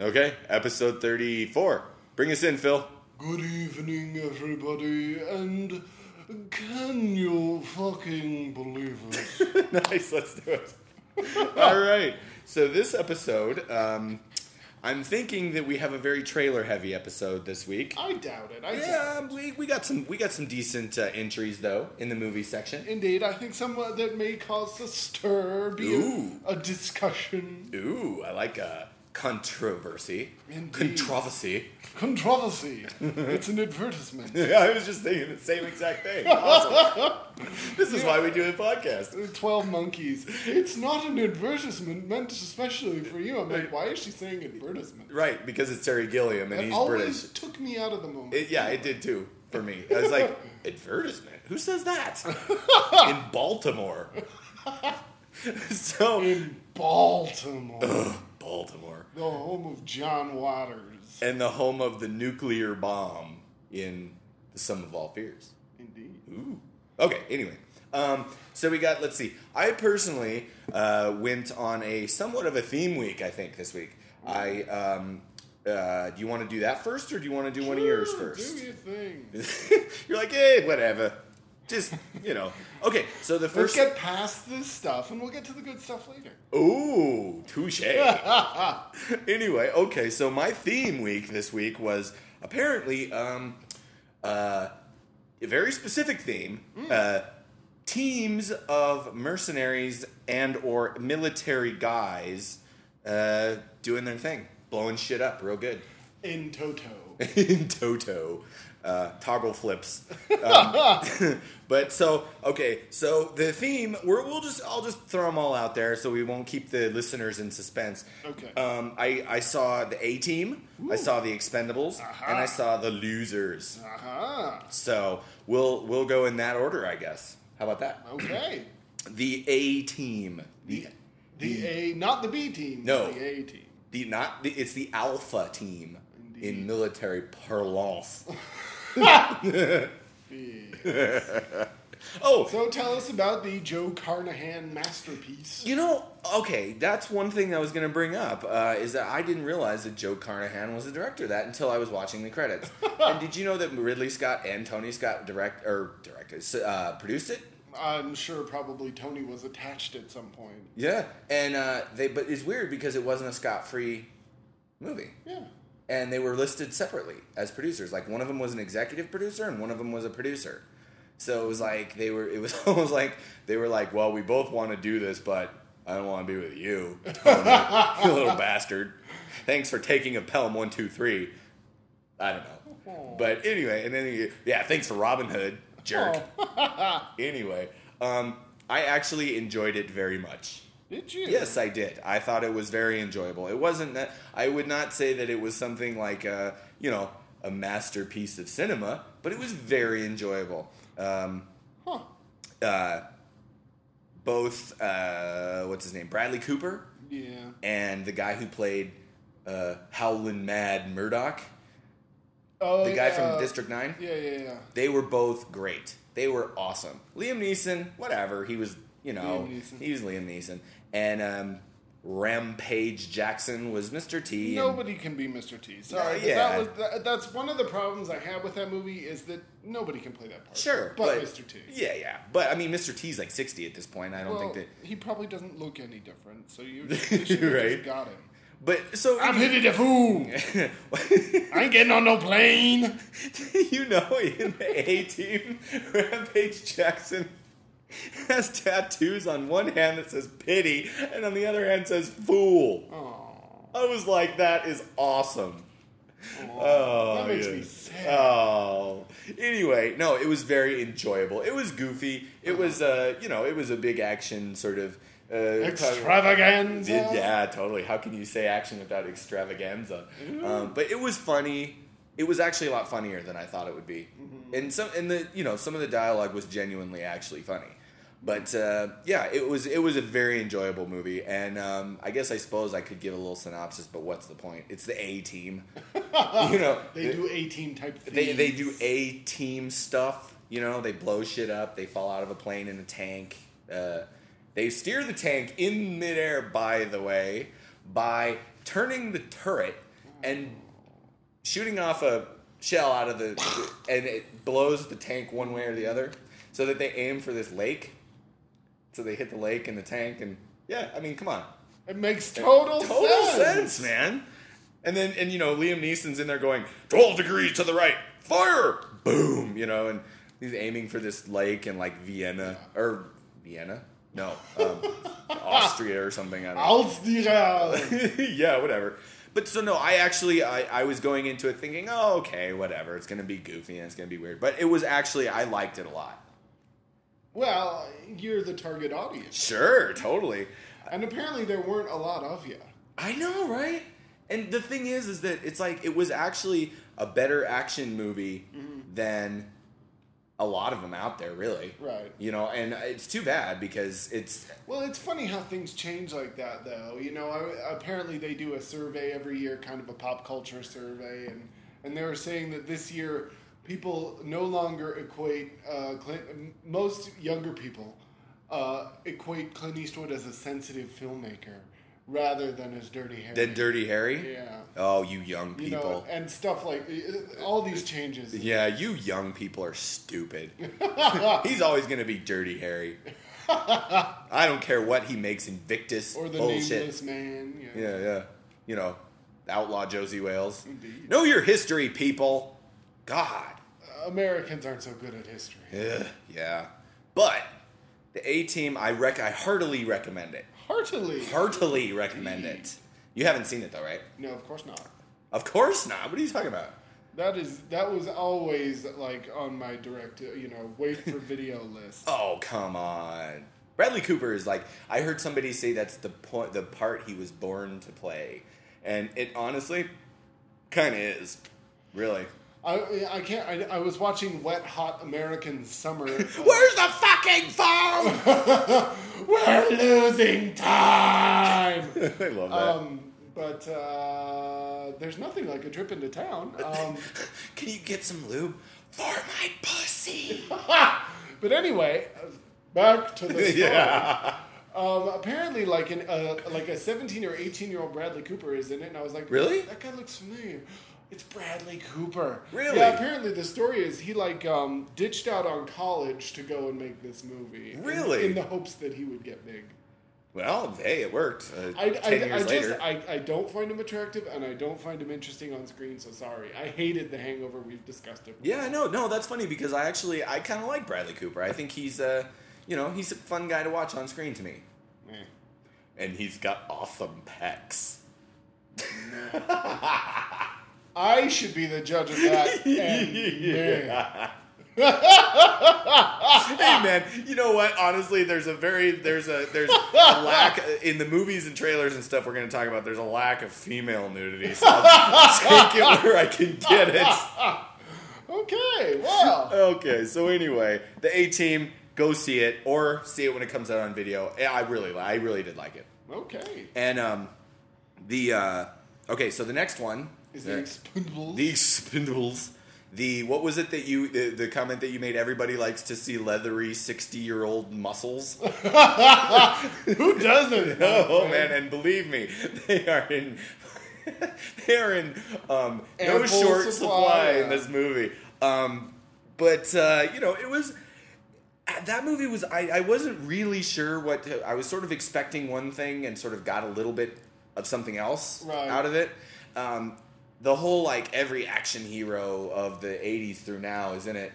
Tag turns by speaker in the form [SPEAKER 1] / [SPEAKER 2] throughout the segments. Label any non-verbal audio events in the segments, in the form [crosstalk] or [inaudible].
[SPEAKER 1] Okay, episode 34. Bring us in, Phil.
[SPEAKER 2] Good evening, everybody, and can you fucking believe it? [laughs]
[SPEAKER 1] nice, let's do it. [laughs] All right. So this episode, um, I'm thinking that we have a very trailer heavy episode this week.
[SPEAKER 2] I doubt it. I doubt
[SPEAKER 1] Yeah, we, we got some we got some decent uh, entries though in the movie section.
[SPEAKER 2] Indeed, I think some that may cause a stir, be
[SPEAKER 1] Ooh.
[SPEAKER 2] a, a discussion,
[SPEAKER 1] Ooh, I like uh, controversy,
[SPEAKER 2] Indeed.
[SPEAKER 1] controversy.
[SPEAKER 2] controversy. [laughs] it's an advertisement. [laughs]
[SPEAKER 1] Yeah, I was just thinking the same exact thing. Awesome. [laughs] this is why we do a podcast.
[SPEAKER 2] Uh, twelve monkeys. It's not an advertisement meant especially for you. I'm like, why is she saying advertisement?
[SPEAKER 1] Right, because it's Terry Gilliam and
[SPEAKER 2] It
[SPEAKER 1] he's
[SPEAKER 2] always
[SPEAKER 1] British.
[SPEAKER 2] took me out of the moment.
[SPEAKER 1] It, yeah, it did too for me. I was like, advertisement? Who says that? In Baltimore. so,
[SPEAKER 2] in Baltimore,
[SPEAKER 1] ugh, Baltimore.
[SPEAKER 2] The home of John Waters.
[SPEAKER 1] And the home of the nuclear bomb in The Sum of All Fears.
[SPEAKER 2] Indeed.
[SPEAKER 1] Ooh. Okay, anyway. Um, so we got, let's see. I personally uh, went on a somewhat of a theme week, I think, this week. I, um, uh, do you want to do that first or do you want to do one of yours first?
[SPEAKER 2] Do your thing. [laughs]
[SPEAKER 1] You're like, hey, whatever. Just, you know. Okay, so the first.
[SPEAKER 2] Let's get past this stuff and we'll get to the good stuff later.
[SPEAKER 1] Ooh, touche. [laughs] anyway, okay, so my theme week this week was apparently um, uh, a very specific theme. Uh, teams of mercenaries and or military guys uh, doing their thing, blowing shit up real good.
[SPEAKER 2] In Toto. [laughs]
[SPEAKER 1] in Toto. Uh, toggle flips. [laughs] Um, [laughs] but so okay, so the theme we're, we'll just I'll just throw them all out there so we won't keep the listeners in suspense.
[SPEAKER 2] Okay.
[SPEAKER 1] Um, I I saw the A Team, I saw the Expendables,
[SPEAKER 2] Aha.
[SPEAKER 1] and I saw the Losers.
[SPEAKER 2] Aha.
[SPEAKER 1] So we'll we'll go in that order, I guess. How about that?
[SPEAKER 2] Okay. [clears throat]
[SPEAKER 1] The A Team. The
[SPEAKER 2] The A, not the B team.
[SPEAKER 1] No.
[SPEAKER 2] The A team.
[SPEAKER 1] the not the, it's the Alpha Team in military parlance. [laughs] [laughs] Oh,
[SPEAKER 2] So tell us about the Joe Carnahan masterpiece.
[SPEAKER 1] You know, okay, that's one thing I was going to bring up uh, is that I didn't realize that Joe Carnahan was the director of that until I was watching the credits. [laughs] and did you know that Ridley Scott and Tony Scott direct or directed uh, produced it?
[SPEAKER 2] I'm sure probably Tony was attached at some point.
[SPEAKER 1] Yeah, and uh, they but it's weird because it wasn't a Scott free movie,
[SPEAKER 2] Yeah.
[SPEAKER 1] And they were listed separately as producers. Like one of them was an executive producer, and one of them was a producer. So it was like they were. It was [laughs] almost like they were like, "Well, we both want to do this, but I don't want to be with you, Tony, [laughs] you little bastard. Thanks for taking a Pelham one two three. I don't know, but anyway, and then he, yeah, thanks for Robin Hood, jerk. [laughs] anyway, um, I actually enjoyed it very much.
[SPEAKER 2] Did you?
[SPEAKER 1] Yes, I did. I thought it was very enjoyable. It wasn't that I would not say that it was something like a you know a masterpiece of cinema, but it was very enjoyable. Um,
[SPEAKER 2] Huh.
[SPEAKER 1] uh, both uh, what's his name, Bradley Cooper,
[SPEAKER 2] Yeah.
[SPEAKER 1] and the guy who played uh, Howlin' Mad Murdock,
[SPEAKER 2] Oh,
[SPEAKER 1] the guy
[SPEAKER 2] yeah.
[SPEAKER 1] from District Nine.
[SPEAKER 2] Yeah, yeah, yeah.
[SPEAKER 1] They were both great. They were awesome. Liam Neeson, whatever. He was, you know, he was Liam Neeson. And um, Rampage Jackson was Mr. T. and-
[SPEAKER 2] Nobody can be Mr. T. Sorry, but
[SPEAKER 1] Yeah.
[SPEAKER 2] that was that, that's one of the problems I have with that movie is that nobody can play that part.
[SPEAKER 1] Sure,
[SPEAKER 2] but, Mr. T.
[SPEAKER 1] Yeah, yeah. But I mean, Mr. T's like 60 at this point. I don't
[SPEAKER 2] well,
[SPEAKER 1] think that.
[SPEAKER 2] he probably doesn't look any different, so you, [laughs] you
[SPEAKER 1] Right.
[SPEAKER 2] just got him.
[SPEAKER 1] But so.
[SPEAKER 2] I'm hitting the fool. [laughs] I ain't getting on no plane. [laughs]
[SPEAKER 1] you know, in the A team, Rampage Jackson [laughs] has tattoos on one hand that says pity, and on the other hand says fool.
[SPEAKER 2] Aw.
[SPEAKER 1] I was like, that is awesome.
[SPEAKER 2] Aw.
[SPEAKER 1] Oh,
[SPEAKER 2] that makes
[SPEAKER 1] yeah.
[SPEAKER 2] me sad.
[SPEAKER 1] Oh. Anyway, no, it was very enjoyable. It was goofy. It was, uh, you know, it was a big action sort of. Uh,
[SPEAKER 2] Extravaganza.
[SPEAKER 1] yeah, totally. How can you say action without extravaganza? Um, but it was funny. It was actually a lot funnier than I thought it would be, and some and the you know some of the dialogue was genuinely actually funny. But uh, yeah, it was it was a very enjoyable movie, and um, I guess I suppose I could give a little synopsis. But what's the point? It's the A team, [laughs] you know.
[SPEAKER 2] They do A team type things.
[SPEAKER 1] They they do A team stuff. You know, they blow shit up. They fall out of a plane in a tank. Uh, they steer the tank in midair. By the way, by turning the turret and shooting off a shell out of the and it blows the tank one way or the other, so that they aim for this lake. So they hit the lake and the tank, and yeah, I mean, come on,
[SPEAKER 2] It makes total,
[SPEAKER 1] total
[SPEAKER 2] sense.
[SPEAKER 1] sense, man. And then and you know Liam Neeson's in there going twelve degrees to the right, fire, boom, you know, and he's aiming for this lake in like Vienna or Vienna, no, um, [laughs] Austria or something. I don't know.
[SPEAKER 2] Austria. [laughs]
[SPEAKER 1] yeah, whatever. But so no, I actually I, I was going into it thinking, oh okay, whatever, it's gonna be goofy and it's gonna be weird. But it was actually I liked it a lot.
[SPEAKER 2] Well, you're the target audience.
[SPEAKER 1] Sure, totally.
[SPEAKER 2] And apparently there weren't a lot of you.
[SPEAKER 1] I know, right? And the thing is, is that it's like it was actually a better action movie mm-hmm. than a lot of them out there, really.
[SPEAKER 2] Right.
[SPEAKER 1] You know, and it's too bad because it's
[SPEAKER 2] Well, it's funny how things change like that, though. You know, I, apparently they do a survey every year, kind of a pop culture survey, and and they were saying that this year people no longer equate uh, Clint. Most younger people uh, equate Clint Eastwood as a sensitive filmmaker rather than as Dirty Harry.
[SPEAKER 1] the Dirty Harry.
[SPEAKER 2] Yeah.
[SPEAKER 1] Oh, you young
[SPEAKER 2] You
[SPEAKER 1] people.
[SPEAKER 2] know, and stuff like all these changes.
[SPEAKER 1] Yeah, you young people are stupid. [laughs] He's always going to be Dirty Harry. I don't care what he makes Invictus
[SPEAKER 2] Or the
[SPEAKER 1] bullshit.
[SPEAKER 2] nameless man. Yeah.
[SPEAKER 1] Yeah, yeah. You know, outlaw Josey Wales.
[SPEAKER 2] Indeed.
[SPEAKER 1] Know your history, people. God.
[SPEAKER 2] Americans aren't so good at history.
[SPEAKER 1] Ugh, yeah. But the A team, I rec- I heartily recommend it.
[SPEAKER 2] Heartily.
[SPEAKER 1] Heartily recommend it. You haven't seen it though, right?
[SPEAKER 2] No, of course not.
[SPEAKER 1] Of course not. What are you talking about?
[SPEAKER 2] That is that was always like on my direct, you know, wait for video [laughs] list.
[SPEAKER 1] Oh, come on. Bradley Cooper is like I heard somebody say that's the point the part he was born to play. And it honestly kind of is. Really.
[SPEAKER 2] I I can't. I, I was watching Wet Hot American Summer. uh, [laughs]
[SPEAKER 1] Where's the fucking phone? [laughs]
[SPEAKER 2] We're losing time. [laughs]
[SPEAKER 1] I love that.
[SPEAKER 2] Um, but uh, there's nothing like a trip into town. Um,
[SPEAKER 1] Can you get some lube for my pussy?
[SPEAKER 2] but anyway, back to the story.
[SPEAKER 1] yeah.
[SPEAKER 2] Um, apparently, like an uh, like a 17 or 18 year old Bradley Cooper is in it, and I was like,
[SPEAKER 1] Really?
[SPEAKER 2] That guy looks familiar. It's Bradley Cooper.
[SPEAKER 1] Really?
[SPEAKER 2] Yeah. Apparently, the story is he like um, ditched out on college to go and make this movie.
[SPEAKER 1] Really?
[SPEAKER 2] In, the hopes that he would get big.
[SPEAKER 1] Well, hey, it worked. Uh,
[SPEAKER 2] I, I,
[SPEAKER 1] Ten
[SPEAKER 2] I
[SPEAKER 1] years
[SPEAKER 2] just
[SPEAKER 1] later.
[SPEAKER 2] I, I don't find him attractive, and I don't find him interesting on screen. So sorry. I hated The Hangover. We've discussed it.
[SPEAKER 1] yeah, I know. No, that's funny because I actually I kind of like Bradley Cooper. I think he's uh, you know, he's a fun guy to watch on screen to me.
[SPEAKER 2] Eh.
[SPEAKER 1] And he's got awesome pecs. [laughs]
[SPEAKER 2] I should be the judge of that. [laughs] And
[SPEAKER 1] hey man, you know what? Honestly, there's a very there's a there's a [laughs] lack in the movies and trailers and stuff we're going to talk about. There's a lack of female nudity, so [laughs] I'll take it where I can get it.
[SPEAKER 2] Okay. Well.
[SPEAKER 1] Okay, so anyway, the A Team, go see it or see it when it comes out on video. I really, I really did like it.
[SPEAKER 2] Okay.
[SPEAKER 1] And um, the uh, okay, so the next one
[SPEAKER 2] Is the Expendables?
[SPEAKER 1] the Expendables. The what was it that you the, the comment that you made? Everybody likes to see leathery sixty year old muscles. [laughs]
[SPEAKER 2] Who doesn't? [laughs]
[SPEAKER 1] oh man, and believe me, they are in [laughs] they are in um, no short supply,
[SPEAKER 2] supply,
[SPEAKER 1] in this movie. Um, but uh, you know, it was that movie was I, I wasn't really sure what to, I was sort of expecting one thing and sort of got a little bit of something else
[SPEAKER 2] Right.
[SPEAKER 1] out of it. Um, the whole like every action hero of the '80s through now is in it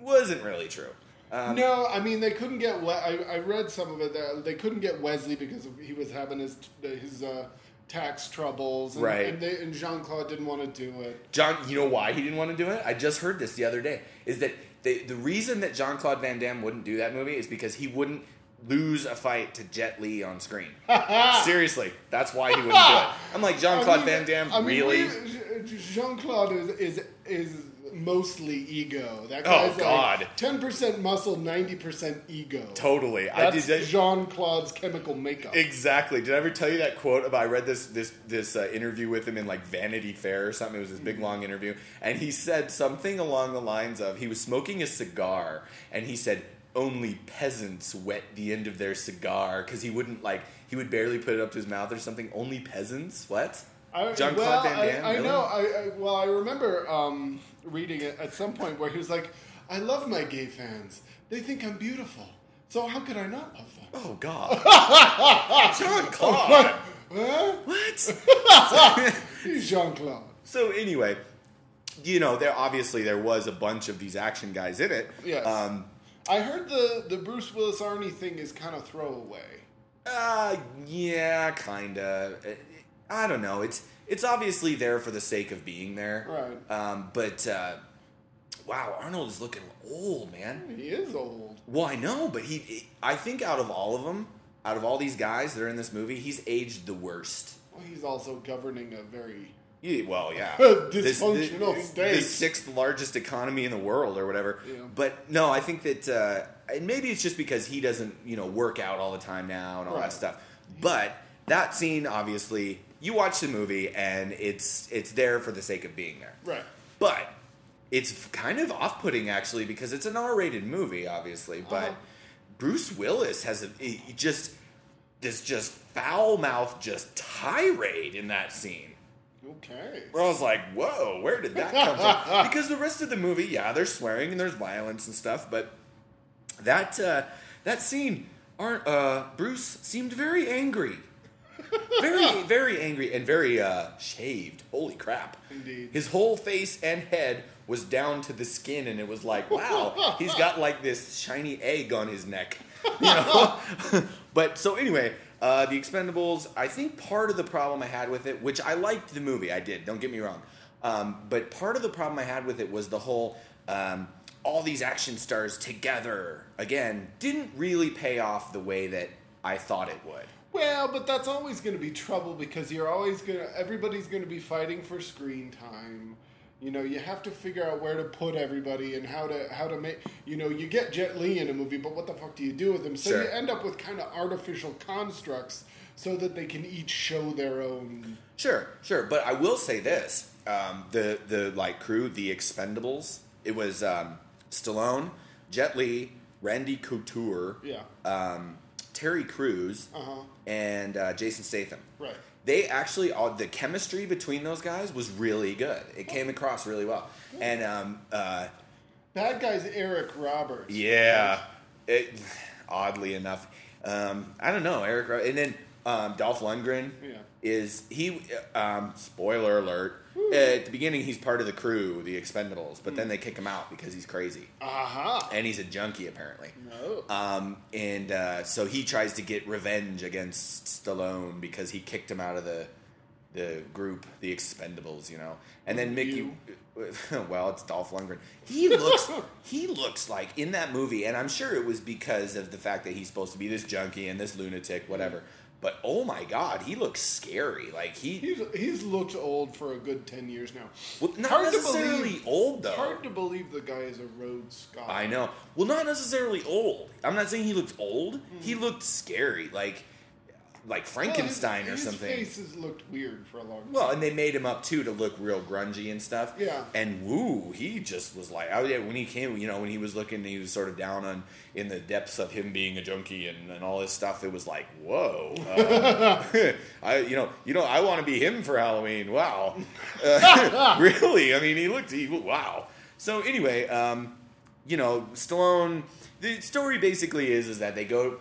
[SPEAKER 1] wasn't really true. Um,
[SPEAKER 2] No, I mean they couldn't get. We- I, I read some of it. That they couldn't get Wesley because he was having his his uh, tax troubles, and,
[SPEAKER 1] Right.
[SPEAKER 2] And, they, and Jean Claude didn't want to do it.
[SPEAKER 1] John, you know why he didn't want to do it? I just heard this the other day. Is that the the reason that Jean Claude Van Damme wouldn't do that movie is because he wouldn't lose a fight to Jet Li on screen. [laughs] Seriously, that's why he wouldn't do it. [laughs] I'm like Jean Claude Van Damme, really?
[SPEAKER 2] Jean Claude is, is is mostly ego. That
[SPEAKER 1] Oh,
[SPEAKER 2] guy's
[SPEAKER 1] God.
[SPEAKER 2] like ten percent muscle, ninety percent ego.
[SPEAKER 1] Totally. I
[SPEAKER 2] That's
[SPEAKER 1] did.
[SPEAKER 2] Jean Claude's chemical makeup.
[SPEAKER 1] Exactly. Did I ever tell you that quote about? I read this this this uh, interview with him in like Vanity Fair or something. It was this big long interview, and he said something along the lines of he was smoking a cigar, and he said only peasants wet the end of their cigar because he wouldn't like he would barely put it up to his mouth or something. Only peasants? What?
[SPEAKER 2] I, well,
[SPEAKER 1] Van Damme,
[SPEAKER 2] I, I
[SPEAKER 1] really?
[SPEAKER 2] know. I, I well, I remember um, reading it at some point where he was like, "I love my gay fans. They think I'm beautiful. So how could I not love them?"
[SPEAKER 1] Oh God, [laughs] Jean Claude.
[SPEAKER 2] Huh?
[SPEAKER 1] What? [laughs] [laughs]
[SPEAKER 2] He's Jean Claude.
[SPEAKER 1] so anyway, you know, there obviously there was a bunch of these action guys in it.
[SPEAKER 2] Yes.
[SPEAKER 1] Um,
[SPEAKER 2] I heard the the Bruce Willis Arnie thing is kind of throwaway.
[SPEAKER 1] uh, yeah, kinda. I don't know. It's it's obviously there for the sake of being there.
[SPEAKER 2] Right.
[SPEAKER 1] Um, but uh, wow, Arnold is looking old, man.
[SPEAKER 2] He is old.
[SPEAKER 1] Well, I know, but he. I think out of all of them, out of all these guys that are in this movie, he's aged the worst.
[SPEAKER 2] Well, he's also governing a very
[SPEAKER 1] Yeah, well, yeah. [laughs]
[SPEAKER 2] Dysfunctional
[SPEAKER 1] the,
[SPEAKER 2] state.
[SPEAKER 1] The sixth largest economy in the world, or whatever.
[SPEAKER 2] Yeah.
[SPEAKER 1] But no, I think that, uh, and maybe it's just because he doesn't, you know, work out all the time now and all
[SPEAKER 2] Right.
[SPEAKER 1] that stuff. But that scene, obviously, you watch the movie and it's it's there for the sake of being there.
[SPEAKER 2] right.
[SPEAKER 1] But it's kind of off-putting actually because it's an R-rated movie, obviously. But
[SPEAKER 2] Uh-huh.
[SPEAKER 1] Bruce Willis has a just this just foul mouth just tirade in that scene.
[SPEAKER 2] Okay.
[SPEAKER 1] Where I was like, whoa, where did that come from? [laughs] Because the rest of the movie, yeah, there's swearing and there's violence and stuff, but that uh, that scene, aren't uh, Bruce seemed very angry, very [laughs] very angry and very uh, shaved. Holy crap!
[SPEAKER 2] Indeed.
[SPEAKER 1] his whole face and head was down to the skin, and it was like, wow, [laughs] he's got like this shiny egg on his neck, [laughs] you know. but so anyway, uh, the Expendables. I think part of the problem I had with it, which I liked the movie, I did. Don't get me wrong, um, but part of the problem I had with it was the whole. Um, all these action stars together again didn't really pay off the way that I thought it would.
[SPEAKER 2] Well, but that's always going to be trouble because you're always going to, everybody's going to be fighting for screen time. You know, you have to figure out where to put everybody and how to how to make. You know, you get Jet Li in a movie, but what the fuck do you do with them? So
[SPEAKER 1] Sure.
[SPEAKER 2] you end up with kind of artificial constructs so that they can each show their own.
[SPEAKER 1] Sure, sure. But I will say this: um, the the like crew, the Expendables. It was um, Stallone, Jet Li, Randy Couture,
[SPEAKER 2] Yeah.
[SPEAKER 1] um, Terry Crews,
[SPEAKER 2] Uh huh.
[SPEAKER 1] and uh, Jason Statham.
[SPEAKER 2] Right.
[SPEAKER 1] They actually, all the chemistry between those guys was really good. It came across really well. And um, uh,
[SPEAKER 2] Bad guy's Eric Roberts.
[SPEAKER 1] yeah, it, oddly enough, um, I don't know Eric. And then um, Dolph Lundgren
[SPEAKER 2] Yeah.
[SPEAKER 1] Is he? Um, spoiler alert. At the beginning, he's part of the crew, the Expendables, but then they kick him out because he's crazy
[SPEAKER 2] Aha.
[SPEAKER 1] and he's a junkie apparently.
[SPEAKER 2] No.
[SPEAKER 1] Um, and uh, so he tries to get revenge against Stallone because he kicked him out of the the group, the Expendables, you know. And then Mickey, [laughs] well, it's Dolph Lundgren. He [laughs] looks, he looks like in that movie, and I'm sure it was because of the fact that he's supposed to be this junkie and this lunatic, whatever. But oh my God, he looks scary. Like he,
[SPEAKER 2] He's he's looked old for a good ten years now.
[SPEAKER 1] well, not
[SPEAKER 2] hard to
[SPEAKER 1] necessarily
[SPEAKER 2] believe-
[SPEAKER 1] old though.
[SPEAKER 2] Hard to believe the guy is a Rhodes Scholar.
[SPEAKER 1] I know. Well, not necessarily old. I'm not saying he looked old. He
[SPEAKER 2] Hmm.
[SPEAKER 1] looked scary, like like
[SPEAKER 2] Well, his-
[SPEAKER 1] Frankenstein or something.
[SPEAKER 2] face has looked weird for a long time.
[SPEAKER 1] Well, and they made him up too to look real grungy and stuff.
[SPEAKER 2] Yeah.
[SPEAKER 1] And woo, he just was like, oh yeah, when he came, you know, when he was looking, he was sort of down on in the depths of him being a junkie and, and all this stuff. It was like, whoa, uh, [laughs] I, you know, you know, I want to be him for Halloween. Wow, uh, [laughs] really? I mean, he looked, he, wow. So anyway, um, you know, Stallone. The story basically is is that they go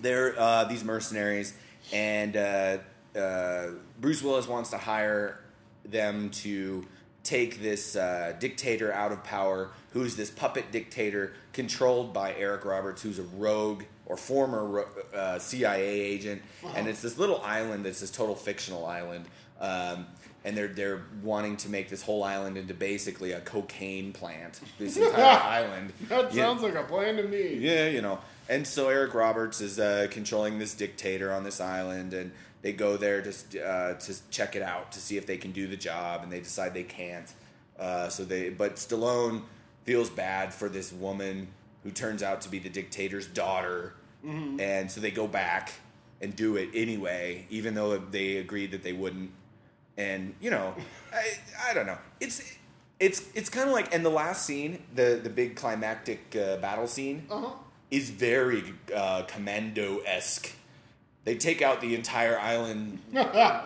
[SPEAKER 1] they're uh, these mercenaries, and uh, uh, Bruce Willis wants to hire them to take this uh, dictator out of power, who's this puppet dictator controlled by Eric Roberts, who's a rogue or former ro- uh, CIA agent, and it's this little island that's this total fictional island. Um, and they're they're wanting to make this whole island into basically a cocaine plant. This entire [laughs] island.
[SPEAKER 2] that sounds like a plan to me.
[SPEAKER 1] Yeah, you know. And so Eric Roberts is uh, controlling this dictator on this island, and they go there just uh, to check it out to see if they can do the job, and they decide they can't. Uh, so they, but Stallone feels bad for this woman who turns out to be the dictator's daughter, and so they go back and do it anyway, even though they agreed that they wouldn't. And you know, [laughs] I, I don't know. It's it's it's kind of like, and the last scene, the the big climactic uh, battle scene
[SPEAKER 2] Uh huh.
[SPEAKER 1] Is very uh, commando esque. They take out the entire island [laughs]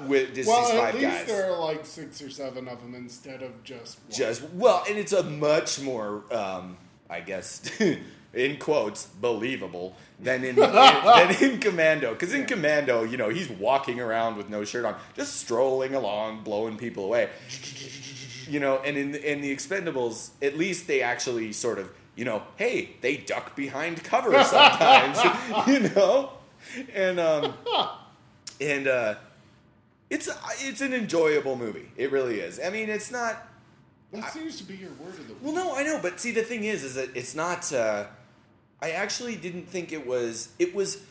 [SPEAKER 1] with just
[SPEAKER 2] well,
[SPEAKER 1] these
[SPEAKER 2] at least
[SPEAKER 1] guys.
[SPEAKER 2] there are like six or seven of them instead of just one.
[SPEAKER 1] Just well, and it's a much more, um, I guess, [laughs] in quotes, believable than in [laughs] than in Commando. Because in Commando, you know, he's walking around with no shirt on, just strolling along, blowing people away. You know, and in in the Expendables, at least they actually sort of, you know, hey, they duck behind cover sometimes, [laughs] you know, and um, and uh, it's it's an enjoyable movie. It really is. I mean, it's not.
[SPEAKER 2] That seems to be your word of the week.
[SPEAKER 1] Well, no, I know, but see, the thing is, is that it's not. Uh, I actually didn't think it was. It was.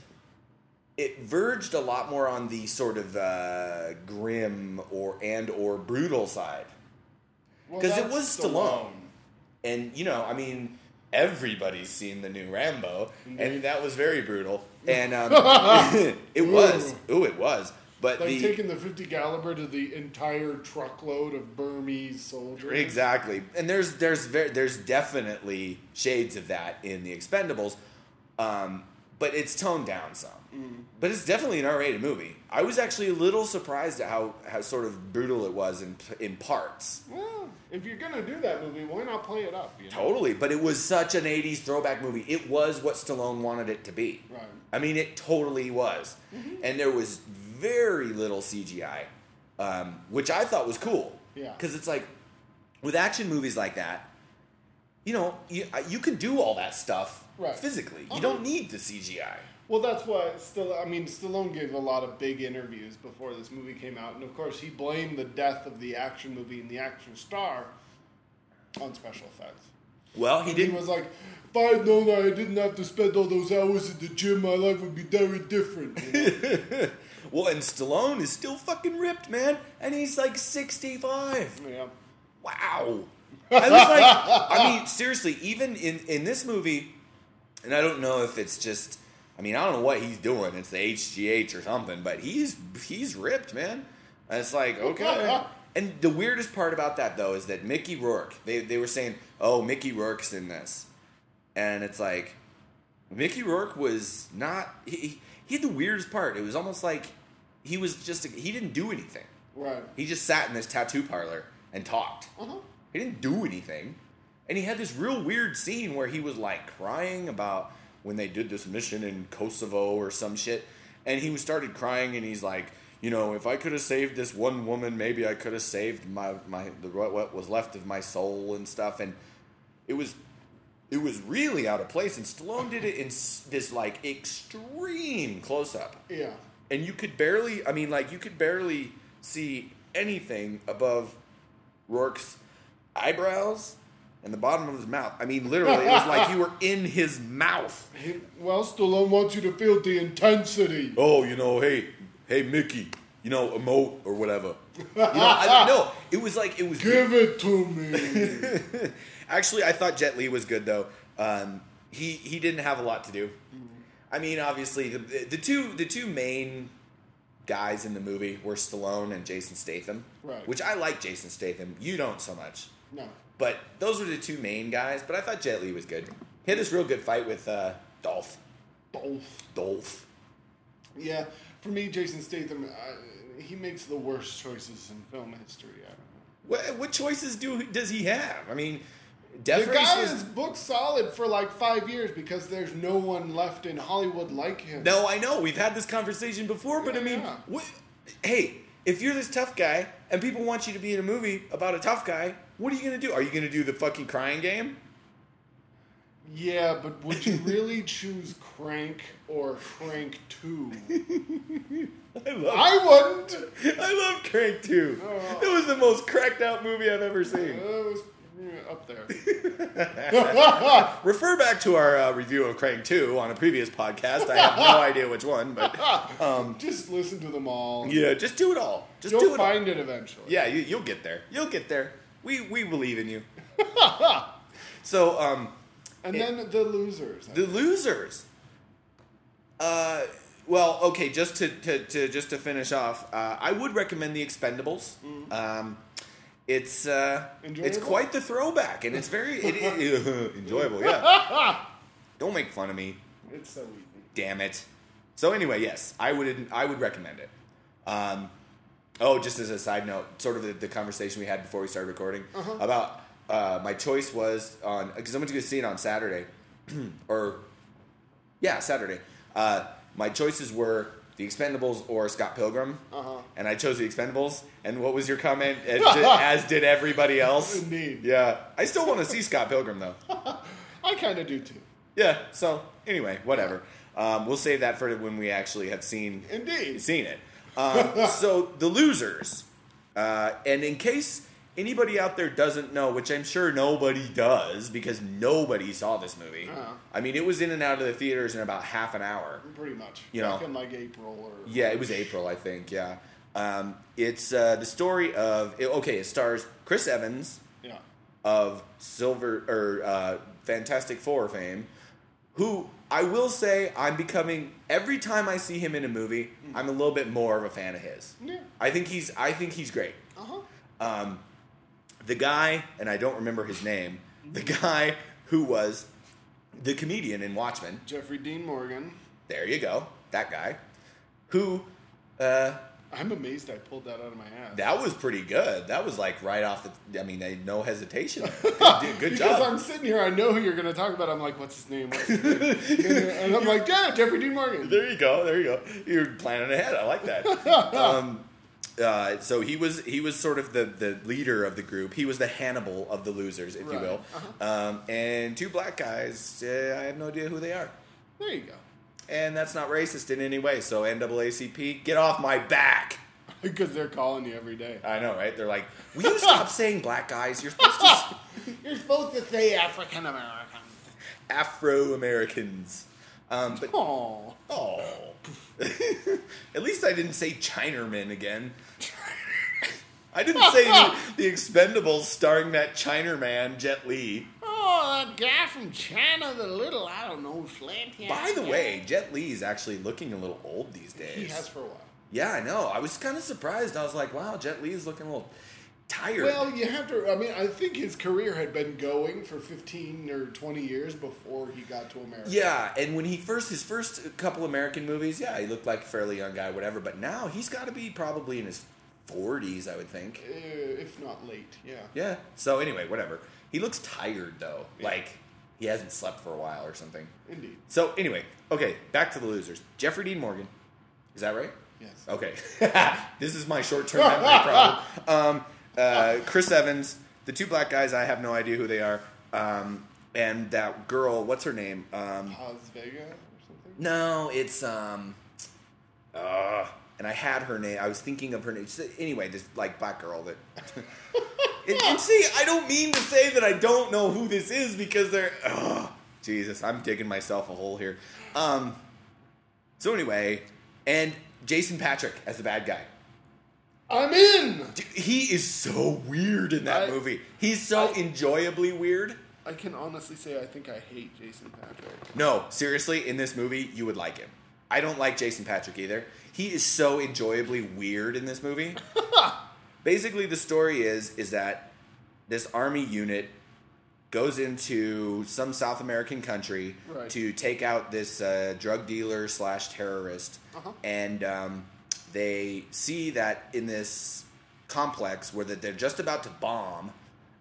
[SPEAKER 1] It verged a lot more on the sort of uh, grim or and or brutal side,
[SPEAKER 2] Well,
[SPEAKER 1] 'cause it was Stallone. and you know, I mean, everybody's seen the new Rambo, and that was very brutal, and um, [laughs] [laughs] it was. Ooh, it was. But
[SPEAKER 2] Like
[SPEAKER 1] the
[SPEAKER 2] taking the 50 caliber to the entire truckload of Burmese soldiers.
[SPEAKER 1] Exactly, and there's there's there's definitely shades of that in the Expendables, um, but it's toned down some. But it's definitely an R-rated movie. I was actually a little surprised at how, how sort of brutal it was in in parts.
[SPEAKER 2] Well, if you're gonna do that movie, why not play it up? You know?
[SPEAKER 1] Totally, but it was such an '80s throwback movie. It was what Stallone wanted it to be.
[SPEAKER 2] Right.
[SPEAKER 1] I mean, it totally was, and there was very little CGI, um, which I thought was cool.
[SPEAKER 2] Yeah.
[SPEAKER 1] because it's like with action movies like that, you know, you, you can do all that stuff
[SPEAKER 2] Right.
[SPEAKER 1] physically. You
[SPEAKER 2] Uh-huh.
[SPEAKER 1] don't need the CGI.
[SPEAKER 2] Well, that's what still. I mean, Stallone gave a lot of big interviews before this movie came out, and of course, he blamed the death of the action movie and the action star on special effects.
[SPEAKER 1] Well, he
[SPEAKER 2] He
[SPEAKER 1] didn't.
[SPEAKER 2] was like, "If I had known I didn't have to spend all those hours at the gym, my life would be very different." you know? [laughs]
[SPEAKER 1] well, and Stallone is still fucking ripped, man, and he's like sixty-five.
[SPEAKER 2] yeah.
[SPEAKER 1] Wow. I was like, I mean, seriously, even in, in this movie, and I don't know if it's just, I mean, I don't know what he's doing. It's the HGH or something, but he's he's ripped, man. And it's like, okay. [laughs] And the weirdest part about that, though, is that Mickey Rourke, they, they were saying, oh, Mickey Rourke's in this. And it's like, Mickey Rourke was not, he, he- he had the weirdest part. It was almost like he was just, he didn't do anything.
[SPEAKER 2] Right.
[SPEAKER 1] He just sat in this tattoo parlor and talked.
[SPEAKER 2] Uh huh.
[SPEAKER 1] He didn't do anything. And he had this real weird scene where he was like crying about when they did this mission in Kosovo or some shit. And he started crying and he's like, you know, if I could have saved this one woman, maybe I could have saved my, my the, what was left of my soul and stuff. And it was it was really out of place. And Stallone did it in this like extreme close up
[SPEAKER 2] Yeah.
[SPEAKER 1] and you could barely i mean like you could barely see anything above rourke's eyebrows and the bottom of his mouth i mean literally it was like you were in his mouth
[SPEAKER 2] well, Stallone wants you to feel the intensity.
[SPEAKER 1] oh you know hey hey mickey you know emote or whatever you know i no it was like it was
[SPEAKER 2] Give it to me. [laughs]
[SPEAKER 1] Actually, I thought Jet Li was good though. Um, he he didn't have a lot to do. I mean, obviously the the two the two main guys in the movie were Stallone and Jason Statham.
[SPEAKER 2] Right.
[SPEAKER 1] Which I like Jason Statham. You don't so much.
[SPEAKER 2] no.
[SPEAKER 1] But those were the two main guys. But I thought Jet Li was good. He had this real good fight with uh, Dolph.
[SPEAKER 2] Dolph.
[SPEAKER 1] Dolph.
[SPEAKER 2] Yeah, for me, Jason Statham, uh, he makes the worst choices in film history. I don't know.
[SPEAKER 1] What what choices do does he have? I mean,
[SPEAKER 2] The
[SPEAKER 1] Death Race
[SPEAKER 2] guy
[SPEAKER 1] was
[SPEAKER 2] is booked solid for like five years because there's no one left in Hollywood like him.
[SPEAKER 1] No, I know. We've had this conversation before, but I mean,
[SPEAKER 2] Yeah.
[SPEAKER 1] what, hey, if you're this tough guy and people want you to be in a movie about a tough guy, what are you going to do? Are you going to do the fucking crying game?
[SPEAKER 2] Yeah, but would you [laughs] really choose Crank or Crank 2? [laughs]
[SPEAKER 1] I love
[SPEAKER 2] I wouldn't!
[SPEAKER 1] I love Crank 2.
[SPEAKER 2] Oh.
[SPEAKER 1] It was the most cracked out movie I've ever seen.
[SPEAKER 2] Uh, it was up there. [laughs]
[SPEAKER 1] Refer back to our uh, review of Crank 2 on a previous podcast. I have no idea which one, but [laughs] um,
[SPEAKER 2] Just listen to them all.
[SPEAKER 1] yeah, just do it all. Just
[SPEAKER 2] You'll
[SPEAKER 1] do it all.
[SPEAKER 2] find it eventually.
[SPEAKER 1] Yeah, you, you'll get there. You'll get there. We we believe in you. [laughs] so, um,
[SPEAKER 2] And then the losers.
[SPEAKER 1] the losers. Uh, well, okay. Just to, to, to just to finish off, uh, I would recommend the Expendables. Um, it's uh, it's quite the throwback, and it's very it, it- [laughs] enjoyable. Yeah. [laughs] Don't make fun of me.
[SPEAKER 2] it's so easy.
[SPEAKER 1] Damn it. So anyway, yes, I would I would recommend it. Um, oh, just as a side note, sort of the, the conversation we had before we started recording
[SPEAKER 2] Uh-huh.
[SPEAKER 1] about uh, my choice was on because I went to go see it on Saturday, [clears throat] or yeah, Saturday. Uh, my choices were The Expendables or Scott Pilgrim,
[SPEAKER 2] Uh-huh.
[SPEAKER 1] and I chose The Expendables. And what was your comment? As [laughs] did, as did everybody else.
[SPEAKER 2] Indeed.
[SPEAKER 1] Yeah, I still want to see Scott Pilgrim though. [laughs]
[SPEAKER 2] I kind of do too.
[SPEAKER 1] Yeah. So anyway, whatever. Um, we'll save that for when we actually have seen
[SPEAKER 2] Indeed.
[SPEAKER 1] seen it. Um, [laughs] so the losers, uh, and in case anybody out there doesn't know, which I'm sure nobody does because nobody saw this movie.
[SPEAKER 2] Uh-huh.
[SPEAKER 1] I mean, it was in and out of the theaters in about half an hour.
[SPEAKER 2] Pretty much.
[SPEAKER 1] You
[SPEAKER 2] Back
[SPEAKER 1] know.
[SPEAKER 2] in like April or
[SPEAKER 1] Yeah, it was April, I think. Yeah. Um, it's uh, the story of okay. It stars Chris Evans
[SPEAKER 2] Yeah.
[SPEAKER 1] of Silver or uh, Fantastic Four fame, who I will say I'm becoming every time I see him in a movie, I'm a little bit more of a fan of his.
[SPEAKER 2] Yeah.
[SPEAKER 1] I think he's I think he's great.
[SPEAKER 2] Uh huh.
[SPEAKER 1] Um, the guy, and I don't remember his name, the guy who was the comedian in Watchmen.
[SPEAKER 2] Jeffrey Dean Morgan.
[SPEAKER 1] There you go, that guy, who. Uh,
[SPEAKER 2] I'm amazed I pulled that out of my ass.
[SPEAKER 1] that was pretty good. That was like right off the. I mean, no hesitation. [laughs] Good, good
[SPEAKER 2] because
[SPEAKER 1] job.
[SPEAKER 2] I'm sitting here, I know who you're going to talk about. I'm like, what's his name? What's his name? [laughs] and I'm like, yeah, Jeffrey Dean Morgan.
[SPEAKER 1] There you go. There you go. You're planning ahead. I like that. [laughs] um, uh, so he was he was sort of the, the leader of the group. He was the Hannibal of the losers, if you
[SPEAKER 2] Right.
[SPEAKER 1] will. Um, and two black guys. Uh, I have no idea who they are.
[SPEAKER 2] There you go.
[SPEAKER 1] And that's not racist in any way. So NAACP, get off my back. [laughs]
[SPEAKER 2] Because they're calling you every day.
[SPEAKER 1] I know, right? They're like, will you stop [laughs] saying black guys? You're supposed to [laughs]
[SPEAKER 2] You're supposed to say African American.
[SPEAKER 1] Afro Americans. Um, but
[SPEAKER 2] Oh.
[SPEAKER 1] oh, [laughs] at least I didn't say Chinaman again. [laughs] I didn't say the, the Expendables starring that Chinaman, Jet Li.
[SPEAKER 2] Oh, that guy from China, the little, I don't know, slant
[SPEAKER 1] By the way, Jet Li is actually looking a little old these days.
[SPEAKER 2] He has for a while.
[SPEAKER 1] Yeah, I know. I was kind of surprised. I was like, wow, Jet Li is looking a little tired.
[SPEAKER 2] Well, you have to. I mean, I think his career had been going for 15 or 20 years before he got to America.
[SPEAKER 1] yeah, and when he first his first couple American movies, yeah, he looked like a fairly young guy, whatever. But now he's got to be probably in his forties, I would think.
[SPEAKER 2] Uh, if not late, yeah.
[SPEAKER 1] Yeah. So anyway, whatever. He looks tired though,
[SPEAKER 2] Yeah.
[SPEAKER 1] like he hasn't slept for a while or something.
[SPEAKER 2] Indeed.
[SPEAKER 1] So anyway, okay, back to the losers. Jeffrey Dean Morgan, is that right?
[SPEAKER 2] Yes.
[SPEAKER 1] Okay, [laughs] this is my short-term memory [laughs] problem. Um, uh, Chris Evans, the two black guys, I have no idea who they are, um, and that girl, what's her name? Um,
[SPEAKER 2] Paz Vega or something?
[SPEAKER 1] no, it's um, uh, and I had her name. I was thinking of her name. Anyway, this like black girl that. [laughs] and, and see, I don't mean to say that I don't know who this is because they're. Oh, Jesus, I'm digging myself a hole here. Um. So anyway, and Jason Patric as the bad guy.
[SPEAKER 2] I'm in!
[SPEAKER 1] Dude, he is so weird in that
[SPEAKER 2] I-
[SPEAKER 1] movie. He's so
[SPEAKER 2] I-
[SPEAKER 1] enjoyably weird.
[SPEAKER 2] I can honestly say I think I hate Jason Patric.
[SPEAKER 1] No, seriously, in this movie, you would like him. I don't like Jason Patric either. He is so enjoyably weird in this movie. [laughs] Basically, the story is is that this army unit goes into some South American country
[SPEAKER 2] Right.
[SPEAKER 1] to take out this uh, drug dealer slash terrorist,
[SPEAKER 2] Uh-huh.
[SPEAKER 1] and um, they see that in this complex where that they're just about to bomb.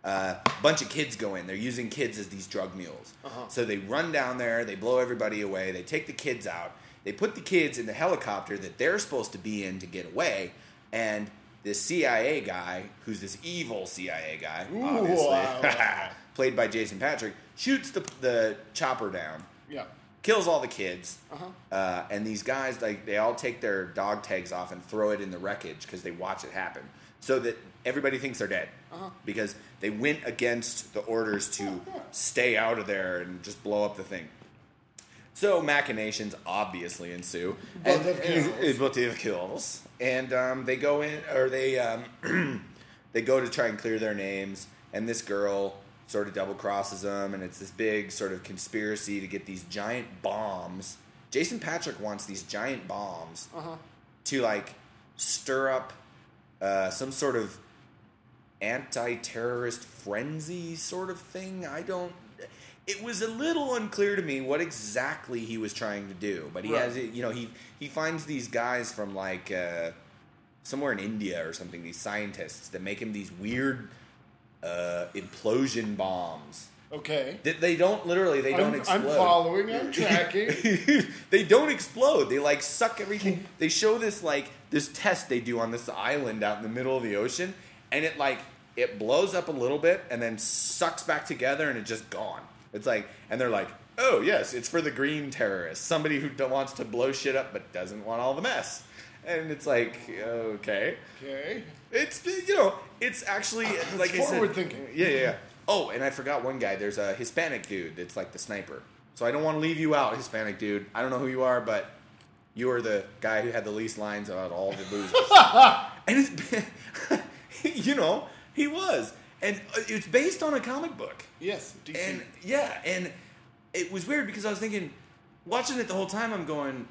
[SPEAKER 1] Uh, a bunch of kids go in. They're using kids as these drug mules.
[SPEAKER 2] Uh-huh.
[SPEAKER 1] So they run down there. They blow everybody away. They take the kids out. They put the kids in the helicopter that they're supposed to be in to get away. And this CIA guy, who's this evil CIA guy,
[SPEAKER 2] Ooh,
[SPEAKER 1] obviously,
[SPEAKER 2] wow. [laughs]
[SPEAKER 1] played by Jason Patric, shoots the the chopper down,
[SPEAKER 2] Yeah.
[SPEAKER 1] Kills all the kids.
[SPEAKER 2] Uh-huh.
[SPEAKER 1] Uh, and these guys, like, they all take their dog tags off and throw it in the wreckage because they watch it happen, so that everybody thinks they're dead
[SPEAKER 2] Uh-huh.
[SPEAKER 1] because they went against the orders to stay out of there and just blow up the thing. So machinations obviously ensue.
[SPEAKER 2] Both of kills. [laughs]
[SPEAKER 1] Both of kills. And um, they go in, or they um, [clears throat] they go to try and clear their names, and this girl sort of double crosses them, and it's this big sort of conspiracy to get these giant bombs. Jason Patric wants these giant bombs
[SPEAKER 2] Uh-huh.
[SPEAKER 1] to like stir up uh, some sort of anti-terrorist frenzy sort of thing. I don't. it was a little unclear to me what exactly he was trying to do. But he
[SPEAKER 2] Right.
[SPEAKER 1] has, it- you know, he he finds these guys from like uh, somewhere in India or something. These scientists that make him these weird uh, implosion bombs.
[SPEAKER 2] Okay.
[SPEAKER 1] That they don't literally they don't
[SPEAKER 2] I'm,
[SPEAKER 1] explode.
[SPEAKER 2] I'm following. I'm [laughs] tracking.
[SPEAKER 1] they don't explode. They like suck everything. They show this like this test they do on this island out in the middle of the ocean, and it like it blows up a little bit and then sucks back together, and it's just gone. It's like, and they're like, oh yes, it's for the green terrorists, somebody who wants to blow shit up but doesn't want all the mess. And it's like, okay,
[SPEAKER 2] Okay.
[SPEAKER 1] it's you know, it's actually like I said-
[SPEAKER 2] forward thinking.
[SPEAKER 1] Yeah, yeah, yeah. Oh, and I forgot one guy. There's a Hispanic dude that's like the sniper. So I don't want to leave you out, Hispanic dude. I don't know who you are, but you are the guy who had the least lines about all the losers. [laughs] and it's, [laughs] you know, he was, and uh, it's based on a comic book.
[SPEAKER 2] Yes. DC.
[SPEAKER 1] And yeah, and it was weird because I was thinking, watching it the whole time, I'm going,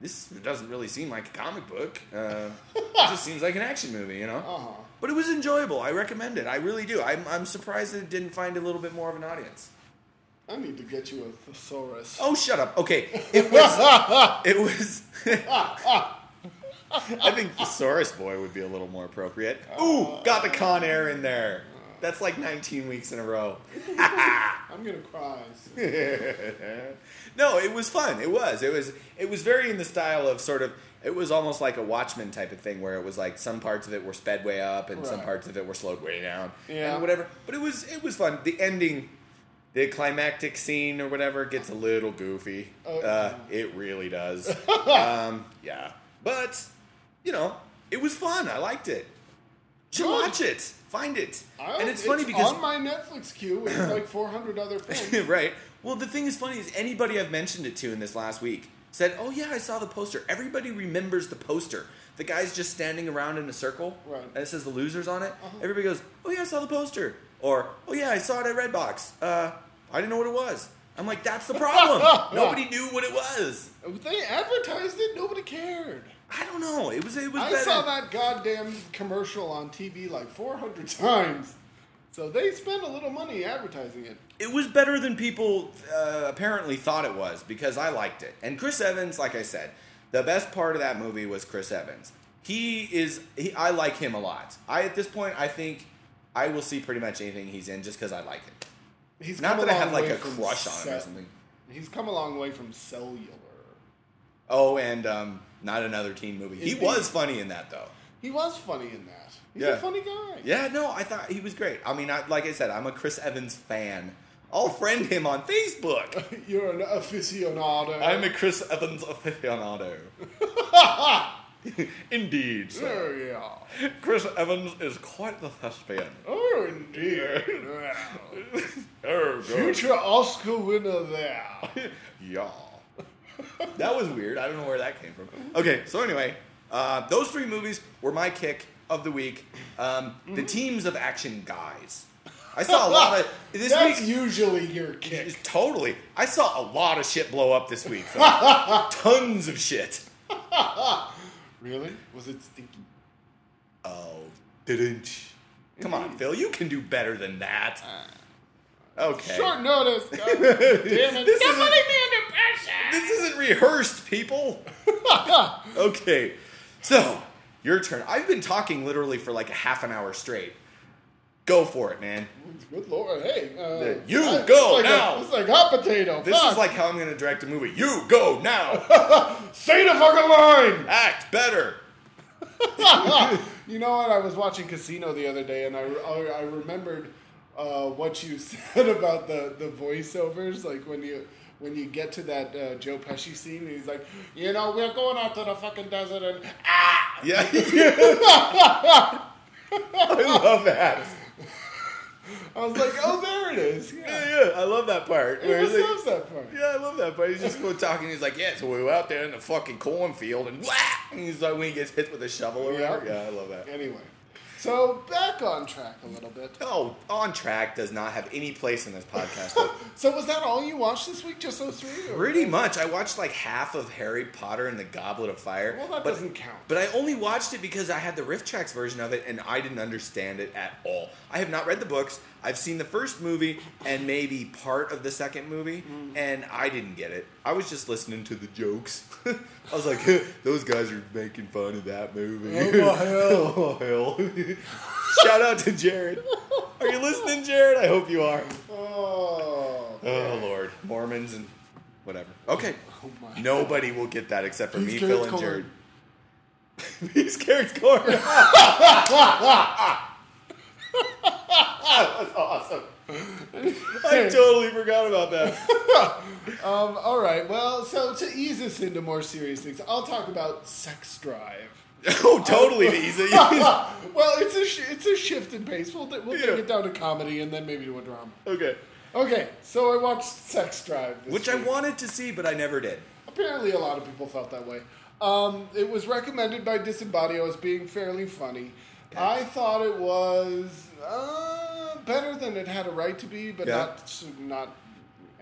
[SPEAKER 1] this doesn't really seem like a comic book. Uh, [laughs] it just seems like an action movie, you know.
[SPEAKER 2] uh-huh.
[SPEAKER 1] But it was enjoyable. I recommend it. I really do. I'm, I'm surprised that it didn't find a little bit more of an audience.
[SPEAKER 2] I need to get you a thesaurus.
[SPEAKER 1] Oh, shut up. Okay, it was. [laughs] it was. [laughs] I think Thesaurus Boy would be a little more appropriate. Ooh, got the Con Air in there. That's like 19 weeks in a row. [laughs]
[SPEAKER 2] I'm gonna cry. [laughs]
[SPEAKER 1] no, it was fun. It was. It was. It was very in the style of sort of. It was almost like a Watchmen type of thing, where it was like some parts of it were sped way up and some parts of it were slowed way down,
[SPEAKER 2] Yeah.
[SPEAKER 1] and whatever. But it was. It was fun. The ending, the climactic scene or whatever, gets a little goofy.
[SPEAKER 2] Oh,
[SPEAKER 1] uh, it really does. [laughs] um, yeah, but you know, it was fun. I liked it. Should watch it. Find it.
[SPEAKER 2] I,
[SPEAKER 1] and it's funny because
[SPEAKER 2] on my Netflix queue with [coughs] like 400 other films. [laughs]
[SPEAKER 1] right. Well, the thing is funny is anybody I've mentioned it to in this last week said, "Oh yeah, I saw the poster." Everybody remembers the poster. The guy's just standing around in a circle,
[SPEAKER 2] Right.
[SPEAKER 1] and it says the losers on it.
[SPEAKER 2] Uh-huh.
[SPEAKER 1] Everybody goes, "Oh yeah, I saw the poster," or "Oh yeah, I saw it at Redbox." Uh, I didn't know what it was. I'm like, that's the problem. [laughs] Nobody knew what it was.
[SPEAKER 2] They advertised it. Nobody cared.
[SPEAKER 1] I don't know. It was. It was.
[SPEAKER 2] I
[SPEAKER 1] better.
[SPEAKER 2] saw that goddamn commercial on TV like 400 [laughs] times. So they spent a little money advertising it.
[SPEAKER 1] it was better than people uh, apparently thought it was because I liked it. And Chris Evans, like I said, the best part of that movie was Chris Evans. He is. He, I like him a lot. I at this point, I think I will see pretty much anything he's in just because I like it.
[SPEAKER 2] He's
[SPEAKER 1] Not that I have like a crush on him or something.
[SPEAKER 2] He's come a long way from Cellular.
[SPEAKER 1] Oh, and um, not another teen movie. He
[SPEAKER 2] Indeed.
[SPEAKER 1] was funny in that though.
[SPEAKER 2] He was funny in that. He's
[SPEAKER 1] Yeah.
[SPEAKER 2] a funny guy.
[SPEAKER 1] Yeah, no, I thought he was great. I mean, I, like I said, I'm a Chris Evans fan. I'll friend him on Facebook. [laughs]
[SPEAKER 2] You're an aficionado.
[SPEAKER 1] I'm a Chris Evans aficionado. [laughs] Indeed, sir.
[SPEAKER 2] Oh, yeah.
[SPEAKER 1] Chris Evans is quite the thespian.
[SPEAKER 2] Oh, indeed. [laughs] Wow.
[SPEAKER 1] Oh,
[SPEAKER 2] Future Oscar winner there.
[SPEAKER 1] yeah. That was weird. I don't know where that came from. Okay, so anyway, uh, those three movies were my kick of the week. Um, The teams of action guys. I saw a lot of [laughs] this
[SPEAKER 2] That's
[SPEAKER 1] week.
[SPEAKER 2] usually your kick. [laughs]
[SPEAKER 1] Totally. I saw a lot of shit blow up this week. so- [laughs] Tons of shit.
[SPEAKER 2] Really? Was it stinky?
[SPEAKER 1] Oh, didn't. Come on, Phil. You can do better than that. Okay.
[SPEAKER 2] Short notice. God [laughs] damn it.
[SPEAKER 1] This
[SPEAKER 2] Somebody
[SPEAKER 1] isn't-
[SPEAKER 2] be under pressure.
[SPEAKER 1] This isn't rehearsed, people. [laughs] okay. So, your turn. I've been talking literally for like a half an hour straight. Go for it, man.
[SPEAKER 2] Good lord. Hey. Uh,
[SPEAKER 1] You
[SPEAKER 2] it's
[SPEAKER 1] go
[SPEAKER 2] like a-
[SPEAKER 1] now.
[SPEAKER 2] it's like hot potato.
[SPEAKER 1] This
[SPEAKER 2] Fuck.
[SPEAKER 1] is like how I'm going to direct a movie. You go now. [laughs]
[SPEAKER 2] Say the fucking line.
[SPEAKER 1] Act better.
[SPEAKER 2] you know what? I was watching Casino the other day, and I, I, I remembered uh, what you [laughs] said about the, the voiceovers. Like when you when you get to that uh, Joe Pesci scene, and he's like, you know, we're going out to the fucking desert, and ah,
[SPEAKER 1] Yeah. [laughs] I love that.
[SPEAKER 2] I was like, oh, there it is.
[SPEAKER 1] Yeah,
[SPEAKER 2] Yeah,
[SPEAKER 1] yeah. I love that part.
[SPEAKER 2] it was
[SPEAKER 1] like-
[SPEAKER 2] loves that part.
[SPEAKER 1] Yeah, I love that part. He's just go talking. He's like, yeah, so we were out there in the fucking cornfield and whack. And he's like, when he gets hit with a shovel or whatever.
[SPEAKER 2] Yeah.
[SPEAKER 1] Yeah, I love that.
[SPEAKER 2] Anyway, So back on track a little bit.
[SPEAKER 1] Oh, on track does not have any place in this podcast. [laughs]
[SPEAKER 2] So was that all you watched this week? Just those three? or-
[SPEAKER 1] Pretty much. I watched like half of Harry Potter and the Goblet of Fire.
[SPEAKER 2] Well, that
[SPEAKER 1] but,
[SPEAKER 2] doesn't count.
[SPEAKER 1] But I only watched it because I had the RiffTrax version of it and I didn't understand it at all. I have not read the books. I've seen the first movie and maybe part of the second movie,
[SPEAKER 2] Mm.
[SPEAKER 1] and I didn't get it. I was just listening to the jokes. [laughs] I was like, [laughs] those guys are making fun of that movie.
[SPEAKER 2] Oh, [laughs] hell.
[SPEAKER 1] oh, hell. Shout out to Jared. Are you listening, Jared? I hope you are.
[SPEAKER 2] Oh.
[SPEAKER 1] Oh Lord, Mormons and whatever. Okay,
[SPEAKER 2] Oh my.
[SPEAKER 1] nobody will get that except for
[SPEAKER 2] Who's
[SPEAKER 1] me, Phil, and? Jared. He's Garrett's corn. That's awesome. I totally forgot about that. [laughs]
[SPEAKER 2] Um, all right. Well, so to ease us into more serious things, I'll talk about Sex Drive. [laughs]
[SPEAKER 1] Oh, totally easy. [laughs]
[SPEAKER 2] well, it's a sh- it's a shift in pace. We'll, we'll
[SPEAKER 1] Yeah.
[SPEAKER 2] take it down to comedy and then maybe to a drama.
[SPEAKER 1] okay,
[SPEAKER 2] Okay, so I watched Sex Drive, this
[SPEAKER 1] which I wanted to see, but I never did.
[SPEAKER 2] Apparently, a lot of people felt that way. Um, it was recommended by Disembadio as being fairly funny. I thought it was uh, better than it had a right to be, but
[SPEAKER 1] Yeah.
[SPEAKER 2] not not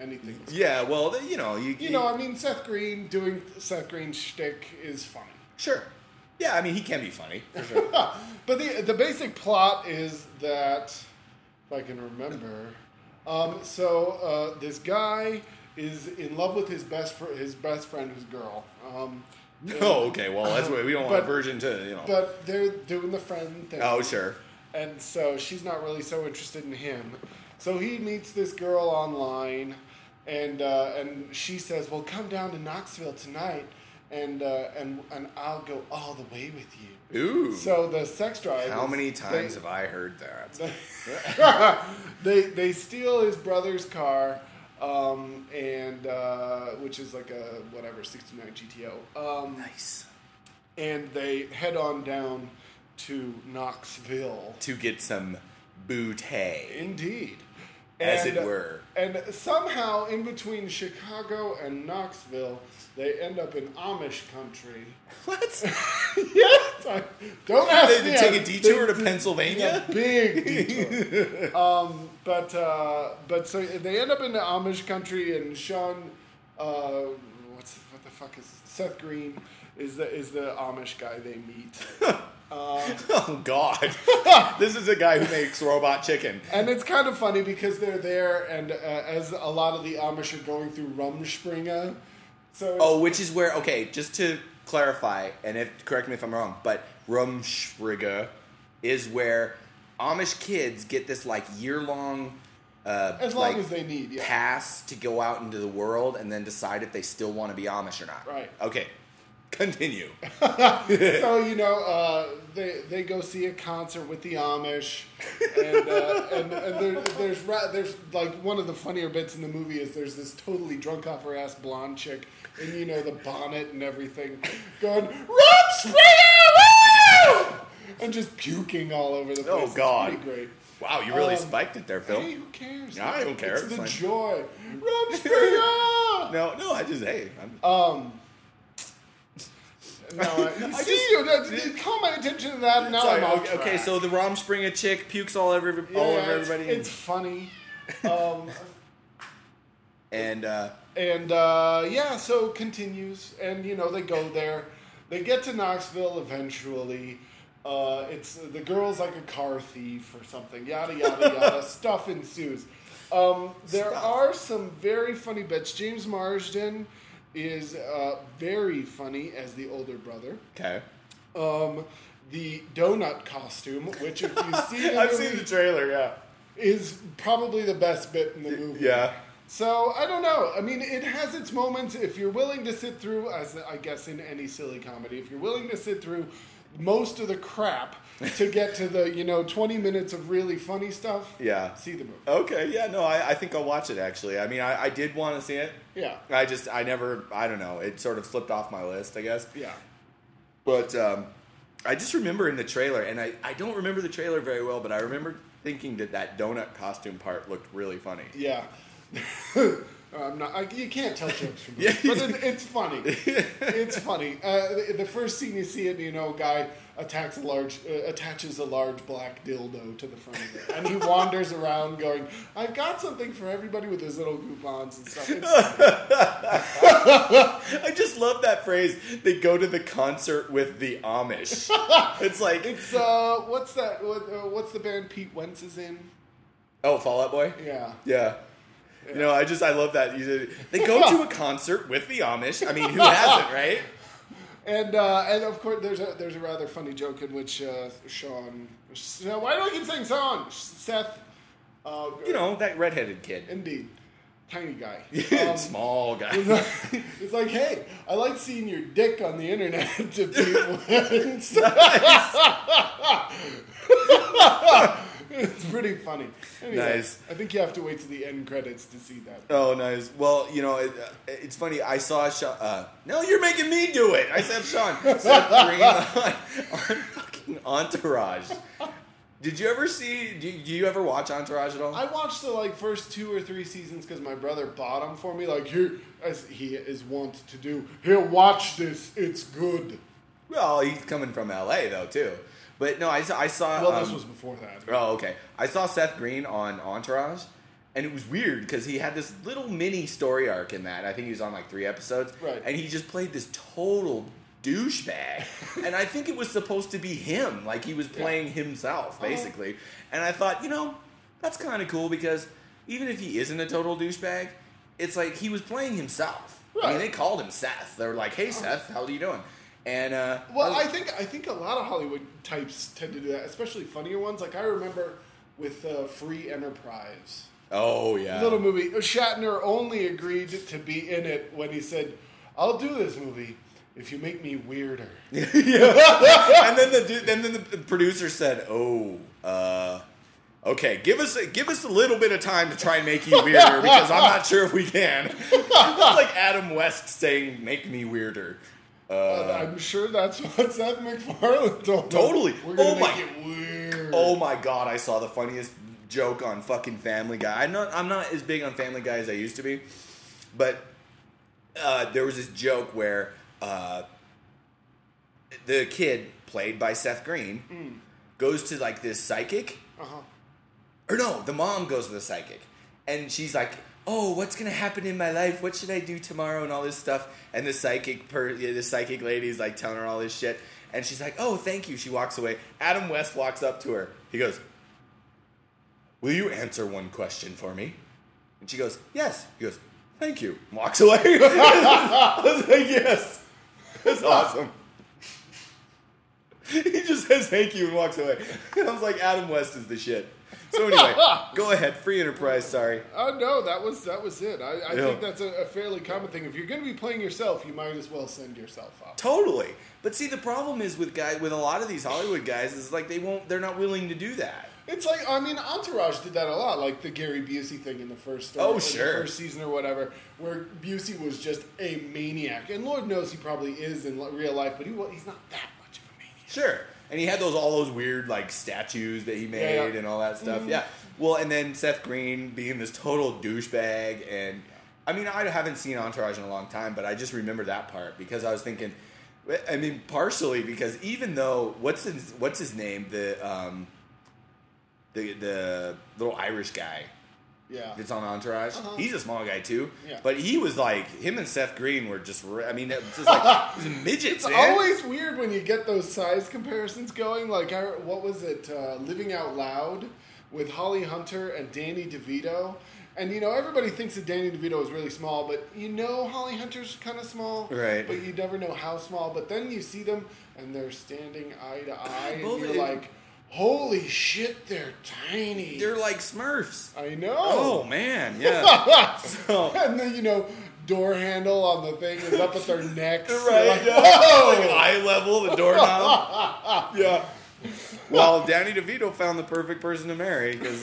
[SPEAKER 2] anything.
[SPEAKER 1] Yeah, well, you know, you,
[SPEAKER 2] You know, I mean, Seth Green doing Seth Green's shtick is funny.
[SPEAKER 1] sure. Yeah, I mean, he can be funny for sure. [laughs]
[SPEAKER 2] but the the basic plot is that, if I can remember, um, so uh, this guy is in love with his best fr- his best friend who's girl. Um, [laughs]
[SPEAKER 1] oh, okay. Well, that's [laughs] what we don't want a version to, you know.
[SPEAKER 2] but they're doing the friend thing.
[SPEAKER 1] oh, sure.
[SPEAKER 2] And so she's not really so interested in him. So he meets this girl online, and uh, and she says, "Well, come down to Knoxville tonight, and uh, and and I'll go all the way with you."
[SPEAKER 1] Ooh.
[SPEAKER 2] So the sex drive.
[SPEAKER 1] How
[SPEAKER 2] is
[SPEAKER 1] many times
[SPEAKER 2] they-
[SPEAKER 1] have I heard that? [laughs]
[SPEAKER 2] they they steal his brother's car, um, and uh, which is like a whatever '69 GTO. Um,
[SPEAKER 1] Nice.
[SPEAKER 2] and they head on down to Knoxville.
[SPEAKER 1] To get some bootay,
[SPEAKER 2] Indeed.
[SPEAKER 1] as
[SPEAKER 2] And,
[SPEAKER 1] it
[SPEAKER 2] uh,
[SPEAKER 1] were.
[SPEAKER 2] And somehow, in between Chicago and Knoxville, they end up in Amish country. [laughs]
[SPEAKER 1] What? [laughs]
[SPEAKER 2] yes, I, don't ask
[SPEAKER 1] They
[SPEAKER 2] me.
[SPEAKER 1] take a detour
[SPEAKER 2] they-
[SPEAKER 1] to Pennsylvania?
[SPEAKER 2] a big [laughs] detour. um, but uh, but so they end up in the Amish country, and Sean, uh, what's what the fuck is Seth Green is the is the Amish guy they meet. [laughs]
[SPEAKER 1] Oh God! [laughs] this is a guy who makes robot chicken.
[SPEAKER 2] And it's kind of funny because they're there, and uh, as a lot of the Amish are going through Rumspringa, so
[SPEAKER 1] Oh, which is where? Okay, just to clarify, and if correct me if I'm wrong, but Rumspringa is where Amish kids get this like year long. Uh,
[SPEAKER 2] as long
[SPEAKER 1] like,
[SPEAKER 2] as they need, yeah.
[SPEAKER 1] pass to go out into the world and then decide if they still want to be Amish or not.
[SPEAKER 2] Right.
[SPEAKER 1] Okay. Continue. [laughs]
[SPEAKER 2] so you know, uh, they they go see a concert with the Amish, and uh, and, and there, there's there's like one of the funnier bits in the movie is there's this totally drunk off her ass blonde chick, and you know the bonnet and everything, going Rumspringa, woo! and just puking all over the place.
[SPEAKER 1] Oh, God.
[SPEAKER 2] pretty great.
[SPEAKER 1] Wow, you really
[SPEAKER 2] Um,
[SPEAKER 1] spiked it there, Phil.
[SPEAKER 2] Hey, who cares?
[SPEAKER 1] I don't care.
[SPEAKER 2] It's
[SPEAKER 1] It's
[SPEAKER 2] the joy. Rumspringa. [laughs]
[SPEAKER 1] No, no, I just hey. I'm,
[SPEAKER 2] Um. No, [laughs] I, see,
[SPEAKER 1] just-
[SPEAKER 2] you call my attention to that. Now
[SPEAKER 1] sorry,
[SPEAKER 2] I'm
[SPEAKER 1] okay, okay, so the Rumspringa chick pukes all over
[SPEAKER 2] Yeah,
[SPEAKER 1] all over
[SPEAKER 2] it's-
[SPEAKER 1] everybody,
[SPEAKER 2] It's, funny. Um, [laughs]
[SPEAKER 1] and uh,
[SPEAKER 2] and uh, yeah, so it continues, and you know they go there. They get to Knoxville eventually. Uh, it's the girl's like a car thief or something. Yada yada yada. [laughs] Stuff ensues. Um, there
[SPEAKER 1] Stuff.
[SPEAKER 2] are some very funny bits. James Marsden is uh, very funny as the older brother.
[SPEAKER 1] okay.
[SPEAKER 2] Um, the donut costume, which if you [laughs] see
[SPEAKER 1] I've
[SPEAKER 2] movie,
[SPEAKER 1] seen the trailer. Yeah.
[SPEAKER 2] is probably the best bit in the movie.
[SPEAKER 1] Yeah.
[SPEAKER 2] So I don't know. I mean, it has its moments. If you're willing to sit through, as I guess in any silly comedy, if you're willing to sit through most of the crap to get to the you know 20 minutes of really funny stuff,
[SPEAKER 1] Yeah.
[SPEAKER 2] see the movie.
[SPEAKER 1] Okay. Yeah. No, I, I think I'll watch it. Actually, I mean, I, I did want to see it.
[SPEAKER 2] Yeah,
[SPEAKER 1] I just, I never, I don't know. It sort of slipped off my list, I guess.
[SPEAKER 2] yeah.
[SPEAKER 1] But um, I just remember in the trailer, and I, I don't remember the trailer very well, but I remember thinking that that donut costume part looked really funny.
[SPEAKER 2] Yeah. [laughs] I'm not. I, you can't tell jokes from
[SPEAKER 1] Yeah. [laughs]
[SPEAKER 2] movies, but it, it's funny. It's funny. Uh, the, the first scene you see it, you know, guy attacks a large uh, attaches a large black dildo to the front of it, and he wanders around going, "I've got something for everybody with his little coupons and stuff." [laughs]
[SPEAKER 1] I just love that phrase. They go to the concert with the Amish. [laughs] It's like,
[SPEAKER 2] it's uh, what's that? What, uh, what's the band Pete Wentz is in?
[SPEAKER 1] oh, Fall Out Boy.
[SPEAKER 2] Yeah.
[SPEAKER 1] Yeah. [laughs] You know, I just I love that. They go to a concert with the Amish. I mean, who hasn't, [laughs] right?
[SPEAKER 2] And uh, and of course, there's a there's a rather funny joke in which uh, Sean. Why do I keep saying Sean? Seth. Uh,
[SPEAKER 1] You know, that redheaded kid.
[SPEAKER 2] Indeed, tiny guy. [laughs] Um,
[SPEAKER 1] Small guy.
[SPEAKER 2] it's like- it's like, hey, I like seeing your dick on the internet to people. [laughs] it's pretty funny. Anyway,
[SPEAKER 1] Nice.
[SPEAKER 2] I think you have to wait to the end credits to see that.
[SPEAKER 1] Oh, nice. Well, you know, it, uh, it's funny. I saw Sean. Uh, no, you're making me do it. I said Sean. Seth [laughs] Green on, on fucking Entourage. Did you ever see? Do you, do you ever watch Entourage at all?
[SPEAKER 2] I watched the like first two or three seasons because my brother bought them for me. Like here, as he is wont to do. Here, watch this. It's good.
[SPEAKER 1] well, he's coming from L.A. though too. But no, I saw. I saw
[SPEAKER 2] Well, this
[SPEAKER 1] um,
[SPEAKER 2] was before that.
[SPEAKER 1] Oh, okay. I saw Seth Green on Entourage, and it was weird because he had this little mini story arc in that. I think he was on like three episodes,
[SPEAKER 2] Right.
[SPEAKER 1] And he just played this total douchebag, [laughs] and I think it was supposed to be him, like he was playing himself,
[SPEAKER 2] Uh-huh.
[SPEAKER 1] basically. And I thought, you know, that's kind of cool because even if he isn't a total douchebag, it's like he was playing himself. I mean,
[SPEAKER 2] Uh-huh.
[SPEAKER 1] they called him Seth. They were like, "Hey, Seth, how are you doing?" And uh,
[SPEAKER 2] Well, I think I think a lot of Hollywood types tend to do that, especially funnier ones. Like I remember with uh, Free Enterprise,
[SPEAKER 1] oh yeah,
[SPEAKER 2] little movie. Shatner only agreed to be in it when he said, "I'll do this movie if you make me weirder." [laughs]
[SPEAKER 1] and then the dude, then the producer said, "Oh, uh, okay, give us a, give us a little bit of time to try and make you weirder because I'm not sure if we can." [laughs] It's like Adam West saying, "Make me weirder." Uh,
[SPEAKER 2] I'm sure that's [laughs] what Seth MacFarlane told.
[SPEAKER 1] Totally.
[SPEAKER 2] We're gonna
[SPEAKER 1] Oh
[SPEAKER 2] make
[SPEAKER 1] my-
[SPEAKER 2] it weird.
[SPEAKER 1] oh my god, I saw the funniest joke on fucking Family Guy. I'm not I'm not as big on Family Guy as I used to be, but uh, there was this joke where uh, the kid played by Seth Green goes to like this psychic
[SPEAKER 2] Uh-huh.
[SPEAKER 1] or no, the mom goes to the psychic, and she's like, "Oh, what's gonna happen in my life? What should I do tomorrow?" and all this stuff. And the psychic, per, the psychic lady is like telling her all this shit, and she's like, "Oh, thank you." She walks away. Adam West walks up to her. He goes, "Will you answer one question for me?" And she goes, "Yes." He goes, "Thank you." and walks away. [laughs] I was like, "Yes, that's awesome." [laughs] he just says thank you and walks away. [laughs] I was like, Adam West is the shit. So anyway, [laughs] go ahead. Free Enterprise. Sorry.
[SPEAKER 2] Oh no, that was that was it. I, I
[SPEAKER 1] Yeah.
[SPEAKER 2] think that's a, a fairly common thing. If you're going to be playing yourself, you might as well send yourself up.
[SPEAKER 1] Totally. But see, the problem is with guys, with a lot of these Hollywood guys, is like they won't. They're not willing to do that.
[SPEAKER 2] It's like I mean, Entourage did that a lot, like the Gary Busey thing in the first
[SPEAKER 1] Oh, sure.
[SPEAKER 2] the first season or whatever, where Busey was just a maniac, and Lord knows he probably is in real life, but he he's not that much of a maniac.
[SPEAKER 1] Sure. And he had those all those weird like statues that he made
[SPEAKER 2] Yeah, yeah.
[SPEAKER 1] and all that stuff. Yeah. Well, and then Seth Green being this total douchebag, and I mean, I haven't seen Entourage in a long time, but I just remember that part because I was thinking. I mean, partially because even though what's his what's his name the um the the little Irish guy
[SPEAKER 2] Yeah,
[SPEAKER 1] that's on Entourage.
[SPEAKER 2] Uh-huh.
[SPEAKER 1] He's a small guy too,
[SPEAKER 2] Yeah.
[SPEAKER 1] but he was like him and Seth Green were just. I mean, it was just like [laughs] it was midgets.
[SPEAKER 2] it's
[SPEAKER 1] man.
[SPEAKER 2] always weird when you get those size comparisons going. Like, I, what was it? Uh, Living Out Loud with Holly Hunter and Danny DeVito. And you know, everybody thinks that Danny DeVito is really small, but you know Holly Hunter's kind of small,
[SPEAKER 1] Right.
[SPEAKER 2] But you never know how small. But then you see them, and they're standing eye to eye, and you're
[SPEAKER 1] of them-
[SPEAKER 2] like, "Holy shit, they're tiny!"
[SPEAKER 1] They're like Smurfs.
[SPEAKER 2] I know.
[SPEAKER 1] Oh man, yeah. [laughs] so,
[SPEAKER 2] and then you know, door handle on the thing is up at their necks. [laughs]
[SPEAKER 1] Right,
[SPEAKER 2] like,
[SPEAKER 1] yeah.
[SPEAKER 2] "Whoa!"
[SPEAKER 1] like eye level, the doorknob. [laughs] yeah. Well, Danny DeVito found the perfect person to marry because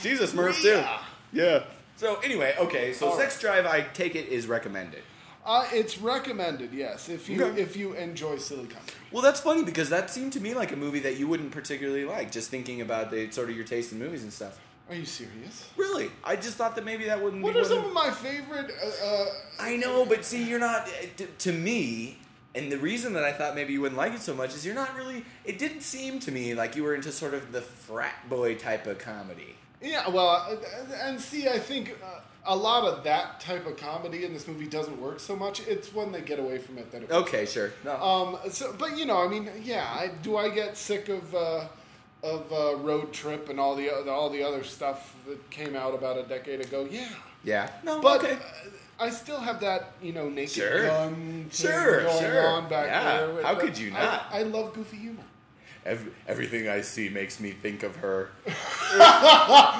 [SPEAKER 1] she's a Smurf too.
[SPEAKER 2] Yeah.
[SPEAKER 1] Yeah. So anyway, okay. So
[SPEAKER 2] All right.
[SPEAKER 1] Sex Drive, I take it is recommended.
[SPEAKER 2] Uh, it's recommended, yes, if you
[SPEAKER 1] Okay.
[SPEAKER 2] if you enjoy silly comedy.
[SPEAKER 1] Well, that's funny because that seemed to me like a movie that you wouldn't particularly like. Just thinking about the sort of your taste in movies and stuff.
[SPEAKER 2] Are you serious?
[SPEAKER 1] Really, I just thought that maybe that wouldn't.
[SPEAKER 2] What
[SPEAKER 1] be
[SPEAKER 2] are some
[SPEAKER 1] of-
[SPEAKER 2] my favorite? Uh, uh,
[SPEAKER 1] I know, but see, you're not. To, to me, And the reason that I thought maybe you wouldn't like it so much is you're not really. It didn't seem to me like you were into sort of the frat boy type of comedy.
[SPEAKER 2] Yeah, well, uh, and see, I think uh, a lot of that type of comedy in this movie doesn't work so much. It's when they get away from it that it. works.
[SPEAKER 1] Okay, sure. No.
[SPEAKER 2] Um. So, but you know, I mean, yeah. I, do I get sick of uh, of uh, Road Trip and all the oth- all the other stuff that came out about a decade ago? Yeah.
[SPEAKER 1] yeah. No.
[SPEAKER 2] But
[SPEAKER 1] okay.
[SPEAKER 2] uh, I still have that, you know, naked
[SPEAKER 1] Sure.
[SPEAKER 2] gun thing
[SPEAKER 1] Sure,
[SPEAKER 2] going
[SPEAKER 1] sure.
[SPEAKER 2] on back
[SPEAKER 1] Yeah.
[SPEAKER 2] there.
[SPEAKER 1] How could you
[SPEAKER 2] I-
[SPEAKER 1] not?
[SPEAKER 2] I, love goofy humor.
[SPEAKER 1] Ev- everything I see makes me think of her. [laughs]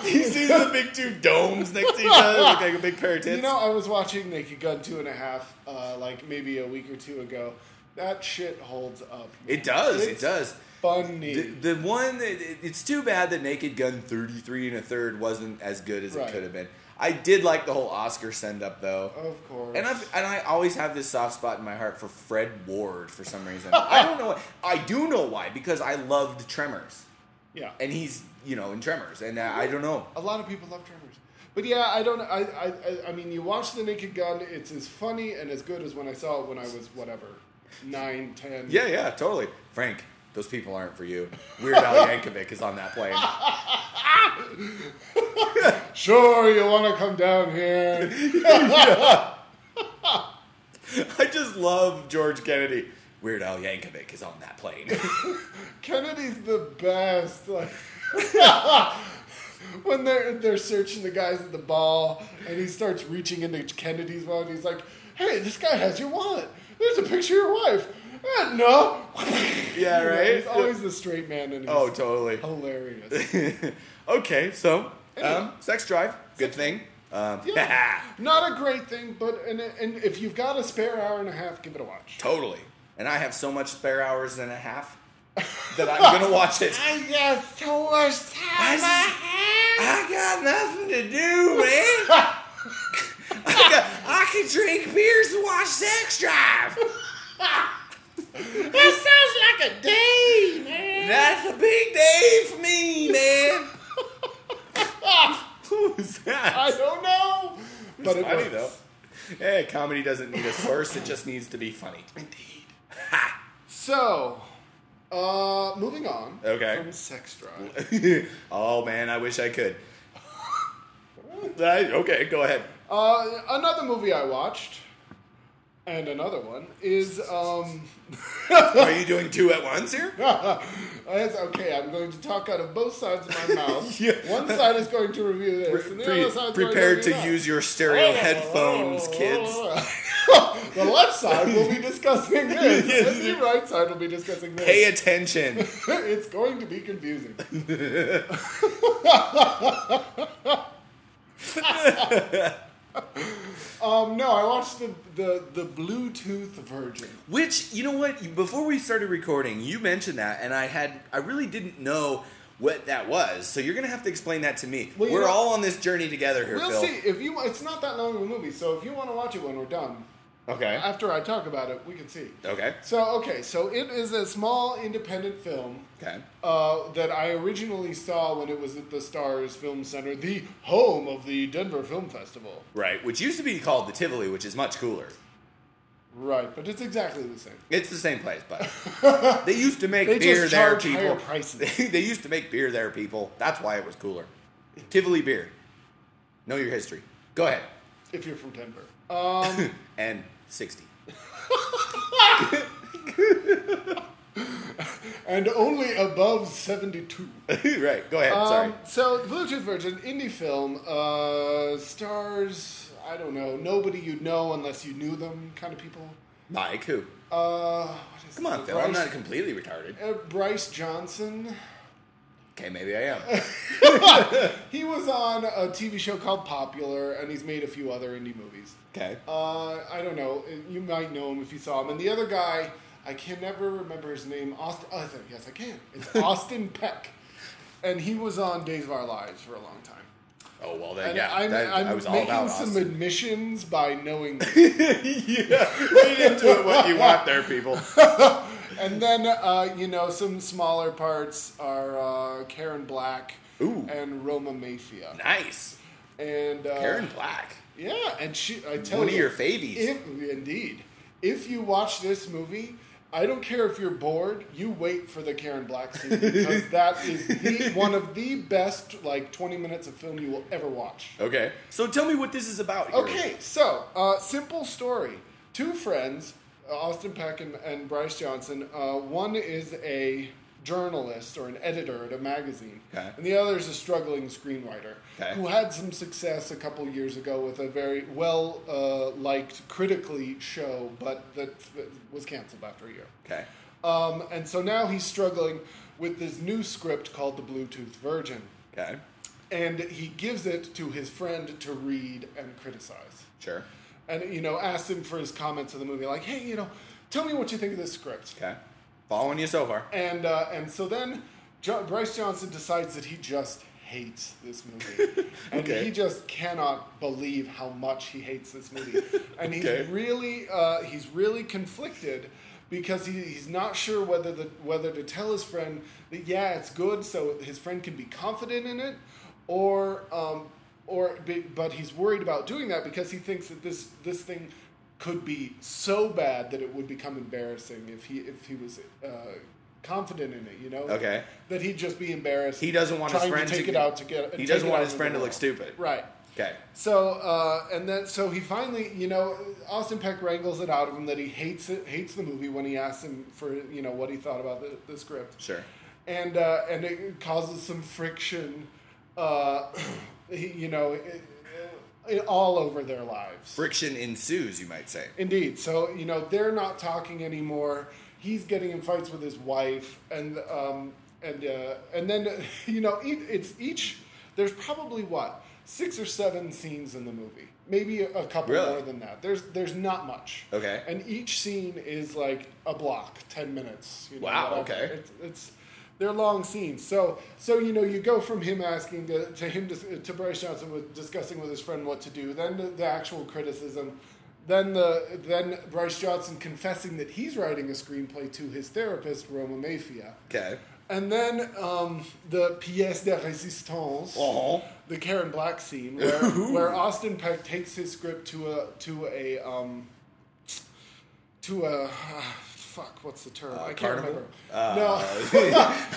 [SPEAKER 1] he sees the big two domes next to each other, [laughs] look like a big pair of tits.
[SPEAKER 2] You know, I was watching Naked Gun two and a half, uh, like maybe a week or two ago. That shit holds up.
[SPEAKER 1] it does.
[SPEAKER 2] It's
[SPEAKER 1] it does.
[SPEAKER 2] Funny.
[SPEAKER 1] The, the one, it- it's too bad that Naked Gun 33 and a third wasn't as good as
[SPEAKER 2] Right.
[SPEAKER 1] it could have been. I did like the whole Oscar send up though.
[SPEAKER 2] of course.
[SPEAKER 1] And, I've, and I always have this soft spot in my heart for Fred Ward for some reason. I don't know. Why. I do know why because I loved Tremors,
[SPEAKER 2] yeah.
[SPEAKER 1] and he's you know in Tremors, and uh, I don't know.
[SPEAKER 2] A lot of people love Tremors. But yeah, I don't. I, I, I- I mean, you watch The Naked Gun. It's as funny and as good as when I saw it when I was whatever, nine, ten.
[SPEAKER 1] Yeah, yeah, totally. Frank, those people aren't for you. Weird Al Yankovic is on that plane. [laughs]
[SPEAKER 2] Sure, you want to come down here? [laughs]
[SPEAKER 1] I just love George Kennedy. Weird Al Yankovic is on that plane. [laughs]
[SPEAKER 2] Kennedy's the best. Like, when they're they're searching the guys at the ball, and he starts reaching into Kennedy's wallet, he's like, "Hey, this guy has your wallet. There's a picture of your wife." "Eh, no. [laughs]
[SPEAKER 1] Yeah, right?
[SPEAKER 2] He's always the straight man, and he's
[SPEAKER 1] oh, totally.
[SPEAKER 2] hilarious. [laughs]
[SPEAKER 1] okay, so
[SPEAKER 2] Anyway.
[SPEAKER 1] um, sex drive, good thing. Um,
[SPEAKER 2] Yeah. [laughs] Not a great thing, but and and if you've got a spare hour and a half, give it a watch.
[SPEAKER 1] totally. And I have so much spare hours and a half that I'm gonna watch it.
[SPEAKER 2] I got so much time.
[SPEAKER 1] I got nothing to do, man. I, got, I can drink beers and watch Sex Drive.
[SPEAKER 2] That sounds like a day, man.
[SPEAKER 1] That's a big day for me, man. [laughs] Who's that?
[SPEAKER 2] I don't know, but
[SPEAKER 1] it's
[SPEAKER 2] it
[SPEAKER 1] funny
[SPEAKER 2] works.
[SPEAKER 1] though. Yeah, comedy doesn't need a source; it just needs to be funny.
[SPEAKER 2] Indeed.
[SPEAKER 1] Ha!
[SPEAKER 2] So, uh, moving on.
[SPEAKER 1] Okay.
[SPEAKER 2] From Sex Drive. [laughs]
[SPEAKER 1] oh man, I wish I could. [laughs] I- okay, go ahead.
[SPEAKER 2] Uh, another movie I watched, and another one is um. [laughs]
[SPEAKER 1] Are you doing two at once here? [laughs]
[SPEAKER 2] That's okay. I'm going to talk out of both sides of my [laughs] mouth.
[SPEAKER 1] Yeah.
[SPEAKER 2] One side is going to review this, and the other side
[SPEAKER 1] prepared to
[SPEAKER 2] to,
[SPEAKER 1] use your stereo headphones, kids.
[SPEAKER 2] the left side will be discussing this, and the right side will be discussing this.
[SPEAKER 1] Pay attention.
[SPEAKER 2] it's going to be confusing. Um, no, I watched the, the, the Bluetooth Virgin.
[SPEAKER 1] Which you know what? Before we started recording, you mentioned that, and I had I really didn't know what that was. So you're gonna have to explain that to me.
[SPEAKER 2] Well,
[SPEAKER 1] We're
[SPEAKER 2] know-
[SPEAKER 1] all on this journey together here,
[SPEAKER 2] We'll
[SPEAKER 1] Phil.
[SPEAKER 2] see if you. It's not that long of a movie, so if you want to watch it when we're done,
[SPEAKER 1] Okay.
[SPEAKER 2] after I talk about it, we can see.
[SPEAKER 1] Okay.
[SPEAKER 2] So okay, so it is a small independent film
[SPEAKER 1] Okay.
[SPEAKER 2] uh, that I originally saw when it was at the Starz Film Center, the home of the Denver Film Festival.
[SPEAKER 1] Right. Which used to be called the Tivoli, which is much cooler.
[SPEAKER 2] Right, but it's exactly the same.
[SPEAKER 1] It's the same place, but [laughs] they used to make beer there, people.
[SPEAKER 2] higher prices.
[SPEAKER 1] They, [laughs] they used to make beer there, people. That's why it was cooler. Tivoli beer. Know your history. Go ahead.
[SPEAKER 2] If you're from Denver. [laughs] Um,
[SPEAKER 1] and sixty. [laughs]
[SPEAKER 2] and only above 72. [laughs]
[SPEAKER 1] right. Go ahead. Sorry.
[SPEAKER 2] Um, so, the Bluetooth Virgin, indie film, uh, stars, I don't know, nobody you'd know unless you knew them kind of people.
[SPEAKER 1] Mike, who?
[SPEAKER 2] Uh, what is
[SPEAKER 1] Come on,
[SPEAKER 2] it?
[SPEAKER 1] Phil. I'm not completely retarded.
[SPEAKER 2] uh, Bryce Johnson.
[SPEAKER 1] Okay, maybe I am. [laughs]
[SPEAKER 2] He was on a TV show called Popular, and he's made a few other indie movies.
[SPEAKER 1] Okay.
[SPEAKER 2] Uh, I don't know. You might know him if you saw him. And the other guy, I can never remember his name. Austin. Oh, yes, I can. It's [laughs] Austin Peck, and he was on Days of Our Lives for a long time.
[SPEAKER 1] Oh well, then
[SPEAKER 2] And
[SPEAKER 1] yeah,
[SPEAKER 2] I'm,
[SPEAKER 1] that,
[SPEAKER 2] I'm
[SPEAKER 1] I was all
[SPEAKER 2] making
[SPEAKER 1] about
[SPEAKER 2] some
[SPEAKER 1] Austin.
[SPEAKER 2] admissions by knowing. [laughs]
[SPEAKER 1] yeah, read into it what you want there, people. [laughs]
[SPEAKER 2] and then, uh, you know, some smaller parts are uh, Karen Black
[SPEAKER 1] Ooh.
[SPEAKER 2] and Roma Maffia.
[SPEAKER 1] Nice,
[SPEAKER 2] And uh,
[SPEAKER 1] Karen Black.
[SPEAKER 2] Yeah, and she. I tell you
[SPEAKER 1] One of your favies.
[SPEAKER 2] If indeed, if you watch this movie, I don't care if you're bored. You wait for the Karen Black scene [laughs] because that is the, one of the best like 20 minutes of film you will ever watch.
[SPEAKER 1] Okay. So tell me what this is about. here.
[SPEAKER 2] Okay, so uh, simple story. Two friends, uh, Austin Peck and, and Bryce Johnson. Uh, one is a journalist or an editor at a magazine,
[SPEAKER 1] Okay.
[SPEAKER 2] and the other is a struggling screenwriter
[SPEAKER 1] Okay.
[SPEAKER 2] who had some success a couple years ago with a very well uh, liked, critically show, but that was canceled after a year.
[SPEAKER 1] Okay.
[SPEAKER 2] Um, and so now he's struggling with this new script called The Bluetooth Virgin
[SPEAKER 1] Okay.
[SPEAKER 2] and he gives it to his friend to read and criticize.
[SPEAKER 1] Sure.
[SPEAKER 2] And you know, asks him for his comments of the movie, like, "Hey, you know, tell me what you think of this script."
[SPEAKER 1] Okay. Following you so far.
[SPEAKER 2] And uh, and so then jo- Bryce Johnson decides that he just hates this movie, [laughs] and
[SPEAKER 1] Okay.
[SPEAKER 2] he just cannot believe how much he hates this movie, [laughs] and he's
[SPEAKER 1] Okay.
[SPEAKER 2] really uh, he's really conflicted. Because he, he's not sure whether the whether to tell his friend that yeah it's good so his friend can be confident in it, or um, or be- but he's worried about doing that because he thinks that this this thing could be so bad that it would become embarrassing if he if he was uh, confident in it, you know.
[SPEAKER 1] Okay.
[SPEAKER 2] That he'd just be embarrassed.
[SPEAKER 1] He doesn't want his friend
[SPEAKER 2] to take
[SPEAKER 1] to-
[SPEAKER 2] it out to get.
[SPEAKER 1] He doesn't want his friend to look stupid.
[SPEAKER 2] Right.
[SPEAKER 1] Okay.
[SPEAKER 2] So uh, and then so he finally, you know, Austin Peck wrangles it out of him that he hates it, hates the movie when he asks him for you know what he thought about the, the script
[SPEAKER 1] Sure.
[SPEAKER 2] and uh, and it causes some friction, uh, [clears throat] he- you know, it, all over their lives.
[SPEAKER 1] Friction ensues, you might say.
[SPEAKER 2] Indeed. So you know they're not talking anymore. He's getting in fights with his wife, and um, and uh, and then [laughs] you know it's each. There's probably what six or seven scenes in the movie, maybe a, a couple
[SPEAKER 1] Really?
[SPEAKER 2] more than that. There's there's not much.
[SPEAKER 1] Okay.
[SPEAKER 2] And each scene is like a block, ten minutes. You know,
[SPEAKER 1] Wow,
[SPEAKER 2] whatever.
[SPEAKER 1] okay.
[SPEAKER 2] It's, it's they're long scenes. So so you know you go from him asking to, to him to, to Bryce Johnson with discussing with his friend what to do, then the, the actual criticism, then the then Bryce Johnson confessing that he's writing a screenplay to his therapist Roma Maffia,
[SPEAKER 1] Okay.
[SPEAKER 2] and then um, the pièce de résistance
[SPEAKER 1] Oh.
[SPEAKER 2] the Karen Black scene where, [laughs] where Austin Peck takes his script to a to a um to a fuck what's the term
[SPEAKER 1] Uh,
[SPEAKER 2] I can't
[SPEAKER 1] carnival?
[SPEAKER 2] remember
[SPEAKER 1] Uh,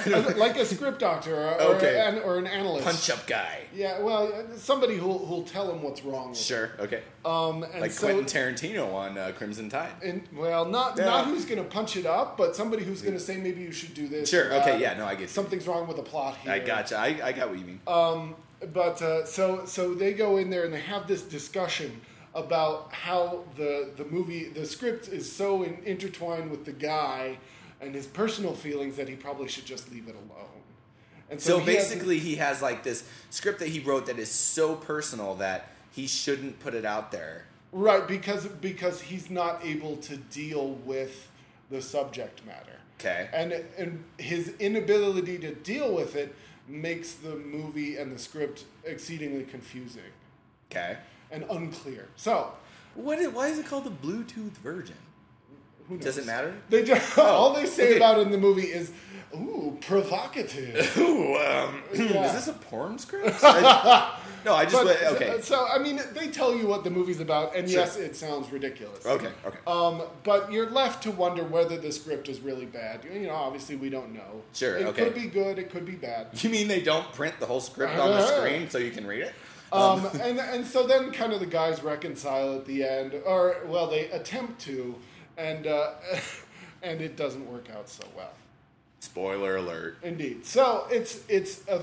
[SPEAKER 2] no [laughs] [laughs] like a script doctor or, or,
[SPEAKER 1] Okay.
[SPEAKER 2] an, or an analyst
[SPEAKER 1] Punch up guy.
[SPEAKER 2] yeah well somebody who'll who'll tell him what's wrong with
[SPEAKER 1] Sure. Okay.
[SPEAKER 2] um and
[SPEAKER 1] Like
[SPEAKER 2] so
[SPEAKER 1] Quentin Tarantino on uh, Crimson Tide.
[SPEAKER 2] and well not
[SPEAKER 1] Yeah.
[SPEAKER 2] not who's gonna punch it up but somebody who's gonna say maybe you should do this
[SPEAKER 1] Sure. Okay. Yeah. No, I get you.
[SPEAKER 2] something's wrong with the plot here
[SPEAKER 1] I gotcha. I, I got what you mean.
[SPEAKER 2] Um, but uh, so so they go in there and they have this discussion about how the the movie the script is so in, intertwined with the guy and his personal feelings that he probably should just leave it alone. And
[SPEAKER 1] so
[SPEAKER 2] he has-
[SPEAKER 1] basically, he has like this script that he wrote that is so personal that he shouldn't put it out there.
[SPEAKER 2] right because because he's not able to deal with the subject matter.
[SPEAKER 1] Okay.
[SPEAKER 2] And and his inability to deal with it makes the movie and the script exceedingly confusing
[SPEAKER 1] Okay.
[SPEAKER 2] And unclear. So,
[SPEAKER 1] What? Is, why is it called the Bluetooth Virgin? Does it matter?
[SPEAKER 2] They just [laughs] all they say
[SPEAKER 1] okay.
[SPEAKER 2] about it in the movie is, "Ooh, provocative." [laughs]
[SPEAKER 1] Ooh, um, [laughs]
[SPEAKER 2] Yeah.
[SPEAKER 1] is this a porn script? I- no, I just
[SPEAKER 2] But,
[SPEAKER 1] okay.
[SPEAKER 2] So I mean, they tell you what the movie's about, and
[SPEAKER 1] Sure.
[SPEAKER 2] yes, it sounds ridiculous.
[SPEAKER 1] Okay, okay.
[SPEAKER 2] Um, but you're left to wonder whether the script is really bad. You know, obviously we don't know.
[SPEAKER 1] Sure,
[SPEAKER 2] It
[SPEAKER 1] okay.
[SPEAKER 2] could be good. It could be bad.
[SPEAKER 1] You mean they don't print the whole script on the screen so you can read it?
[SPEAKER 2] Um, and and so then kind of the guys reconcile at the end, or well, they attempt to, and uh, [laughs] and it doesn't work out so well.
[SPEAKER 1] Spoiler alert.
[SPEAKER 2] Indeed. So it's it's a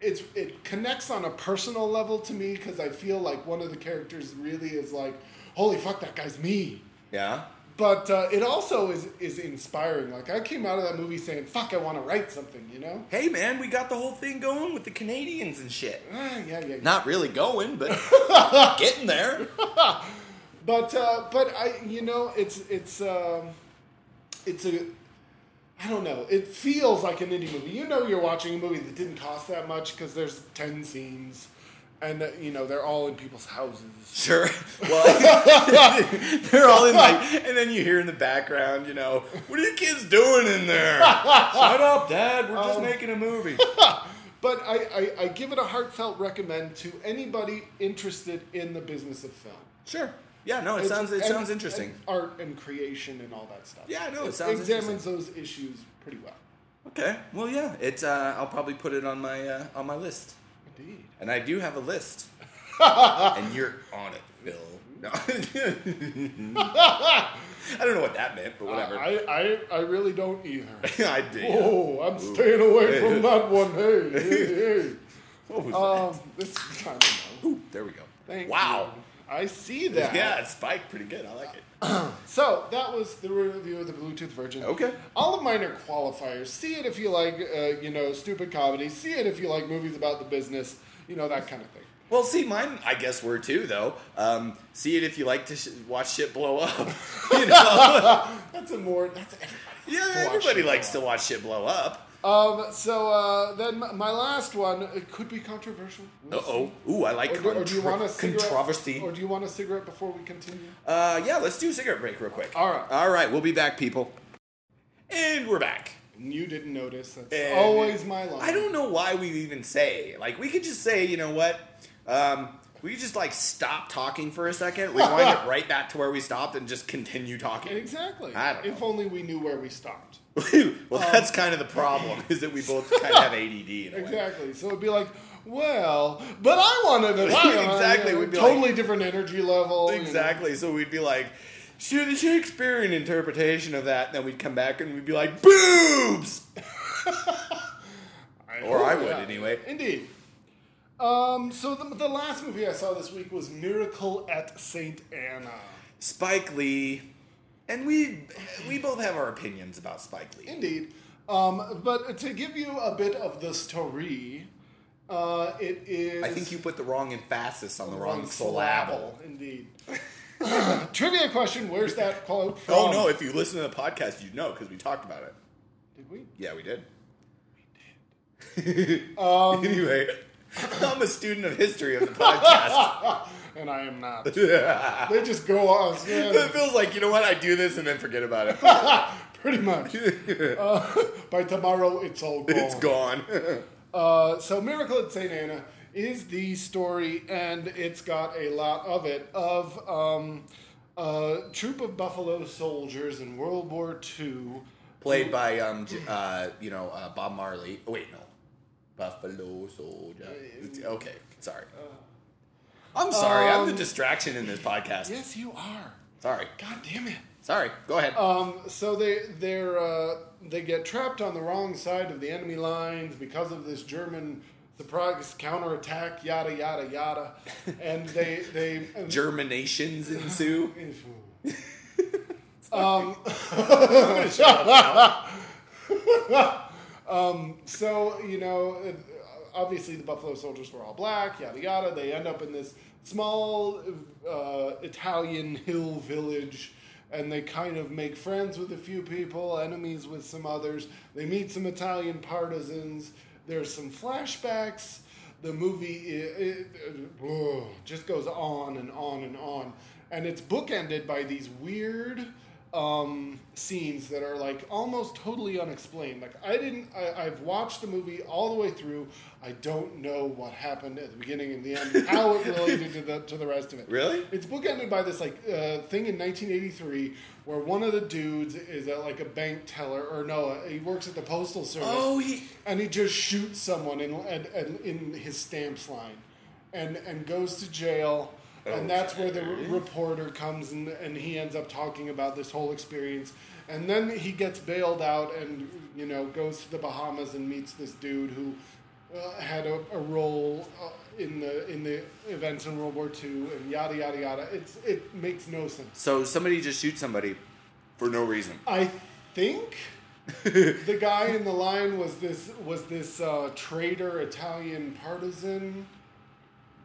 [SPEAKER 2] it's it connects on a personal level to me because I feel like one of the characters really is like, holy fuck, that guy's me.
[SPEAKER 1] Yeah.
[SPEAKER 2] But uh, it also is is inspiring. Like I came out of that movie saying, "Fuck, I want to write something," you know?
[SPEAKER 1] Hey man, we got the whole thing going with the Canadians and shit.
[SPEAKER 2] Ah, yeah, yeah. yeah.
[SPEAKER 1] Not really going, but [laughs] getting there. [laughs]
[SPEAKER 2] But uh, but I you know it's it's um, it's a I don't know. It feels like an indie movie. You know, you're watching a movie that didn't cost that much because there's ten scenes, and uh, you know they're all in people's houses. [laughs]
[SPEAKER 1] Sure. Well, [laughs] they're all in like, and then you hear in the background, you know, what are you kids doing in there? Shut up, Dad. We're just making a movie. [laughs]
[SPEAKER 2] But I, I, I give it a heartfelt recommend to anybody interested in the business of film.
[SPEAKER 1] Sure. Yeah, no, it
[SPEAKER 2] It's-
[SPEAKER 1] sounds it
[SPEAKER 2] and-
[SPEAKER 1] sounds interesting.
[SPEAKER 2] and art and creation and all that stuff.
[SPEAKER 1] Yeah, no, it
[SPEAKER 2] It
[SPEAKER 1] sounds
[SPEAKER 2] examines those issues pretty well.
[SPEAKER 1] Okay, well, yeah, it's. Uh, I'll probably put it on my uh, on my list,
[SPEAKER 2] Indeed.
[SPEAKER 1] and I do have a list, [laughs] and you're on it, Phil. No. [laughs] I don't know what that meant, but whatever.
[SPEAKER 2] I, I, I really don't either. [laughs]
[SPEAKER 1] I did.
[SPEAKER 2] Oh, I'm staying away from that one. Hey, hey, hey.
[SPEAKER 1] What was
[SPEAKER 2] Um, this I don't know.
[SPEAKER 1] Ooh, there we go.
[SPEAKER 2] Thank
[SPEAKER 1] wow.
[SPEAKER 2] you. I see that.
[SPEAKER 1] Yeah, it spiked pretty good. I like it. [clears throat]
[SPEAKER 2] So that was the review of the Bluetooth Virgin.
[SPEAKER 1] Okay.
[SPEAKER 2] All of mine are qualifiers. See it if you like, uh, you know, stupid comedy. See it if you like movies about the business. You know that kind of thing.
[SPEAKER 1] Well, see, mine, I guess, were too, though. Um, see it if you like to sh- watch shit blow up. [laughs] you know? [laughs]
[SPEAKER 2] That's a more. That's everybody.
[SPEAKER 1] yeah, everybody likes to watch shit blow up.
[SPEAKER 2] Um. So uh, then my last one it could be controversial.
[SPEAKER 1] Uh
[SPEAKER 2] We'll
[SPEAKER 1] oh. Ooh, I like.
[SPEAKER 2] Or, do- or do you want a cigarette?
[SPEAKER 1] controversy.
[SPEAKER 2] Or do you want a cigarette before we continue?
[SPEAKER 1] Uh, yeah, let's do a cigarette break real quick.
[SPEAKER 2] All right.
[SPEAKER 1] All right, we'll be back, people. And we're back.
[SPEAKER 2] You didn't notice. That's
[SPEAKER 1] And
[SPEAKER 2] always my line.
[SPEAKER 1] I don't know why we even say. Like, we could just say, you know what? Um, we could just, like, stop talking for a second, rewind [laughs] it right back to where we stopped, and just continue talking.
[SPEAKER 2] Exactly.
[SPEAKER 1] I don't
[SPEAKER 2] If only we knew where we stopped. [laughs]
[SPEAKER 1] well, that's kind of the problem, is that we both [laughs] kind of have ADD in a way.
[SPEAKER 2] Exactly. So it'd be like, well, but I wanted to [laughs]
[SPEAKER 1] Exactly,
[SPEAKER 2] it.
[SPEAKER 1] we'd be
[SPEAKER 2] totally different energy level. you know.
[SPEAKER 1] Exactly. So we'd be like, sure, the Shakespearean interpretation of that, and then we'd come back and we'd be like, boobs! Or I would, anyway.
[SPEAKER 2] Indeed. Um, so the, the last movie I saw this week was Miracle at Saint Anna.
[SPEAKER 1] Spike Lee, and we we both have our opinions about Spike Lee.
[SPEAKER 2] Indeed. Um, but to give you a bit of the story, uh, it is.
[SPEAKER 1] I think you put the wrong emphasis on the wrong syllable.
[SPEAKER 2] Indeed. [laughs] Trivia question: Where's that quote from?
[SPEAKER 1] Oh no! If you listen to the podcast, you'd know because we talked about it.
[SPEAKER 2] Did we?
[SPEAKER 1] Yeah, we did. we did. [laughs]
[SPEAKER 2] Um,
[SPEAKER 1] anyway, [laughs] I'm a student of history of the podcast.
[SPEAKER 2] And I am not. [laughs] They just go on. yeah,
[SPEAKER 1] feels like you know what? I do this and then forget about it. [laughs]
[SPEAKER 2] pretty much. [laughs] Uh, by tomorrow, it's all gone.
[SPEAKER 1] it's gone.
[SPEAKER 2] Uh, so, Miracle at St. Anna is the story, and it's got a lot of it, of um, a troop of Buffalo soldiers in World War II.
[SPEAKER 1] Played by um, uh, you know, uh, Bob Marley. Oh, wait, no, Buffalo Soldier. Okay, sorry. I'm sorry. I'm the
[SPEAKER 2] Um,
[SPEAKER 1] distraction in this podcast.
[SPEAKER 2] Yes, you are.
[SPEAKER 1] Sorry.
[SPEAKER 2] God damn it.
[SPEAKER 1] Sorry. Go ahead.
[SPEAKER 2] Um, so they they're uh, they get trapped on the wrong side of the enemy lines because of this German surprise counterattack, yada yada yada, [laughs] and they they
[SPEAKER 1] Germinations ensue. [laughs] [laughs]
[SPEAKER 2] um, um, so you know, obviously the Buffalo Soldiers were all black, yada yada. They end up in this small uh, Italian hill village, and they kind of make friends with a few people, enemies with some others. They meet some Italian partisans. There's some flashbacks. The movie it, it, ugh, just goes on and on and on, and it's bookended by these weird um, scenes that are like almost totally unexplained. Like I didn't, I, I've watched the movie all the way through. I don't know what happened at the beginning and the end, how it related to the to the rest of it.
[SPEAKER 1] Really?
[SPEAKER 2] It's bookended by this like uh, thing in 1983 where one of the dudes is a, like a bank teller, or no, he works at the postal service.
[SPEAKER 1] Oh, he.
[SPEAKER 2] and he just shoots someone in and in his stamps line, and and goes to jail. And that's where the re- reporter comes and, and he ends up talking about this whole experience. And then he gets bailed out and you know goes to the Bahamas and meets this dude who uh, had a, a role uh, in the in the events in World War II and yada yada yada. It's it makes no sense.
[SPEAKER 1] So somebody just shoots somebody for no reason.
[SPEAKER 2] I think [laughs] the guy in the line was this was this uh, traitor Italian partisan,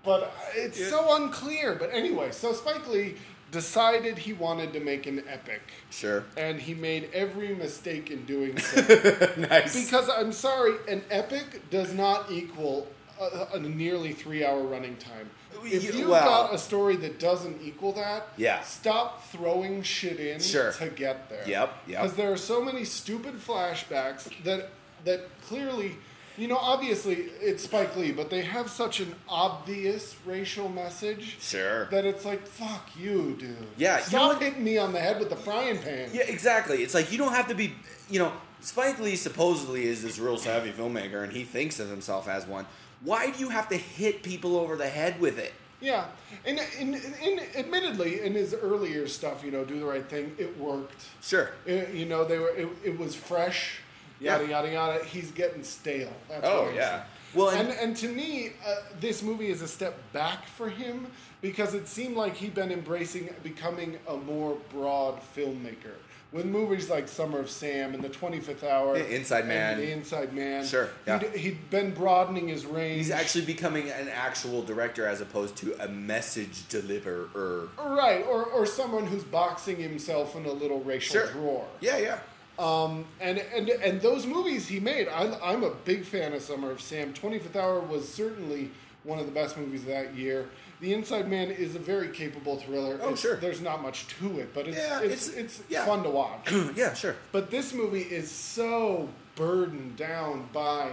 [SPEAKER 2] but it's so unclear. But anyway, so Spike Lee decided he wanted to make an epic,
[SPEAKER 1] Sure.
[SPEAKER 2] and he made every mistake in doing so. [laughs]
[SPEAKER 1] nice.
[SPEAKER 2] because I'm sorry, an epic does not equal a, a nearly three hour running time. If you've
[SPEAKER 1] well-
[SPEAKER 2] got a story that doesn't equal that,
[SPEAKER 1] Yeah.
[SPEAKER 2] stop throwing shit in
[SPEAKER 1] Sure.
[SPEAKER 2] to get there.
[SPEAKER 1] Yep, yep.
[SPEAKER 2] Because there are so many stupid flashbacks that that clearly You know, obviously it's Spike Lee, but they have such an obvious racial message
[SPEAKER 1] Sure.
[SPEAKER 2] that it's like, fuck you, dude.
[SPEAKER 1] Yeah, you know
[SPEAKER 2] Stop hitting me on the head with the frying pan.
[SPEAKER 1] Yeah, exactly. It's like you don't have to be, you know, Spike Lee supposedly is this real savvy filmmaker and he thinks of himself as one. Why do you have to hit people over the head with it?
[SPEAKER 2] Yeah, and, and, and admittedly, in his earlier stuff, you know, do the right thing, it worked.
[SPEAKER 1] Sure.
[SPEAKER 2] It- you know, they were it, it was fresh.
[SPEAKER 1] Yeah.
[SPEAKER 2] Yada yada yada. He's getting stale. That's
[SPEAKER 1] Oh,
[SPEAKER 2] what I'm
[SPEAKER 1] yeah.
[SPEAKER 2] saying.
[SPEAKER 1] Well,
[SPEAKER 2] and,
[SPEAKER 1] and-
[SPEAKER 2] and to me, uh, this movie is a step back for him because it seemed like he'd been embracing becoming a more broad filmmaker. With movies like Summer of Sam and The Twenty Fifth Hour,
[SPEAKER 1] Yeah, Inside
[SPEAKER 2] and
[SPEAKER 1] Man.
[SPEAKER 2] The Inside Man,
[SPEAKER 1] Sure, yeah.
[SPEAKER 2] he'd, he'd been broadening his range.
[SPEAKER 1] He's actually becoming an actual director as opposed to a message deliverer.
[SPEAKER 2] right, or or someone who's boxing himself in a little racial
[SPEAKER 1] Sure.
[SPEAKER 2] drawer.
[SPEAKER 1] Yeah, yeah.
[SPEAKER 2] Um, and, and and those movies he made, I'm, I'm a big fan of Summer of Sam. 25th Hour was certainly one of the best movies of that year. The Inside Man is a very capable thriller.
[SPEAKER 1] Oh,
[SPEAKER 2] It's-
[SPEAKER 1] sure.
[SPEAKER 2] There's not much to it, but it's
[SPEAKER 1] Yeah,
[SPEAKER 2] it's,
[SPEAKER 1] it's-
[SPEAKER 2] it's,
[SPEAKER 1] yeah.
[SPEAKER 2] fun to watch. [clears throat]
[SPEAKER 1] yeah, sure.
[SPEAKER 2] but this movie is so burdened down by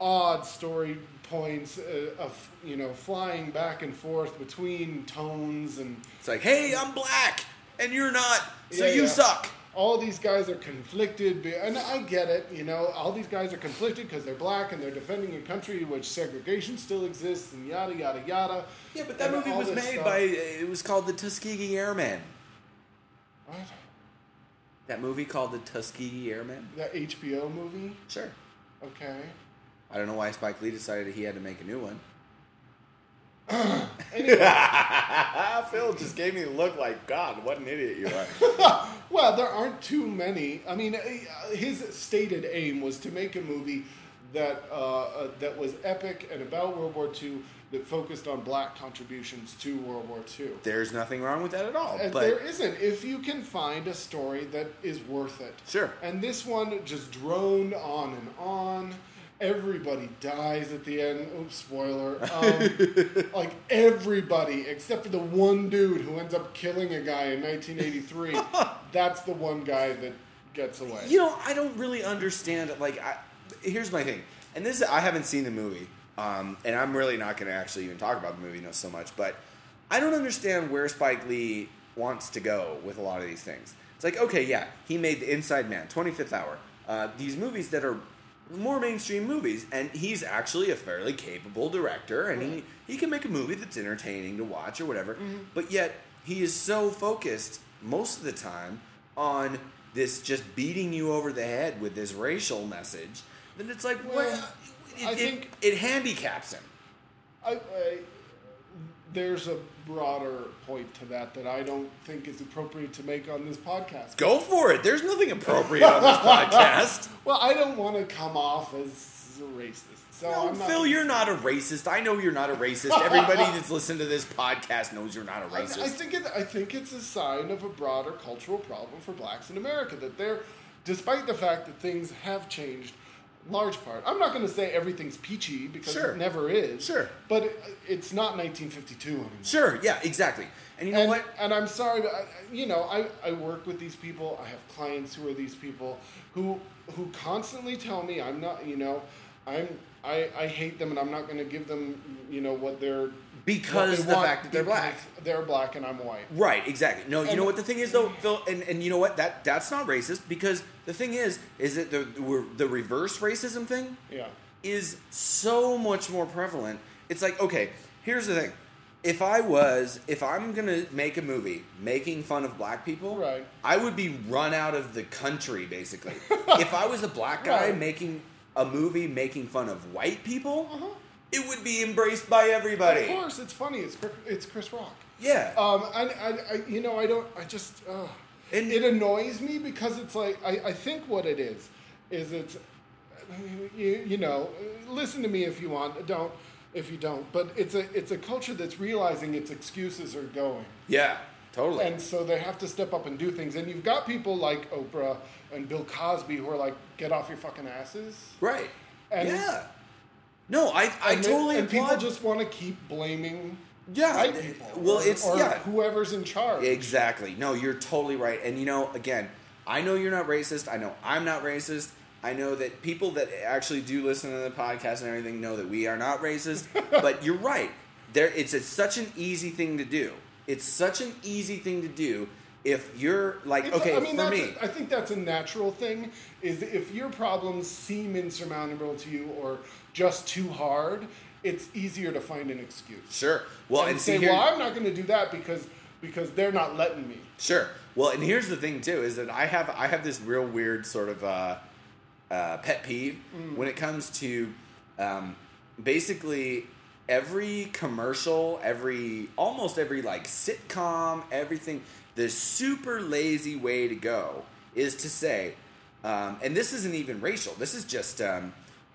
[SPEAKER 2] odd story points uh, of you know flying back and forth between tones and
[SPEAKER 1] It's like, hey, I'm black and you're not, so
[SPEAKER 2] Yeah,
[SPEAKER 1] you suck.
[SPEAKER 2] All these guys are conflicted, and I get it. You know, all these guys are conflicted because they're black and they're defending a country in which segregation still exists, and yada yada yada.
[SPEAKER 1] Yeah, but that movie was made
[SPEAKER 2] stuff.
[SPEAKER 1] by, uh, it was called The Tuskegee Airmen.
[SPEAKER 2] What?
[SPEAKER 1] That movie called The Tuskegee Airmen?
[SPEAKER 2] that HBO movie.
[SPEAKER 1] Sure.
[SPEAKER 2] Okay.
[SPEAKER 1] I don't know why Spike Lee decided he had to make a new one. [laughs]
[SPEAKER 2] Anyway, [laughs]
[SPEAKER 1] Phil just gave me a look like, God, what an idiot you are. [laughs]
[SPEAKER 2] well, there aren't too many. I mean, uh, his stated aim was to make a movie that uh, uh, that was epic and about World War II that focused on black contributions to World War II.
[SPEAKER 1] There's nothing wrong with that at all.
[SPEAKER 2] And
[SPEAKER 1] but
[SPEAKER 2] there isn't if you can find a story that is worth it.
[SPEAKER 1] Sure.
[SPEAKER 2] And this one just droned on and on. Everybody dies at the end. Oops, spoiler. Um, [laughs] like everybody except for the one dude who ends up killing a guy in 1983. [laughs] that's the one guy that gets away.
[SPEAKER 1] You know, I don't really understand. Like, I, here's my thing, and this is I haven't seen the movie, um, and I'm really not going to actually even talk about the movie no so much. But I don't understand where Spike Lee wants to go with a lot of these things. It's like, okay, yeah, he made The Inside Man, 25th Hour, uh, these movies that are more mainstream movies, and he's actually a fairly capable director, and he, he can make a movie that's entertaining to watch or whatever. But yet, he is so focused most of the time on this just beating you over the head with this racial message then it's like,
[SPEAKER 2] Well,
[SPEAKER 1] well, it,
[SPEAKER 2] I
[SPEAKER 1] it-
[SPEAKER 2] think-
[SPEAKER 1] it handicaps him.
[SPEAKER 2] I, I, there's a broader point to that that I don't think is appropriate to make on this podcast.
[SPEAKER 1] Go for it. There's nothing appropriate on this [laughs] podcast.
[SPEAKER 2] Well, I don't want to come off as a racist. So
[SPEAKER 1] No,
[SPEAKER 2] not
[SPEAKER 1] Phil, you're not a racist. I know you're not a racist. Everybody [laughs] that's listened to this podcast knows you're not a racist.
[SPEAKER 2] I think it, I think it's a sign of a broader cultural problem for blacks in America that they're, despite the fact that things have changed, large part. I'm not going to say everything's peachy because
[SPEAKER 1] Sure.
[SPEAKER 2] it never is.
[SPEAKER 1] Sure.
[SPEAKER 2] But it, it's not 1952 anymore.
[SPEAKER 1] sure, yeah, exactly. And you know
[SPEAKER 2] and,
[SPEAKER 1] what?
[SPEAKER 2] and I'm sorry, but I, you know, I, I work with these people. I have clients who are these people who who constantly tell me I'm not, you know, I'm I, I hate them and I'm not going to give them, you know, what they're
[SPEAKER 1] Because
[SPEAKER 2] what they
[SPEAKER 1] the fact that they're black.
[SPEAKER 2] They're black and I'm white.
[SPEAKER 1] Right, exactly. No, you know what the thing is though, Phil, and, and you know what that that's not racist because the thing is, is that the the reverse racism thing
[SPEAKER 2] Yeah.
[SPEAKER 1] is so much more prevalent. It's like, okay, here's the thing. If I was, if I'm gonna make a movie making fun of black people,
[SPEAKER 2] Right.
[SPEAKER 1] I would be run out of the country, basically. [laughs] if I was a black guy
[SPEAKER 2] Right.
[SPEAKER 1] making a movie making fun of white people,
[SPEAKER 2] Uh-huh.
[SPEAKER 1] it would be embraced by everybody.
[SPEAKER 2] Of course, it's funny. It's Chris- it's Chris Rock.
[SPEAKER 1] Yeah.
[SPEAKER 2] Um, I, I, I, you know, I don't. I just. Uh,
[SPEAKER 1] And-
[SPEAKER 2] it annoys me because it's like I, I think what it is is it's you, you know listen to me if you want don't if you don't but it's a it's a culture that's realizing its excuses are going
[SPEAKER 1] yeah, totally.
[SPEAKER 2] and so they have to step up and do things and you've got people like Oprah and Bill Cosby who are like get off your fucking asses
[SPEAKER 1] right.
[SPEAKER 2] And-
[SPEAKER 1] yeah. No, I, I
[SPEAKER 2] and,
[SPEAKER 1] totally
[SPEAKER 2] and people
[SPEAKER 1] applaud-
[SPEAKER 2] just want to keep blaming
[SPEAKER 1] Yeah,
[SPEAKER 2] white people
[SPEAKER 1] well,
[SPEAKER 2] or,
[SPEAKER 1] it's-
[SPEAKER 2] or
[SPEAKER 1] yeah.
[SPEAKER 2] whoever's in charge
[SPEAKER 1] Exactly. No, you're totally right. And you know, again, I know you're not racist. I know I'm not racist. I know that people that actually do listen to the podcast and everything know that we are not racist. [laughs] but you're right. There, it's a, such an easy thing to do. It's such an easy thing to do if you're like,
[SPEAKER 2] It's-
[SPEAKER 1] okay,
[SPEAKER 2] I mean,
[SPEAKER 1] for me,
[SPEAKER 2] a- I think that's a natural thing. Is if your problems seem insurmountable to you or just too hard, it's easier to find an excuse.
[SPEAKER 1] sure. Well,
[SPEAKER 2] and,
[SPEAKER 1] and,
[SPEAKER 2] say,
[SPEAKER 1] here,
[SPEAKER 2] "Well, I'm not going to do that because because they're not letting me."
[SPEAKER 1] Sure. Well, and here's the thing too is that I have I have this real weird sort of uh, uh, pet peeve when it comes to um, basically every commercial, every almost every like sitcom, everything. The super lazy way to go is to say, um, and this isn't even racial. This is just um,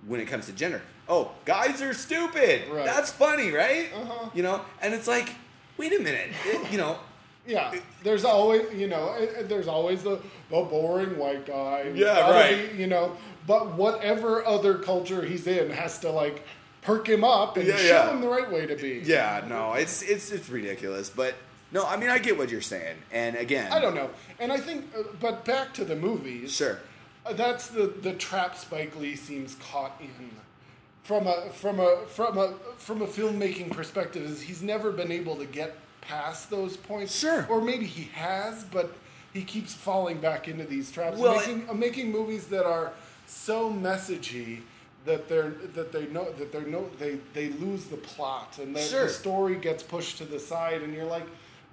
[SPEAKER 1] when it comes to gender. Oh, guys are stupid.
[SPEAKER 2] Right.
[SPEAKER 1] That's funny, right?
[SPEAKER 2] Uh-huh.
[SPEAKER 1] You know, and it's like, wait a minute. It- you know, [laughs]
[SPEAKER 2] Yeah, there's always you know there's always the the boring white guy.
[SPEAKER 1] Yeah, right.
[SPEAKER 2] be, you know, but whatever other culture he's in has to like perk him up and
[SPEAKER 1] Yeah,
[SPEAKER 2] show
[SPEAKER 1] yeah.
[SPEAKER 2] him the right way to be.
[SPEAKER 1] Yeah, no, it's it's it's ridiculous, but no, I mean I get what you're saying, and again,
[SPEAKER 2] I don't know, and I think, uh, but back to the movies.
[SPEAKER 1] Sure,
[SPEAKER 2] Uh, That's the the trap Spike Lee seems caught in. From a from a from a from a filmmaking perspective, is he's never been able to get past those points.
[SPEAKER 1] Sure.
[SPEAKER 2] Or maybe he has, but he keeps falling back into these traps.
[SPEAKER 1] Well,
[SPEAKER 2] making uh, making movies that are so messagey that they're that they know that they're no they they lose the plot and the,
[SPEAKER 1] Sure.
[SPEAKER 2] the story gets pushed to the side and you're like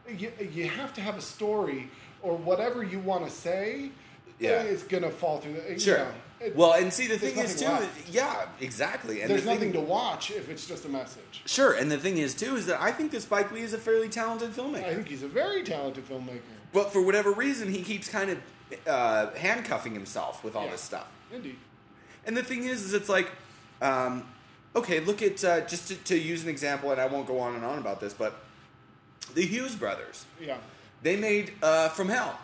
[SPEAKER 2] you, you have to have a story or whatever you want to say
[SPEAKER 1] Yeah.
[SPEAKER 2] is gonna fall through the, you
[SPEAKER 1] sure.
[SPEAKER 2] know, it-
[SPEAKER 1] well, and see, the thing is too,
[SPEAKER 2] left.
[SPEAKER 1] yeah, exactly, and
[SPEAKER 2] there's
[SPEAKER 1] the thing,
[SPEAKER 2] nothing to watch if it's just a message
[SPEAKER 1] Sure, and the thing is too is that I think that Spike Lee is a fairly talented filmmaker,
[SPEAKER 2] I think he's a very talented filmmaker
[SPEAKER 1] but for whatever reason, he keeps kind of uh, handcuffing himself with all
[SPEAKER 2] Yeah.
[SPEAKER 1] this stuff.
[SPEAKER 2] indeed
[SPEAKER 1] And the thing is, is it's like, um, okay, look at uh, just to, to use an example, and I won't go on and on about this, but the Hughes brothers.
[SPEAKER 2] yeah
[SPEAKER 1] They made uh, From Hell.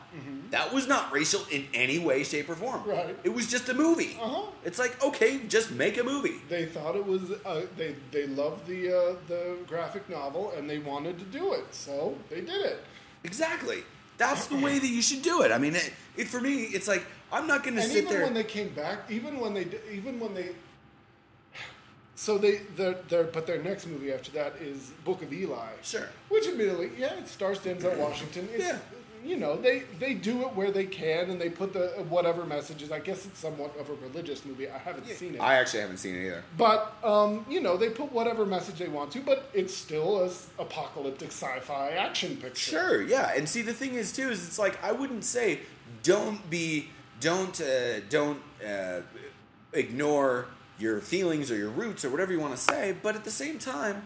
[SPEAKER 1] That was not racial in any way, shape, or form.
[SPEAKER 2] Mm-hmm. Right.
[SPEAKER 1] It was just a movie.
[SPEAKER 2] Uh-huh.
[SPEAKER 1] It's like okay, just make a movie.
[SPEAKER 2] they thought it was uh, they they loved the uh, the graphic novel and they wanted to do it so they did it
[SPEAKER 1] Exactly. That's the [clears throat] way that you should do it. I mean, it, it for me, it's like I'm not going to
[SPEAKER 2] and
[SPEAKER 1] sit
[SPEAKER 2] even
[SPEAKER 1] there.
[SPEAKER 2] when they came back, even when they, di- even when they, so they, their, their, but their next movie after that is Book of Eli.
[SPEAKER 1] Sure.
[SPEAKER 2] Which admittedly, yeah, it stars Denzel Washington. It's,
[SPEAKER 1] Yeah.
[SPEAKER 2] You know, they they do it where they can, and they put the whatever messages. I guess it's somewhat of a religious movie. I haven't seen it,
[SPEAKER 1] I actually haven't seen it either.
[SPEAKER 2] but um, you know, they put whatever message they want to. But it's still a s- apocalyptic sci-fi action picture.
[SPEAKER 1] Sure, yeah. And see, the thing is too is it's like I wouldn't say don't be don't uh, don't uh, ignore your feelings or your roots or whatever you want to say, but at the same time,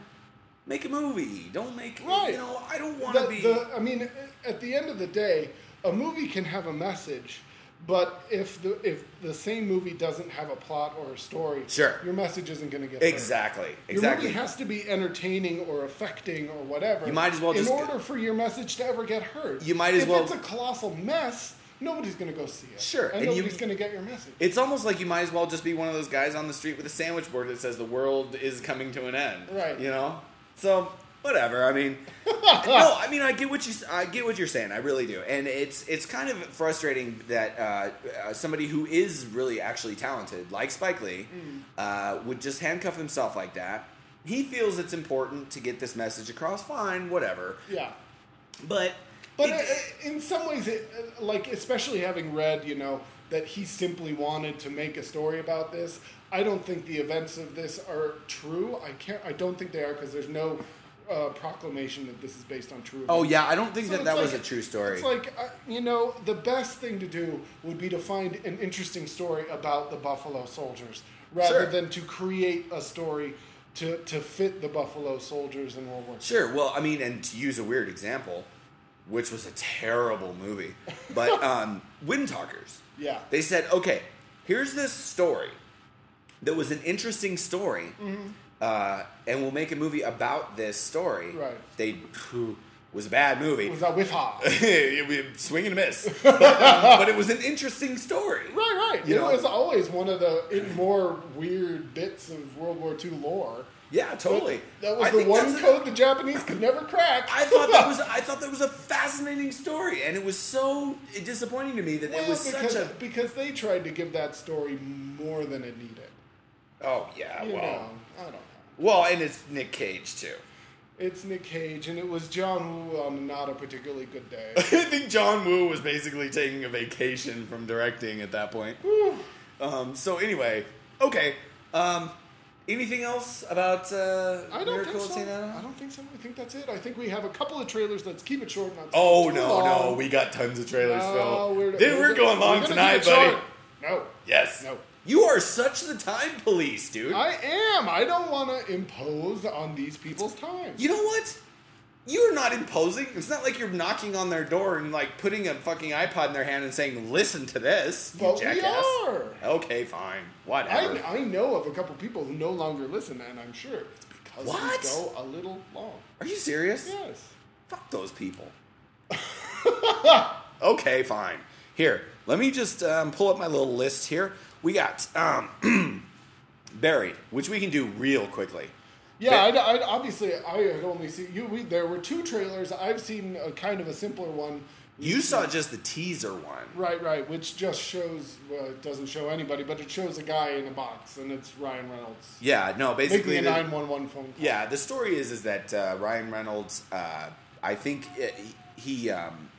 [SPEAKER 1] make a movie. Don't make
[SPEAKER 2] Right.
[SPEAKER 1] You know, I don't want to be.
[SPEAKER 2] the- I mean, at the end of the day, a movie can have a message, but if the if the same movie doesn't have a plot or a story,
[SPEAKER 1] Sure.
[SPEAKER 2] your message isn't going to get heard.
[SPEAKER 1] exactly,
[SPEAKER 2] Your
[SPEAKER 1] exactly.
[SPEAKER 2] movie has to be entertaining or affecting or whatever.
[SPEAKER 1] You might as well
[SPEAKER 2] in order for your message to ever get heard.
[SPEAKER 1] You might as
[SPEAKER 2] if
[SPEAKER 1] well-
[SPEAKER 2] it's a colossal mess, nobody's going to go see it.
[SPEAKER 1] Sure,
[SPEAKER 2] and,
[SPEAKER 1] and
[SPEAKER 2] nobody's going to get your message.
[SPEAKER 1] It's almost like you might as well just be one of those guys on the street with a sandwich board that says the world is coming to an end.
[SPEAKER 2] Right.
[SPEAKER 1] You know. So whatever. I mean, [laughs] no. I mean, I get what you. I get what you're saying. I really do. And it's it's kind of frustrating that uh, uh, somebody who is really actually talented, like Spike Lee, uh, would just handcuff himself like that. He feels it's important to get this message across. Fine, whatever.
[SPEAKER 2] yeah.
[SPEAKER 1] But.
[SPEAKER 2] But
[SPEAKER 1] it-
[SPEAKER 2] uh, in some ways, it, uh, like especially having read, you know, that he simply wanted to make a story about this. I don't think the events of this are true. I can't. I don't think they are because there's no uh, proclamation that this is based on true.
[SPEAKER 1] oh yeah, I don't think
[SPEAKER 2] So
[SPEAKER 1] that that was a true story.
[SPEAKER 2] It's like uh, you know, the best thing to do would be to find an interesting story about the Buffalo Soldiers rather
[SPEAKER 1] Sure.
[SPEAKER 2] than to create a story to to fit the Buffalo Soldiers in World War II.
[SPEAKER 1] Sure. Well, I mean, and to use a weird example, which was a terrible movie, but [laughs] um, Wind Talkers.
[SPEAKER 2] Yeah.
[SPEAKER 1] They said, okay, here's this story that was an interesting story,
[SPEAKER 2] Mm-hmm.
[SPEAKER 1] uh, and we'll make a movie about this story.
[SPEAKER 2] Right.
[SPEAKER 1] They phew, was a bad movie.
[SPEAKER 2] It was a whiff
[SPEAKER 1] It- [laughs] swing and a miss, [laughs] but, um, but it was an interesting story.
[SPEAKER 2] Right, right.
[SPEAKER 1] You
[SPEAKER 2] it
[SPEAKER 1] know?
[SPEAKER 2] was always one of the more weird bits of World War II lore.
[SPEAKER 1] Yeah, totally.
[SPEAKER 2] That was
[SPEAKER 1] I
[SPEAKER 2] the one
[SPEAKER 1] that's a-
[SPEAKER 2] code the Japanese could never crack.
[SPEAKER 1] I thought that was [laughs] I thought that was a fascinating story, and it was so disappointing to me that
[SPEAKER 2] well,
[SPEAKER 1] it was
[SPEAKER 2] because,
[SPEAKER 1] such a.
[SPEAKER 2] because they tried to give that story more than it needed.
[SPEAKER 1] Oh yeah,
[SPEAKER 2] You
[SPEAKER 1] well,
[SPEAKER 2] know, I don't know.
[SPEAKER 1] well, and it's Nick Cage too.
[SPEAKER 2] It's Nick Cage, and it was John Woo on not a particularly good day. [laughs]
[SPEAKER 1] I think John Woo was basically taking a vacation from directing at that point. Um, so anyway, okay. Um, anything else about uh,
[SPEAKER 2] I don't
[SPEAKER 1] Miracle
[SPEAKER 2] think so.
[SPEAKER 1] St. Anna?
[SPEAKER 2] I don't think so. I think that's it. I think we have a couple of trailers. Let's keep it short. Not
[SPEAKER 1] Oh no,
[SPEAKER 2] long.
[SPEAKER 1] no, we got tons of trailers,
[SPEAKER 2] No,
[SPEAKER 1] Phil.
[SPEAKER 2] we're,
[SPEAKER 1] Dude, we're,
[SPEAKER 2] gonna-
[SPEAKER 1] going long
[SPEAKER 2] we're
[SPEAKER 1] tonight, buddy.
[SPEAKER 2] short. No.
[SPEAKER 1] Yes.
[SPEAKER 2] No.
[SPEAKER 1] You are such the time police, dude.
[SPEAKER 2] I am. I don't want to impose on these people's time.
[SPEAKER 1] You know what? You're not imposing. It's not like you're knocking on their door and like putting a fucking iPod in their hand and saying, "Listen to this,
[SPEAKER 2] But we are.
[SPEAKER 1] Okay, fine, whatever.
[SPEAKER 2] I, I know of a couple people who no longer listen, and I'm sure it's because
[SPEAKER 1] What?
[SPEAKER 2] we go a little long.
[SPEAKER 1] Are you serious?
[SPEAKER 2] Yes.
[SPEAKER 1] Fuck those people. [laughs] okay, fine. Here, let me just um, pull up my little list here. We got um, [clears throat] Buried, which we can do real quickly.
[SPEAKER 2] Yeah, I, I, obviously I had only seen you. We, there were two trailers. I've seen a kind of a simpler one.
[SPEAKER 1] You saw just the teaser one.
[SPEAKER 2] Right, right, which just shows. Well, it doesn't show anybody, but it shows a guy in a box, and it's Ryan Reynolds
[SPEAKER 1] Yeah, no,
[SPEAKER 2] making
[SPEAKER 1] basically
[SPEAKER 2] a nine one one phone call.
[SPEAKER 1] Yeah, the story is is that uh, Ryan Reynolds, uh, I think it, he um,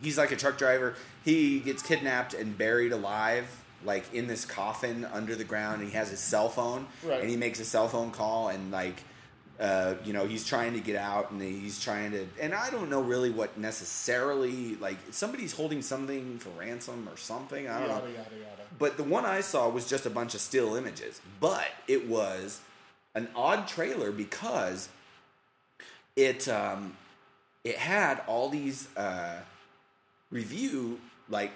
[SPEAKER 1] he's like a truck driver. He gets kidnapped and buried alive, like in this coffin under the ground. And he has his cell phone,
[SPEAKER 2] Right.
[SPEAKER 1] and he makes a cell phone call, and like. Uh, you know he's trying to get out and he's trying to and i don't know really what necessarily like somebody's holding something for ransom or something i don't know
[SPEAKER 2] Yada yada yada.
[SPEAKER 1] but the one I saw was just a bunch of still images. But it was an odd trailer because it um, it had all these uh, review like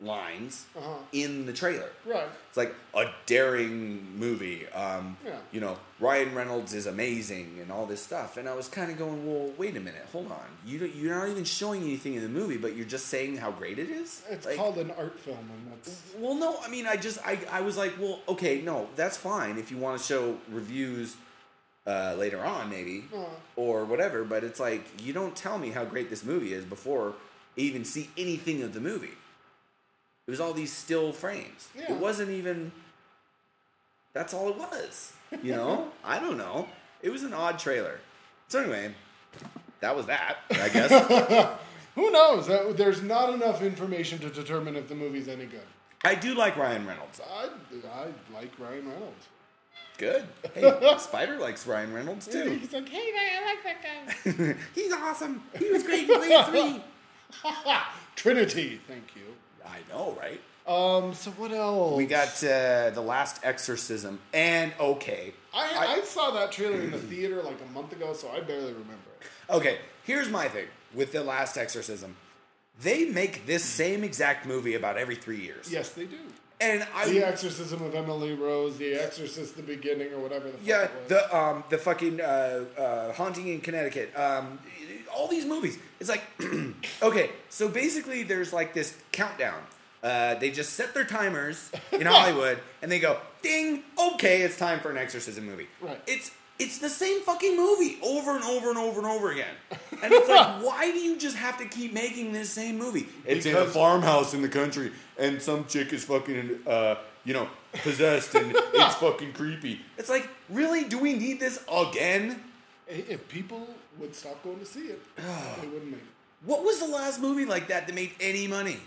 [SPEAKER 1] lines
[SPEAKER 2] Uh-huh.
[SPEAKER 1] in the trailer.
[SPEAKER 2] Right.
[SPEAKER 1] It's like a daring movie. Um,
[SPEAKER 2] Yeah.
[SPEAKER 1] You know, Ryan Reynolds is amazing and all this stuff. And I was kind of going, well, wait a minute, hold on. You don't- you're not even showing anything in the movie, but you're just saying how great it is.
[SPEAKER 2] It's
[SPEAKER 1] Like-
[SPEAKER 2] called an art film, and that's
[SPEAKER 1] well, no, I mean, I just, I, I was like, well, okay, no, that's fine if you want to show reviews uh, later on, maybe,
[SPEAKER 2] Uh.
[SPEAKER 1] or whatever. But it's like you don't tell me how great this movie is before I even see anything of the movie. It was all these still frames.
[SPEAKER 2] Yeah.
[SPEAKER 1] It wasn't even. That's all it was. You know, [laughs] I don't know. It was an odd trailer. So anyway, that was that. I [laughs] guess.
[SPEAKER 2] who knows. Uh, There's not enough information to determine if the movie's any good.
[SPEAKER 1] I do like Ryan Reynolds.
[SPEAKER 2] I I like Ryan Reynolds.
[SPEAKER 1] Good. Hey, [laughs] Spider likes Ryan Reynolds too.
[SPEAKER 2] He's like, hey I like that guy.
[SPEAKER 1] He's awesome. He was great in Blade 3.
[SPEAKER 2] Trinity, thank you.
[SPEAKER 1] I know, right?
[SPEAKER 2] Um, so what else?
[SPEAKER 1] We got uh, The Last Exorcism and Okay.
[SPEAKER 2] I, I saw that trailer in the theater like a month ago, so I barely remember it.
[SPEAKER 1] Okay, here's my thing with The Last Exorcism. They make this same exact movie about every three years.
[SPEAKER 2] Yes, they do.
[SPEAKER 1] And I.
[SPEAKER 2] The Exorcism of Emily Rose, The Exorcist, the beginning, or whatever the fuck
[SPEAKER 1] yeah, the um the fucking uh, uh, haunting in Connecticut. Um, all these movies. It's like [clears throat] okay, so basically there's like this countdown. Uh, they just set their timers in [laughs] Hollywood, and they go ding. Okay, it's time for an exorcism movie.
[SPEAKER 2] Right.
[SPEAKER 1] It's it's the same fucking movie over and over and over and over again. And it's like, [laughs] why do you just have to keep making this same movie? It's in a farmhouse in the country, and some chick is fucking, uh, you know, possessed, and [laughs] it's fucking creepy. It's like, really? Do we need this again?
[SPEAKER 2] if people would stop going to see it, [sighs] they wouldn't make it.
[SPEAKER 1] What was the last movie like that that made any money?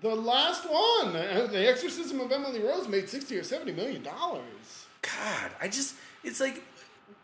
[SPEAKER 2] The last one, uh, The Exorcism of Emily Rose, made sixty or seventy million dollars,
[SPEAKER 1] God, I just, it's like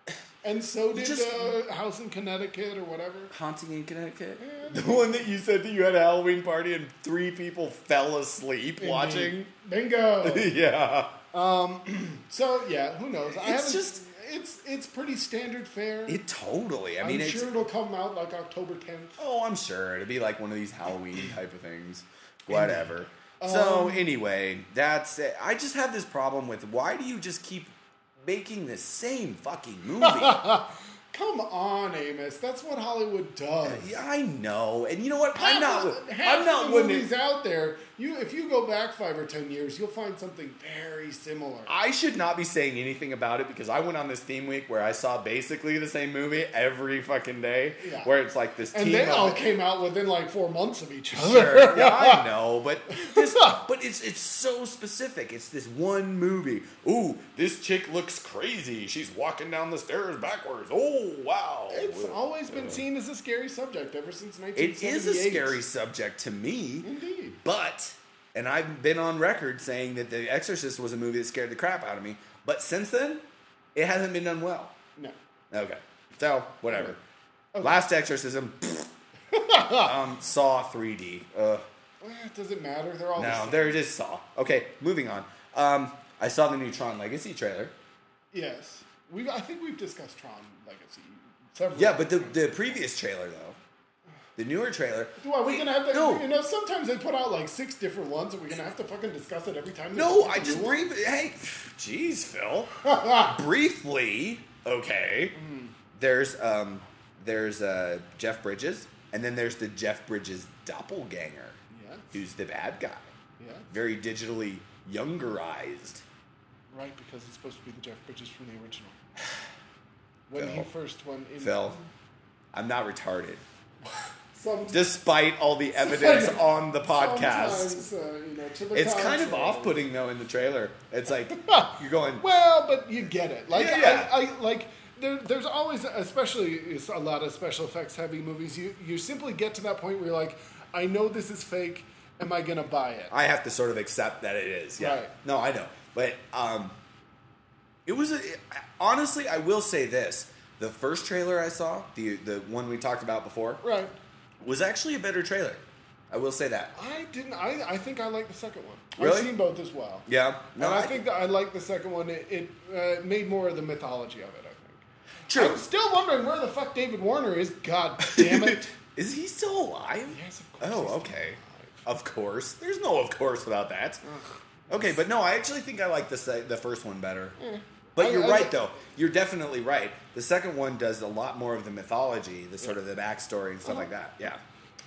[SPEAKER 1] [sighs]
[SPEAKER 2] and so did
[SPEAKER 1] just-
[SPEAKER 2] uh, House in Connecticut or whatever.
[SPEAKER 1] haunting in Connecticut.
[SPEAKER 2] Yeah.
[SPEAKER 1] The one that you said that you had a Halloween party and three people fell asleep watching.
[SPEAKER 2] Bingo. [laughs]
[SPEAKER 1] yeah. [clears throat]
[SPEAKER 2] so yeah, who knows? I
[SPEAKER 1] It's
[SPEAKER 2] haven't.
[SPEAKER 1] just-
[SPEAKER 2] it's it's pretty standard fare.
[SPEAKER 1] It totally. I
[SPEAKER 2] I'm
[SPEAKER 1] mean, it's,
[SPEAKER 2] sure it'll come out like October tenth.
[SPEAKER 1] Oh, I'm sure it'll be like one of these Halloween [laughs] type of things. Whatever. so um, anyway, that's it. I just have this problem with why do you just keep making the same fucking movie? [laughs]
[SPEAKER 2] Come on, Amos. That's what Hollywood does.
[SPEAKER 1] Yeah, I know, and you know what?
[SPEAKER 2] Half
[SPEAKER 1] I'm not.
[SPEAKER 2] of, half
[SPEAKER 1] I'm not
[SPEAKER 2] of the movies
[SPEAKER 1] to,
[SPEAKER 2] out there. You, if you go back five or ten years, you'll find something very similar.
[SPEAKER 1] I should not be saying anything about it because I went on this theme week where I saw basically the same movie every fucking day.
[SPEAKER 2] Yeah.
[SPEAKER 1] Where it's like this
[SPEAKER 2] and
[SPEAKER 1] team
[SPEAKER 2] they all came out within like four months of each other.
[SPEAKER 1] Sure, yeah, I [laughs] know, but this, but it's it's so specific. It's this one movie. Ooh, this chick looks crazy. She's walking down the stairs backwards. Oh wow!
[SPEAKER 2] It's always been seen as a scary subject ever since
[SPEAKER 1] It
[SPEAKER 2] 1978.
[SPEAKER 1] is a scary subject to me.
[SPEAKER 2] Indeed.
[SPEAKER 1] But, and I've been on record saying that The Exorcist was a movie that scared the crap out of me. But since then, it hasn't been done well.
[SPEAKER 2] No.
[SPEAKER 1] Okay. So, whatever.
[SPEAKER 2] Okay.
[SPEAKER 1] Last Exorcism. [laughs] um, Saw 3D. Uh,
[SPEAKER 2] Eh, does it matter? They're all the
[SPEAKER 1] no, there it is, Saw. Okay, moving on. Um, I saw the new Tron Legacy trailer.
[SPEAKER 2] Yes. We I think we've discussed Tron Legacy several
[SPEAKER 1] Yeah, but the, the previous trailer, though, the newer trailer.
[SPEAKER 2] Why, we gonna have to,
[SPEAKER 1] No.
[SPEAKER 2] you know, sometimes they put out like six different ones and we're gonna have to fucking discuss it every time.
[SPEAKER 1] No, I just
[SPEAKER 2] one?
[SPEAKER 1] briefly. Hey, jeez, Phil. [laughs] briefly, okay.
[SPEAKER 2] Hmm.
[SPEAKER 1] There's um, there's uh, Jeff Bridges, and then there's the Jeff Bridges doppelganger,
[SPEAKER 2] Yeah.
[SPEAKER 1] who's the bad guy,
[SPEAKER 2] Yeah.
[SPEAKER 1] very digitally youngerized.
[SPEAKER 2] Right, because it's supposed to be the Jeff Bridges from the original. [sighs] When he first went in.
[SPEAKER 1] Phil, I'm not retarded, [laughs]
[SPEAKER 2] Some,
[SPEAKER 1] despite all the evidence [laughs] on the podcast.
[SPEAKER 2] uh, you know, the
[SPEAKER 1] It's kind of off-putting though in the trailer. It's like [laughs] you're going.
[SPEAKER 2] Well, but you get it. Like
[SPEAKER 1] Yeah, yeah.
[SPEAKER 2] I, I like there, there's always, especially a lot of special effects heavy movies. You you simply get to that point where you're like, I know this is fake. Am I gonna buy it?
[SPEAKER 1] I have to sort of accept that it is. Yeah.
[SPEAKER 2] Right.
[SPEAKER 1] No, I know. But um, it was a, honestly, I will say this: the first trailer I saw, the the one we talked about before,
[SPEAKER 2] right.
[SPEAKER 1] Was actually a better trailer. I will say that.
[SPEAKER 2] I didn't. I, I think I like the second one.
[SPEAKER 1] Really?
[SPEAKER 2] I've seen both as well.
[SPEAKER 1] Yeah. No,
[SPEAKER 2] and I,
[SPEAKER 1] I-
[SPEAKER 2] think that I like the second one. It, it uh, made more of the mythology of it. I think.
[SPEAKER 1] True.
[SPEAKER 2] I'm still wondering where the fuck David Warner is. God [laughs] damn it.
[SPEAKER 1] is he still alive?
[SPEAKER 2] yes, of course.
[SPEAKER 1] Oh,
[SPEAKER 2] he's still
[SPEAKER 1] okay. Of course. There's no of course without that. Okay, but no, I actually think I like the se- the first one better. But
[SPEAKER 2] I-
[SPEAKER 1] you're
[SPEAKER 2] I-
[SPEAKER 1] right, though. You're definitely right. The second one does a lot more of the mythology, the sort of the backstory and stuff like that. Yeah,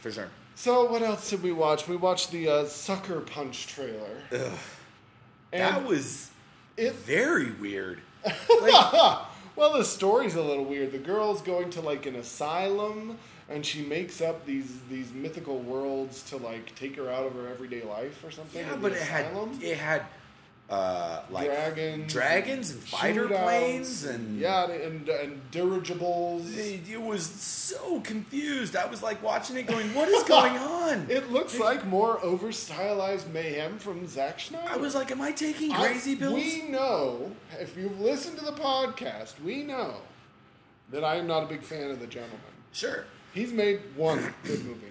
[SPEAKER 1] for sure.
[SPEAKER 2] So what else did we watch? We watched the uh, Sucker Punch trailer.
[SPEAKER 1] Ugh.
[SPEAKER 2] And
[SPEAKER 1] that was
[SPEAKER 2] it.
[SPEAKER 1] very weird. [laughs] Like,
[SPEAKER 2] well, the story's a little weird. The girl's going to like an asylum, and she makes up these these mythical worlds to like take her out of her everyday life or something.
[SPEAKER 1] yeah, but it had it had uh, like
[SPEAKER 2] dragons,
[SPEAKER 1] dragons and fighter planes and
[SPEAKER 2] yeah, and and dirigibles.
[SPEAKER 1] It, it was so confused. I was like watching it, going, "What is going [laughs] on?"
[SPEAKER 2] It looks like more over stylized mayhem from Zack Snyder.
[SPEAKER 1] I was like, "Am I taking
[SPEAKER 2] I-
[SPEAKER 1] crazy pills?"
[SPEAKER 2] We know, if you've listened to the podcast, we know that I am not a big fan of the gentleman.
[SPEAKER 1] Sure,
[SPEAKER 2] He's made one good movie.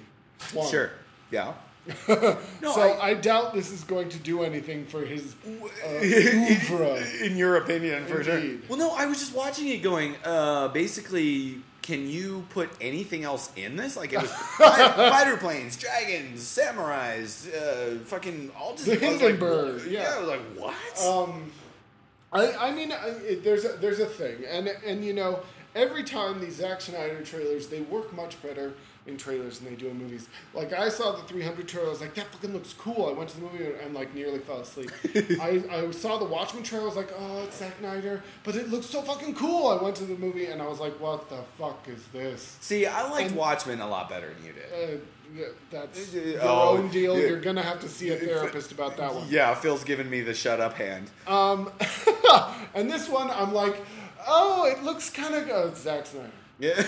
[SPEAKER 2] One.
[SPEAKER 1] sure, yeah. [laughs] No,
[SPEAKER 2] so
[SPEAKER 1] I-
[SPEAKER 2] I, doubt this is going to do anything for his uh, [laughs] oeuvre.
[SPEAKER 1] in your opinion, for sure. Well, no, I was just watching it, going, uh, basically, can you put anything else in this? Like it was [laughs] fighter, fighter planes, dragons, samurais, uh, fucking all just.
[SPEAKER 2] The
[SPEAKER 1] I was like,
[SPEAKER 2] Hindenburg, yeah.
[SPEAKER 1] I was like, what?
[SPEAKER 2] Um, I, I mean, I, it, there's a, there's a thing, and and you know, every time these Zack Snyder trailers, they work much better in trailers than they do in movies. Like I saw the 300 trailer, I was like, that fucking looks cool. I went to the movie and, and like nearly fell asleep. [laughs] I, I saw the Watchmen trailer, I was like, oh, it's Zack Snyder, but it looks so fucking cool. I went to the movie and I was like, what the fuck is this?
[SPEAKER 1] See, I liked
[SPEAKER 2] and-
[SPEAKER 1] Watchmen a lot better than you did.
[SPEAKER 2] Uh, yeah, that's
[SPEAKER 1] Uh,
[SPEAKER 2] your
[SPEAKER 1] oh,
[SPEAKER 2] own deal.
[SPEAKER 1] yeah.
[SPEAKER 2] You're gonna have to see a therapist about that one.
[SPEAKER 1] Yeah, Phil's giving me the shut up hand.
[SPEAKER 2] Um, [laughs] and this one, I'm like, oh, it looks kind of uh, Zack Snyder.
[SPEAKER 1] Yeah.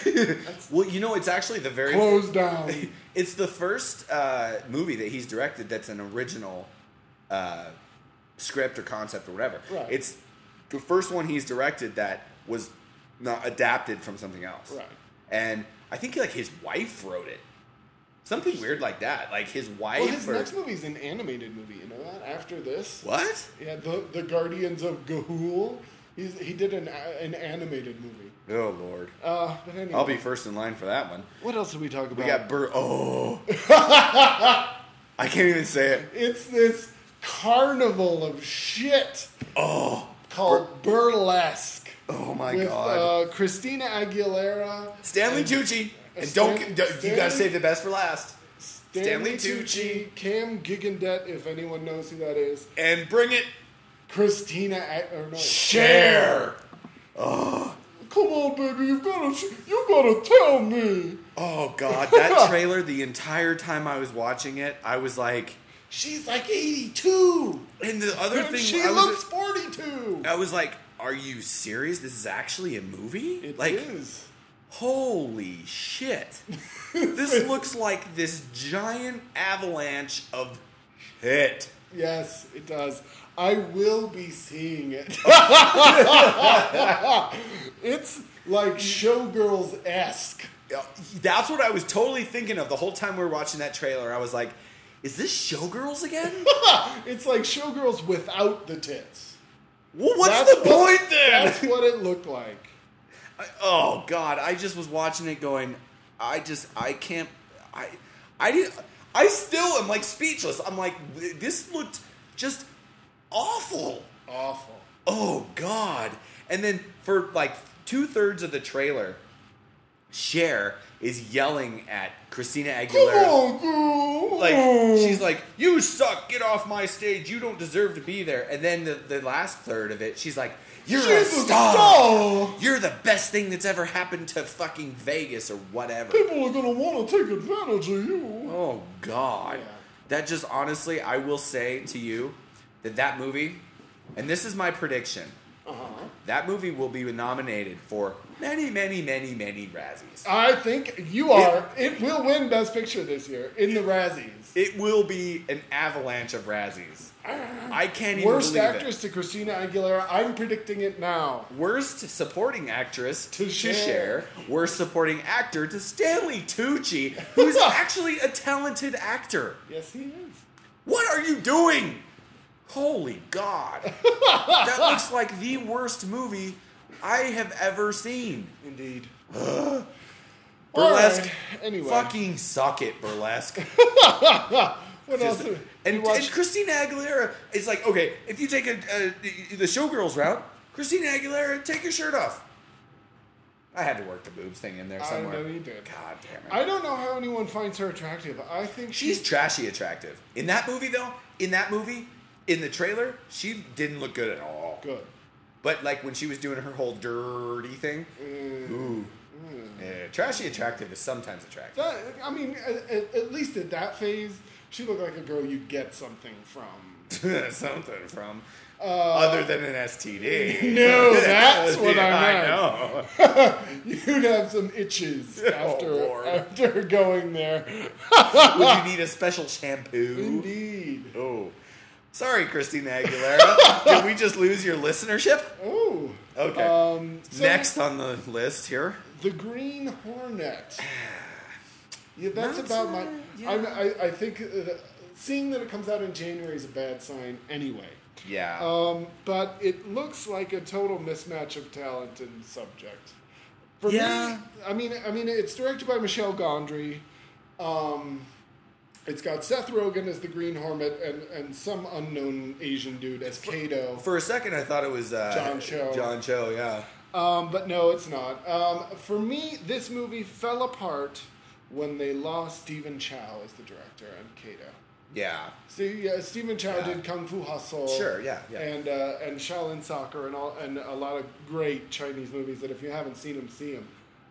[SPEAKER 1] well, you know, it's actually the very.
[SPEAKER 2] Closed down. [laughs]
[SPEAKER 1] It's the first uh, movie that he's directed that's an original uh, script or concept or whatever.
[SPEAKER 2] Right.
[SPEAKER 1] It's the first one he's directed that was not adapted from something else.
[SPEAKER 2] Right.
[SPEAKER 1] And I think like his wife wrote it. Something weird like that. Like his wife.
[SPEAKER 2] Well, his
[SPEAKER 1] or-
[SPEAKER 2] next movie is an animated movie. You know that? After this,
[SPEAKER 1] What?
[SPEAKER 2] yeah, the the Guardians of Ga'Hoole. He's, he did an an animated movie.
[SPEAKER 1] Oh Lord.
[SPEAKER 2] Uh, but anyway,
[SPEAKER 1] I'll be first in line for that one.
[SPEAKER 2] What else did we talk about?
[SPEAKER 1] We got Bur. Oh. [laughs] I can't even say it.
[SPEAKER 2] It's this carnival of shit
[SPEAKER 1] Oh.
[SPEAKER 2] called burlesque.
[SPEAKER 1] Oh my
[SPEAKER 2] with
[SPEAKER 1] god.
[SPEAKER 2] Uh, Christina Aguilera,
[SPEAKER 1] Stanley
[SPEAKER 2] and
[SPEAKER 1] Tucci. And
[SPEAKER 2] Stan-
[SPEAKER 1] don't, you gotta save the best for last.
[SPEAKER 2] Stanley,
[SPEAKER 1] Stanley
[SPEAKER 2] Tucci, Cam Gigandet, if anyone knows who that is,
[SPEAKER 1] And bring it.
[SPEAKER 2] Christina. Or no,
[SPEAKER 1] Cher.
[SPEAKER 2] Uh, come on, baby, you gotta, you gotta tell me.
[SPEAKER 1] Oh god, that [laughs] trailer. The entire time I was watching it, I was like,
[SPEAKER 2] She's like 82.
[SPEAKER 1] and the other
[SPEAKER 2] And
[SPEAKER 1] thing,
[SPEAKER 2] she
[SPEAKER 1] I was,
[SPEAKER 2] looks 42.
[SPEAKER 1] I was like, are you serious? This is actually a movie?
[SPEAKER 2] It
[SPEAKER 1] like,
[SPEAKER 2] is.
[SPEAKER 1] holy shit! [laughs] this looks like this giant avalanche of shit.
[SPEAKER 2] Yes, it does. I will be seeing it. [laughs] it's like showgirls esque.
[SPEAKER 1] That's what I was totally thinking of the whole time we were watching that trailer. I was like, is this Showgirls again? [laughs]
[SPEAKER 2] It's like showgirls without the tits.
[SPEAKER 1] well, what's
[SPEAKER 2] That's
[SPEAKER 1] the
[SPEAKER 2] what-
[SPEAKER 1] point then?
[SPEAKER 2] That's what it looked like.
[SPEAKER 1] I- oh God, I just was watching it going, I just, I can't, I, I did, I still am like speechless. I'm like, this looked just awful.
[SPEAKER 2] Awful.
[SPEAKER 1] Oh God! And then for like two thirds of the trailer, Cher is yelling at Christina Aguilera.
[SPEAKER 2] on.
[SPEAKER 1] Like she's like, "You suck! Get off my stage! You don't deserve to be there." And then the, the last third of it, she's like, "You're a
[SPEAKER 2] She's a
[SPEAKER 1] star.
[SPEAKER 2] star.
[SPEAKER 1] You're the best thing that's ever happened to fucking Vegas or whatever."
[SPEAKER 2] People are gonna want to take advantage of you.
[SPEAKER 1] Oh God,
[SPEAKER 2] Yeah.
[SPEAKER 1] that just honestly, I will say to you that that movie, and this is my prediction,
[SPEAKER 2] Uh-huh.
[SPEAKER 1] that movie will be nominated for many, many, many, many Razzies.
[SPEAKER 2] I think you are. It will win Best Picture this year in the Razzies.
[SPEAKER 1] It will be an avalanche of Razzies. I can't even
[SPEAKER 2] Worst actress to Christina Aguilera. I'm predicting it now.
[SPEAKER 1] Worst supporting actress
[SPEAKER 2] To. Cher.
[SPEAKER 1] Worst supporting actor to Stanley Tucci, who's [laughs] actually a talented actor.
[SPEAKER 2] Yes, he is.
[SPEAKER 1] What are you doing? Holy God. [laughs] that looks like the worst movie I have ever seen.
[SPEAKER 2] Indeed. [gasps]
[SPEAKER 1] Burlesque.
[SPEAKER 2] Alright, Anyway.
[SPEAKER 1] Fucking suck it, Burlesque. [laughs]
[SPEAKER 2] What else?
[SPEAKER 1] Just-
[SPEAKER 2] You
[SPEAKER 1] and, and Christina Aguilera is like, okay, if you take a, a the showgirls route, Christina Aguilera, take your shirt off. I had to work the boobs thing in there
[SPEAKER 2] I
[SPEAKER 1] somewhere.
[SPEAKER 2] know you did.
[SPEAKER 1] God damn it.
[SPEAKER 2] I don't know how anyone finds her attractive. I think
[SPEAKER 1] She's
[SPEAKER 2] she's
[SPEAKER 1] trashy attractive. In that movie, though, in that movie, in the trailer, she didn't look good at all.
[SPEAKER 2] good.
[SPEAKER 1] But like when she was doing her whole dirty thing, ooh, yeah, trashy attractive is sometimes attractive.
[SPEAKER 2] That, I mean, at, at- least at that phase, she looked like a girl you'd get something from. [laughs]
[SPEAKER 1] something from other than an STD.
[SPEAKER 2] Uh, No, that's [laughs] what I
[SPEAKER 1] I
[SPEAKER 2] meant.
[SPEAKER 1] know. [laughs]
[SPEAKER 2] You'd have some itches after
[SPEAKER 1] Oh,
[SPEAKER 2] after going there.
[SPEAKER 1] Would you need a special shampoo?
[SPEAKER 2] Indeed.
[SPEAKER 1] Oh, sorry, Christina Aguilera. Did we just lose your listenership?
[SPEAKER 2] Ooh.
[SPEAKER 1] Okay.
[SPEAKER 2] Um, so
[SPEAKER 1] Next on the list here.
[SPEAKER 2] the Green Hornet. [sighs] Yeah, that's
[SPEAKER 1] Not
[SPEAKER 2] about my.
[SPEAKER 1] yeah.
[SPEAKER 2] I'm, I I think uh, seeing that it comes out in January is a bad sign anyway.
[SPEAKER 1] Yeah.
[SPEAKER 2] Um, but it looks like a total mismatch of talent and subject. For
[SPEAKER 1] Yeah.
[SPEAKER 2] me, I mean, I mean, it's directed by Michel Gondry. Um, it's got Seth Rogen as the Green Hornet and, and some unknown Asian dude as Kato.
[SPEAKER 1] For a second, I thought it was uh,
[SPEAKER 2] John Cho.
[SPEAKER 1] John Cho, yeah.
[SPEAKER 2] Um, but no, it's not. Um, for me, this movie fell apart when they lost Stephen Chow as the director and Kato.
[SPEAKER 1] Yeah.
[SPEAKER 2] See, yeah, Stephen Chow
[SPEAKER 1] Yeah.
[SPEAKER 2] did Kung Fu Hustle.
[SPEAKER 1] Sure, yeah, yeah.
[SPEAKER 2] And uh, and Shaolin Soccer and all and a lot of great Chinese movies that if you haven't seen them, see them.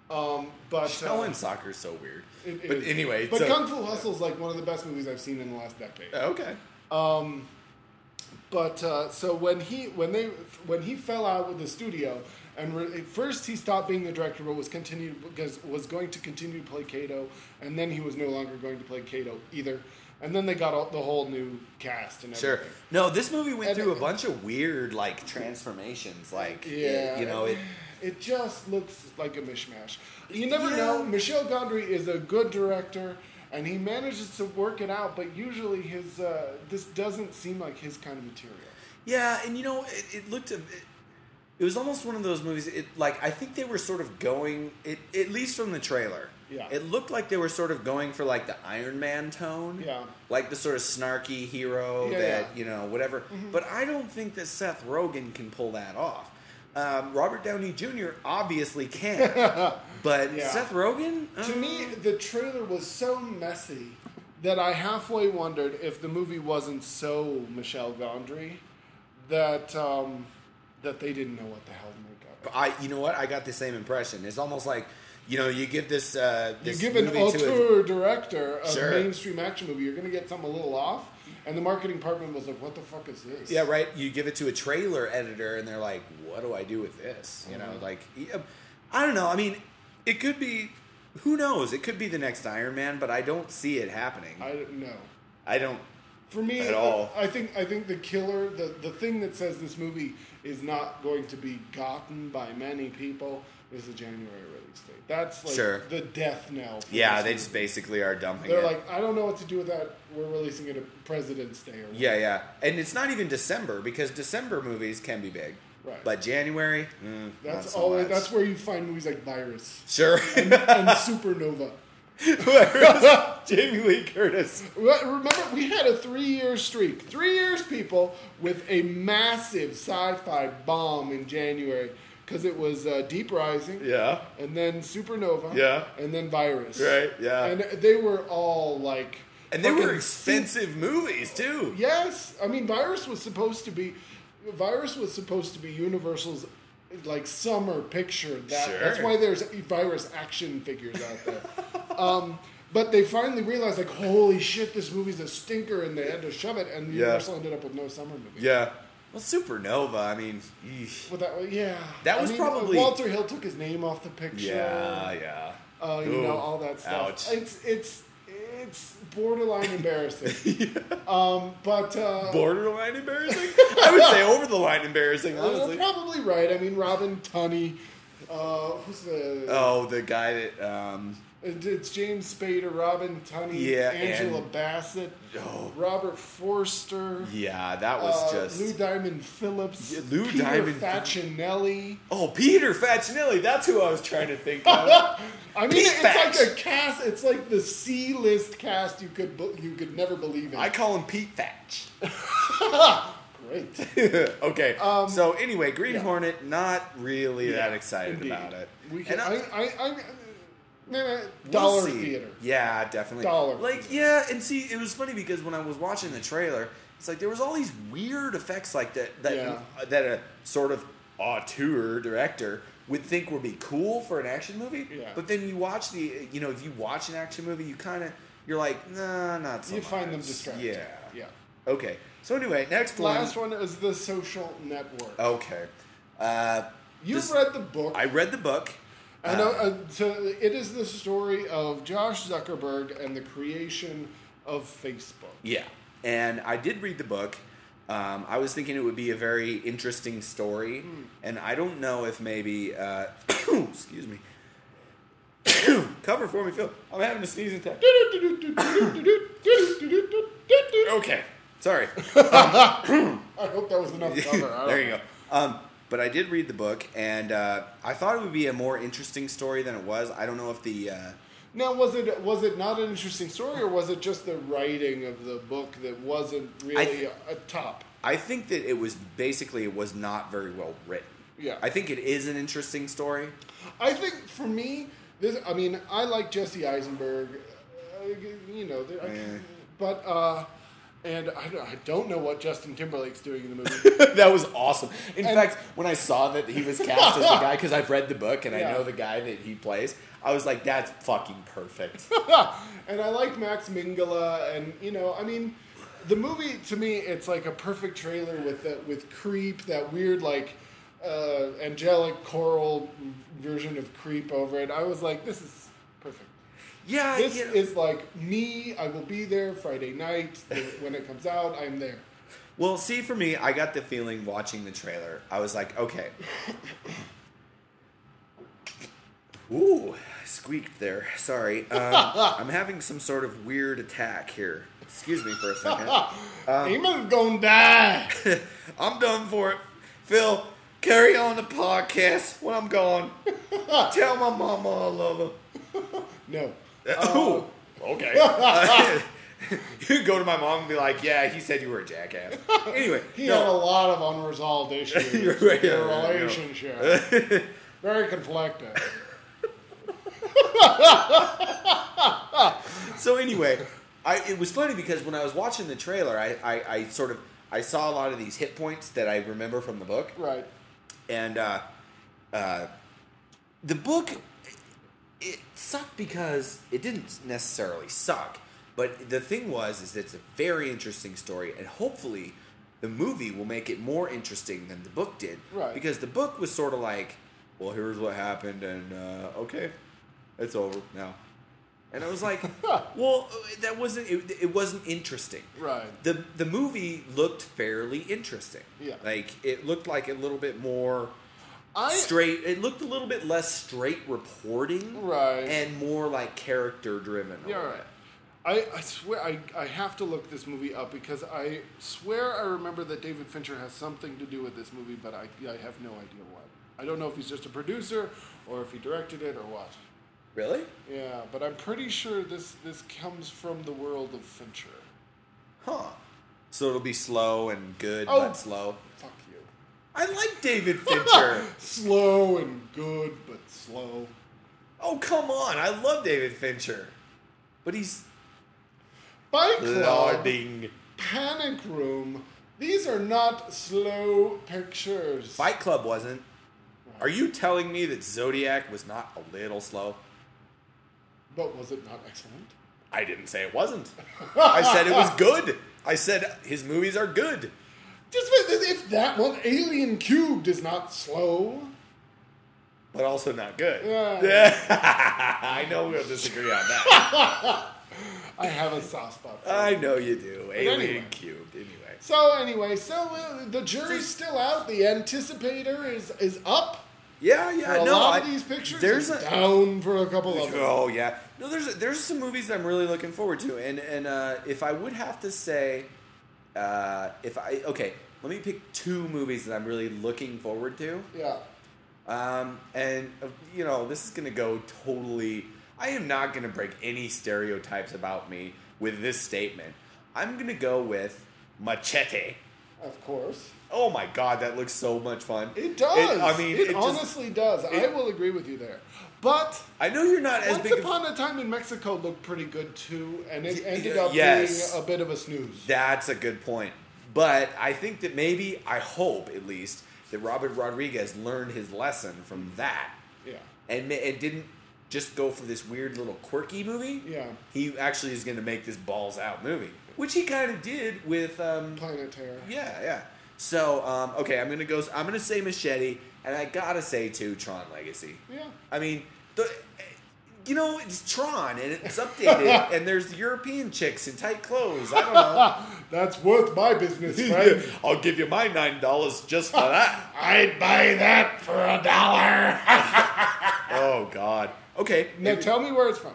[SPEAKER 2] Um, but uh,
[SPEAKER 1] Shaolin soccer is so weird.
[SPEAKER 2] it
[SPEAKER 1] but
[SPEAKER 2] is-
[SPEAKER 1] anyway,
[SPEAKER 2] but
[SPEAKER 1] so,
[SPEAKER 2] Kung Fu Hustle is like one of the best movies I've seen in the last decade.
[SPEAKER 1] okay.
[SPEAKER 2] But uh, so when he when they when he fell out with the studio, and re- first he stopped being the director, but was continued because was going to continue to play Kato, and then he was no longer going to play Kato either. And then they got all, the whole new cast and
[SPEAKER 1] Sure. No, this movie went
[SPEAKER 2] And
[SPEAKER 1] through a bunch of weird like transformations. Like,
[SPEAKER 2] Yeah,
[SPEAKER 1] you know, it.
[SPEAKER 2] It just looks like a mishmash. You never
[SPEAKER 1] Yeah.
[SPEAKER 2] know. Michel Gondry is a good director, and he manages to work it out. But usually, his uh, this doesn't seem like his kind of material.
[SPEAKER 1] Yeah, and you know, it, it looked. It, it was almost one of those movies. It like I think they were sort of going. It at least from the trailer.
[SPEAKER 2] Yeah.
[SPEAKER 1] It looked like they were sort of going for like the Iron Man tone.
[SPEAKER 2] Yeah.
[SPEAKER 1] Like the sort of snarky hero
[SPEAKER 2] Yeah,
[SPEAKER 1] that
[SPEAKER 2] yeah.
[SPEAKER 1] you know whatever. But I don't think that Seth Rogen can pull that off. Um, Robert Downey Jr. obviously can, [laughs] but
[SPEAKER 2] Yeah.
[SPEAKER 1] Seth Rogen.
[SPEAKER 2] To
[SPEAKER 1] Uh,
[SPEAKER 2] me, the trailer was so messy that I halfway wondered if the movie wasn't so Michel Gondry that um, that they didn't know what the hell to make of it.
[SPEAKER 1] I, you know what? I got the same impression. It's almost like, you know, you give this, uh,
[SPEAKER 2] You give an
[SPEAKER 1] to a,
[SPEAKER 2] director a
[SPEAKER 1] Sure.
[SPEAKER 2] mainstream action movie, you're going to get something a little off. And the marketing department was like, "What the fuck is this?"
[SPEAKER 1] yeah, right. You give it to a trailer editor, and they're like, "What do I do with this?" You know,
[SPEAKER 2] Mhm.
[SPEAKER 1] like, I don't know. I mean, it could be. Who knows? It could be the next Iron Man, but I don't see it happening.
[SPEAKER 2] I don't know.
[SPEAKER 1] I don't.
[SPEAKER 2] For me,
[SPEAKER 1] At all.
[SPEAKER 2] I think I think the killer, the the thing that says this movie is not going to be gotten by many people is the January release date. That's like
[SPEAKER 1] Sure.
[SPEAKER 2] the death knell. for
[SPEAKER 1] Yeah,
[SPEAKER 2] this
[SPEAKER 1] they
[SPEAKER 2] movie.
[SPEAKER 1] just basically are dumping
[SPEAKER 2] They're
[SPEAKER 1] it.
[SPEAKER 2] like, I don't know what to do with that. We're releasing it at President's Day. Or
[SPEAKER 1] yeah, yeah, and it's not even December because December movies can be big,
[SPEAKER 2] Right.
[SPEAKER 1] but January, mm,
[SPEAKER 2] That's
[SPEAKER 1] not so
[SPEAKER 2] always
[SPEAKER 1] much.
[SPEAKER 2] that's where you find movies like Virus
[SPEAKER 1] sure.
[SPEAKER 2] and, and [laughs] Supernova.
[SPEAKER 1] Jamie Lee Curtis.
[SPEAKER 2] Re- Remember, we had a three-year streak. Three years, people, with a massive sci-fi bomb in January because it was uh, Deep Rising,
[SPEAKER 1] Yeah.
[SPEAKER 2] and then Supernova,
[SPEAKER 1] Yeah.
[SPEAKER 2] and then Virus,
[SPEAKER 1] Right, yeah.
[SPEAKER 2] and they were all like,
[SPEAKER 1] And they were expensive movies too.
[SPEAKER 2] Yes, I mean, Virus was supposed to be, Virus was supposed to be Universal's like summer picture. That
[SPEAKER 1] Sure.
[SPEAKER 2] that's why there's Virus action figures out there. [laughs] um, but they finally realized, like, holy shit, this movie's a stinker, and they had to shove it, and
[SPEAKER 1] Yeah.
[SPEAKER 2] Universal ended up with no summer movie.
[SPEAKER 1] Yeah. Well, Supernova. I mean, eesh.
[SPEAKER 2] But that, yeah,
[SPEAKER 1] That
[SPEAKER 2] I
[SPEAKER 1] was
[SPEAKER 2] mean,
[SPEAKER 1] probably-
[SPEAKER 2] Walter Hill took his name off the picture.
[SPEAKER 1] yeah, yeah.
[SPEAKER 2] uh, you
[SPEAKER 1] Ooh,
[SPEAKER 2] know all that stuff.
[SPEAKER 1] ouch.
[SPEAKER 2] It's it's it's borderline embarrassing. [laughs] um, but uh,
[SPEAKER 1] Borderline embarrassing. [laughs] I would say over the line embarrassing.
[SPEAKER 2] You're probably right. I mean, Robin Tunney. Uh, who's the?
[SPEAKER 1] Oh, the guy that. Um,
[SPEAKER 2] It's James Spader, Robin Tunney,
[SPEAKER 1] Yeah,
[SPEAKER 2] Angela Bassett,
[SPEAKER 1] oh,
[SPEAKER 2] Robert Forster,
[SPEAKER 1] yeah, that was
[SPEAKER 2] uh,
[SPEAKER 1] just.
[SPEAKER 2] Lou Diamond Phillips,
[SPEAKER 1] Yeah, Lou
[SPEAKER 2] Peter
[SPEAKER 1] Diamond-
[SPEAKER 2] Facinelli.
[SPEAKER 1] oh, Peter Facinelli. That's who I was trying to think of. [laughs]
[SPEAKER 2] I mean,
[SPEAKER 1] Pete
[SPEAKER 2] it's like a cast. It's like the C-list cast you could you could never believe in.
[SPEAKER 1] I call him Pete Fatch. [laughs]
[SPEAKER 2] Great. [laughs]
[SPEAKER 1] okay.
[SPEAKER 2] Um,
[SPEAKER 1] so anyway, Green
[SPEAKER 2] yeah.
[SPEAKER 1] Hornet. Not really that excited
[SPEAKER 2] indeed.
[SPEAKER 1] about it.
[SPEAKER 2] We can.
[SPEAKER 1] And
[SPEAKER 2] I. I. I, I nah,
[SPEAKER 1] We'll
[SPEAKER 2] dollar theater.
[SPEAKER 1] Yeah, definitely.
[SPEAKER 2] Dollar
[SPEAKER 1] Like, yeah, and see, it was funny because when I was watching the trailer, it's like there was all these weird effects like that that
[SPEAKER 2] Yeah.
[SPEAKER 1] that a sort of auteur director would think would be cool for an action movie.
[SPEAKER 2] Yeah.
[SPEAKER 1] But then you watch the, you know, if you watch an action movie, you kind of you're like, nah, not so
[SPEAKER 2] You find them distracting.
[SPEAKER 1] Yeah.
[SPEAKER 2] Yeah.
[SPEAKER 1] Okay. So anyway, next
[SPEAKER 2] Last
[SPEAKER 1] one.
[SPEAKER 2] one is the social network.
[SPEAKER 1] Okay. Uh,
[SPEAKER 2] You've
[SPEAKER 1] this-
[SPEAKER 2] read the book.
[SPEAKER 1] I read the book.
[SPEAKER 2] And uh,
[SPEAKER 1] Uh,
[SPEAKER 2] so it is the story of Josh Zuckerberg and the creation of Facebook.
[SPEAKER 1] Yeah, and I did read the book. Um, I was thinking it would be a very interesting story,
[SPEAKER 2] Hmm.
[SPEAKER 1] and I don't know if maybe. Uh, [coughs] excuse me. [coughs] Cover for me, Phil. I'm having a sneezing attack. [laughs] Okay, sorry. [laughs]
[SPEAKER 2] I hope that was enough [laughs] cover.
[SPEAKER 1] There you go. Um, but I did read the book, and uh, I thought it would be a more interesting story than it was. I don't know if the. Uh,
[SPEAKER 2] Now, was it was it not an interesting story, or was it just the writing of the book that wasn't really
[SPEAKER 1] th-
[SPEAKER 2] a, top?
[SPEAKER 1] I think that it was basically it was not very well written.
[SPEAKER 2] Yeah.
[SPEAKER 1] I think it is an interesting story.
[SPEAKER 2] I think for me, this. I mean, I like Jesse Eisenberg. Uh, you know, I-
[SPEAKER 1] Eh.
[SPEAKER 2] but uh, and I, don't- I don't know what Justin Timberlake's doing in the movie. [laughs]
[SPEAKER 1] that was awesome. In
[SPEAKER 2] And-
[SPEAKER 1] fact, when I saw that he was cast as the [laughs] guy, because I've read the book and
[SPEAKER 2] Yeah.
[SPEAKER 1] I know the guy that he plays, I was like, that's fucking perfect. [laughs]
[SPEAKER 2] and I like Max Minghella, and you know, I mean, the movie to me, it's like a perfect trailer with the, with Creep, that weird like uh, angelic choral version of Creep over it. I was like, this is.
[SPEAKER 1] Yeah,
[SPEAKER 2] This
[SPEAKER 1] you know-
[SPEAKER 2] is like me. I will be there Friday night when it comes out. I'm there.
[SPEAKER 1] well, see, for me, I got the feeling watching the trailer. I was like, okay. [laughs] Ooh, I squeaked there. Sorry. Um, [laughs] I'm having some sort of weird attack here. Excuse me for a second. [laughs]
[SPEAKER 2] Eamon's gonna die.
[SPEAKER 1] I'm done for it. Phil, carry on the podcast when I'm gone. Tell my mama I love her.
[SPEAKER 2] No. [laughs]
[SPEAKER 1] Ooh, [laughs] okay. [laughs] you go to my mom and be like, "Yeah, he said you were a jackass." Anyway,
[SPEAKER 2] He had a lot of unresolved issues
[SPEAKER 1] You're
[SPEAKER 2] in
[SPEAKER 1] right,
[SPEAKER 2] their
[SPEAKER 1] yeah, yeah, yeah.
[SPEAKER 2] relationship. Very conflicted.
[SPEAKER 1] so anyway, I it was funny because when I was watching the trailer, I, I, I sort of I saw a lot of these hit points that I remember from the book,
[SPEAKER 2] Right.
[SPEAKER 1] and uh, uh, the book it sucked because it didn't necessarily suck, but the thing was is it's a very interesting story, and hopefully the movie will make it more interesting than the book did,
[SPEAKER 2] Right.
[SPEAKER 1] Because the book was sort of like, well, here's what happened, and uh, okay, it's over now. And I was like, [laughs] well, that wasn't it, it wasn't interesting.
[SPEAKER 2] Right.
[SPEAKER 1] The the movie looked fairly interesting.
[SPEAKER 2] Yeah.
[SPEAKER 1] Like it looked like a little bit more
[SPEAKER 2] I
[SPEAKER 1] straight. It looked a little bit less straight reporting,
[SPEAKER 2] Right.
[SPEAKER 1] and more like character driven.
[SPEAKER 2] Yeah, right. I, I swear I, I have to look this movie up because I swear I remember that David Fincher has something to do with this movie, but I, I have no idea what. I don't know if he's just a producer or if he directed it or what.
[SPEAKER 1] Really?
[SPEAKER 2] Yeah, but I'm pretty sure this this comes from the world of Fincher.
[SPEAKER 1] Huh. So it'll be slow and good,
[SPEAKER 2] Oh.
[SPEAKER 1] but slow. I like David [laughs] Fincher.
[SPEAKER 2] Slow and good, but slow.
[SPEAKER 1] oh come on! I love David Fincher, but he's
[SPEAKER 2] Fight Club,
[SPEAKER 1] lording.
[SPEAKER 2] Panic Room. These are not slow pictures.
[SPEAKER 1] Fight Club wasn't. Are you telling me that Zodiac was not a little slow?
[SPEAKER 2] But was it not excellent?
[SPEAKER 1] I didn't say it wasn't. [laughs] I said it was good. I said his movies are good.
[SPEAKER 2] Just if that one, Alien Cubed, is not slow.
[SPEAKER 1] but also not good.
[SPEAKER 2] Yeah. [laughs]
[SPEAKER 1] I know we'll disagree on that. [laughs]
[SPEAKER 2] I have a soft spot. For
[SPEAKER 1] I know you do. Alien
[SPEAKER 2] anyway.
[SPEAKER 1] cubed. Anyway.
[SPEAKER 2] So anyway, so uh, the jury's still out. The anticipator is is up.
[SPEAKER 1] Yeah,
[SPEAKER 2] For
[SPEAKER 1] yeah.
[SPEAKER 2] a
[SPEAKER 1] no,
[SPEAKER 2] lot
[SPEAKER 1] I,
[SPEAKER 2] of these pictures,
[SPEAKER 1] There's a
[SPEAKER 2] down for a couple of them.
[SPEAKER 1] oh yeah. No, there's there's some movies that I'm really looking forward to, and and uh, if I would have to say, uh, if I okay, let me pick two movies that I'm really looking forward to.
[SPEAKER 2] Yeah.
[SPEAKER 1] Um, and uh, you know, this is gonna go totally. I am not gonna break any stereotypes about me with this statement. I'm gonna go with Machete.
[SPEAKER 2] Of course.
[SPEAKER 1] Oh my god, that looks so much fun.
[SPEAKER 2] It does.
[SPEAKER 1] I mean,
[SPEAKER 2] it,
[SPEAKER 1] it, just.
[SPEAKER 2] honestly does. I will agree with you there. But
[SPEAKER 1] I know you're not as
[SPEAKER 2] Once
[SPEAKER 1] big. of-
[SPEAKER 2] Upon a Time in Mexico looked pretty good too, and it ended up
[SPEAKER 1] yes.
[SPEAKER 2] being a bit of a snooze.
[SPEAKER 1] That's a good point. But I think that maybe, I hope at least, that Robert Rodriguez learned his lesson from that
[SPEAKER 2] Yeah.
[SPEAKER 1] and, and didn't just go for this weird little quirky movie.
[SPEAKER 2] Yeah.
[SPEAKER 1] He actually is going to make this balls out movie, which he kind of did with. Um,
[SPEAKER 2] Planet Terror.
[SPEAKER 1] yeah, yeah. So um, okay, I'm gonna go. I'm gonna say Machete, and I gotta say too Tron Legacy.
[SPEAKER 2] Yeah.
[SPEAKER 1] I mean, the, you know, it's Tron and it's updated, [laughs] and there's European chicks in tight clothes. I don't know. [laughs]
[SPEAKER 2] That's worth my business, [laughs] friend.
[SPEAKER 1] I'll give you my nine dollars just for that.
[SPEAKER 2] I'd buy that for a dollar.
[SPEAKER 1] oh God. Okay.
[SPEAKER 2] now
[SPEAKER 1] maybe-
[SPEAKER 2] tell me where it's from.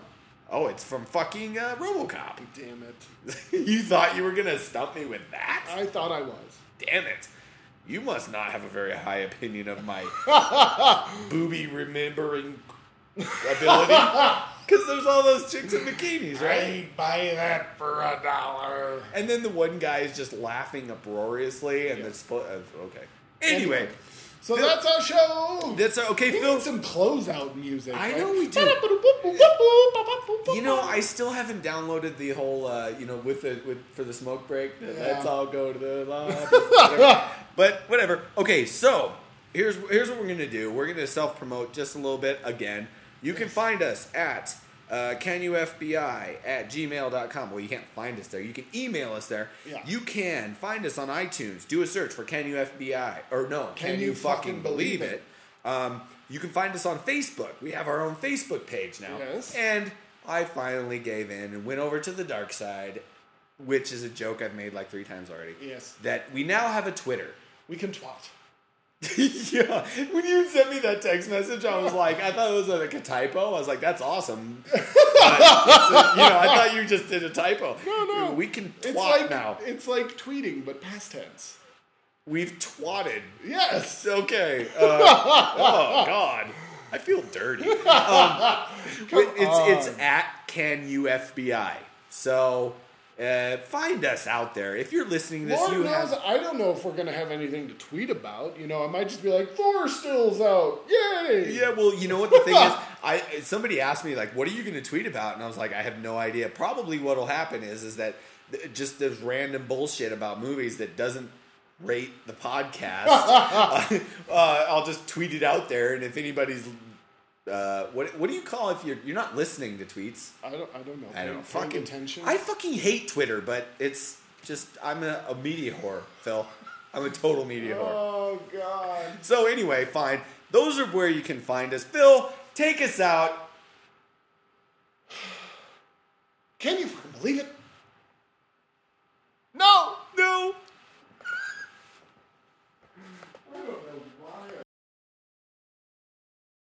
[SPEAKER 1] oh, it's from fucking uh, RoboCop.
[SPEAKER 2] Damn it.
[SPEAKER 1] you thought you were gonna stump me with that?
[SPEAKER 2] I thought I was.
[SPEAKER 1] Damn it. You must not have a very high opinion of my [laughs] booby remembering ability. [laughs] Because there's all those chicks in bikinis, right?
[SPEAKER 2] I'd buy that for a dollar.
[SPEAKER 1] And then the one guy is just laughing uproariously, and it's spo- uh, okay. Anyway,
[SPEAKER 2] So
[SPEAKER 1] Phil-
[SPEAKER 2] that's our show.
[SPEAKER 1] that's uh, okay,
[SPEAKER 2] we
[SPEAKER 1] Phil.
[SPEAKER 2] need some closeout music.
[SPEAKER 1] I
[SPEAKER 2] right?
[SPEAKER 1] know we do. You know, I still haven't downloaded the whole, uh, you know, with the with for the smoke break. the Let's all go to the [laughs] whatever. but whatever. Okay, so here's here's what we're gonna do. We're gonna self promote just a little bit again. You can find us at uh, canufbi at gmail.com. Well, you can't find us there. You can email us there.
[SPEAKER 2] Yeah.
[SPEAKER 1] You can find us on iTunes. Do a search for Can You FBI or no?
[SPEAKER 2] Can You Fucking Believe It?
[SPEAKER 1] Um, you can find us on Facebook. We have our own Facebook page now.
[SPEAKER 2] Yes.
[SPEAKER 1] And I finally gave in and went over to the dark side, which is a joke I've made like three times already.
[SPEAKER 2] Yes.
[SPEAKER 1] That we now have a Twitter.
[SPEAKER 2] We can twat. [laughs]
[SPEAKER 1] yeah. When you sent me that text message, I was like, I thought it was like a typo. I was like, that's awesome. [laughs] But you know, I thought you just did a typo.
[SPEAKER 2] No, no.
[SPEAKER 1] We can twat
[SPEAKER 2] It's like
[SPEAKER 1] now.
[SPEAKER 2] it's like tweeting, but past tense.
[SPEAKER 1] We've twatted.
[SPEAKER 2] Yes.
[SPEAKER 1] Okay. [laughs] Uh, oh God, I feel dirty. Um, it's it's at can you FBI. So, Uh, find us out there. If you're listening to this,
[SPEAKER 2] Lord
[SPEAKER 1] you
[SPEAKER 2] knows,
[SPEAKER 1] have.
[SPEAKER 2] I don't know if we're gonna have anything to tweet about. You know, I might just be like, Thor still's out, yay!
[SPEAKER 1] Yeah, well, you know what the thing is, [laughs] I somebody asked me like, "What are you going to tweet about?" And I was like, "I have no idea." Probably what'll happen is is that th- just this random bullshit about movies that doesn't rate the podcast. uh, [laughs] [laughs] uh, I'll just tweet it out there, and if anybody's uh, what what do you call if you're you're not listening to tweets?
[SPEAKER 2] I don't I don't know.
[SPEAKER 1] I don't fucking
[SPEAKER 2] attention.
[SPEAKER 1] I fucking hate Twitter, but it's just I'm a, a media whore, Phil. I'm a total media whore.
[SPEAKER 2] Oh god.
[SPEAKER 1] So anyway, fine. Those are where you can find us. Phil, take us out. [sighs]
[SPEAKER 2] Can you fucking believe it? No, no.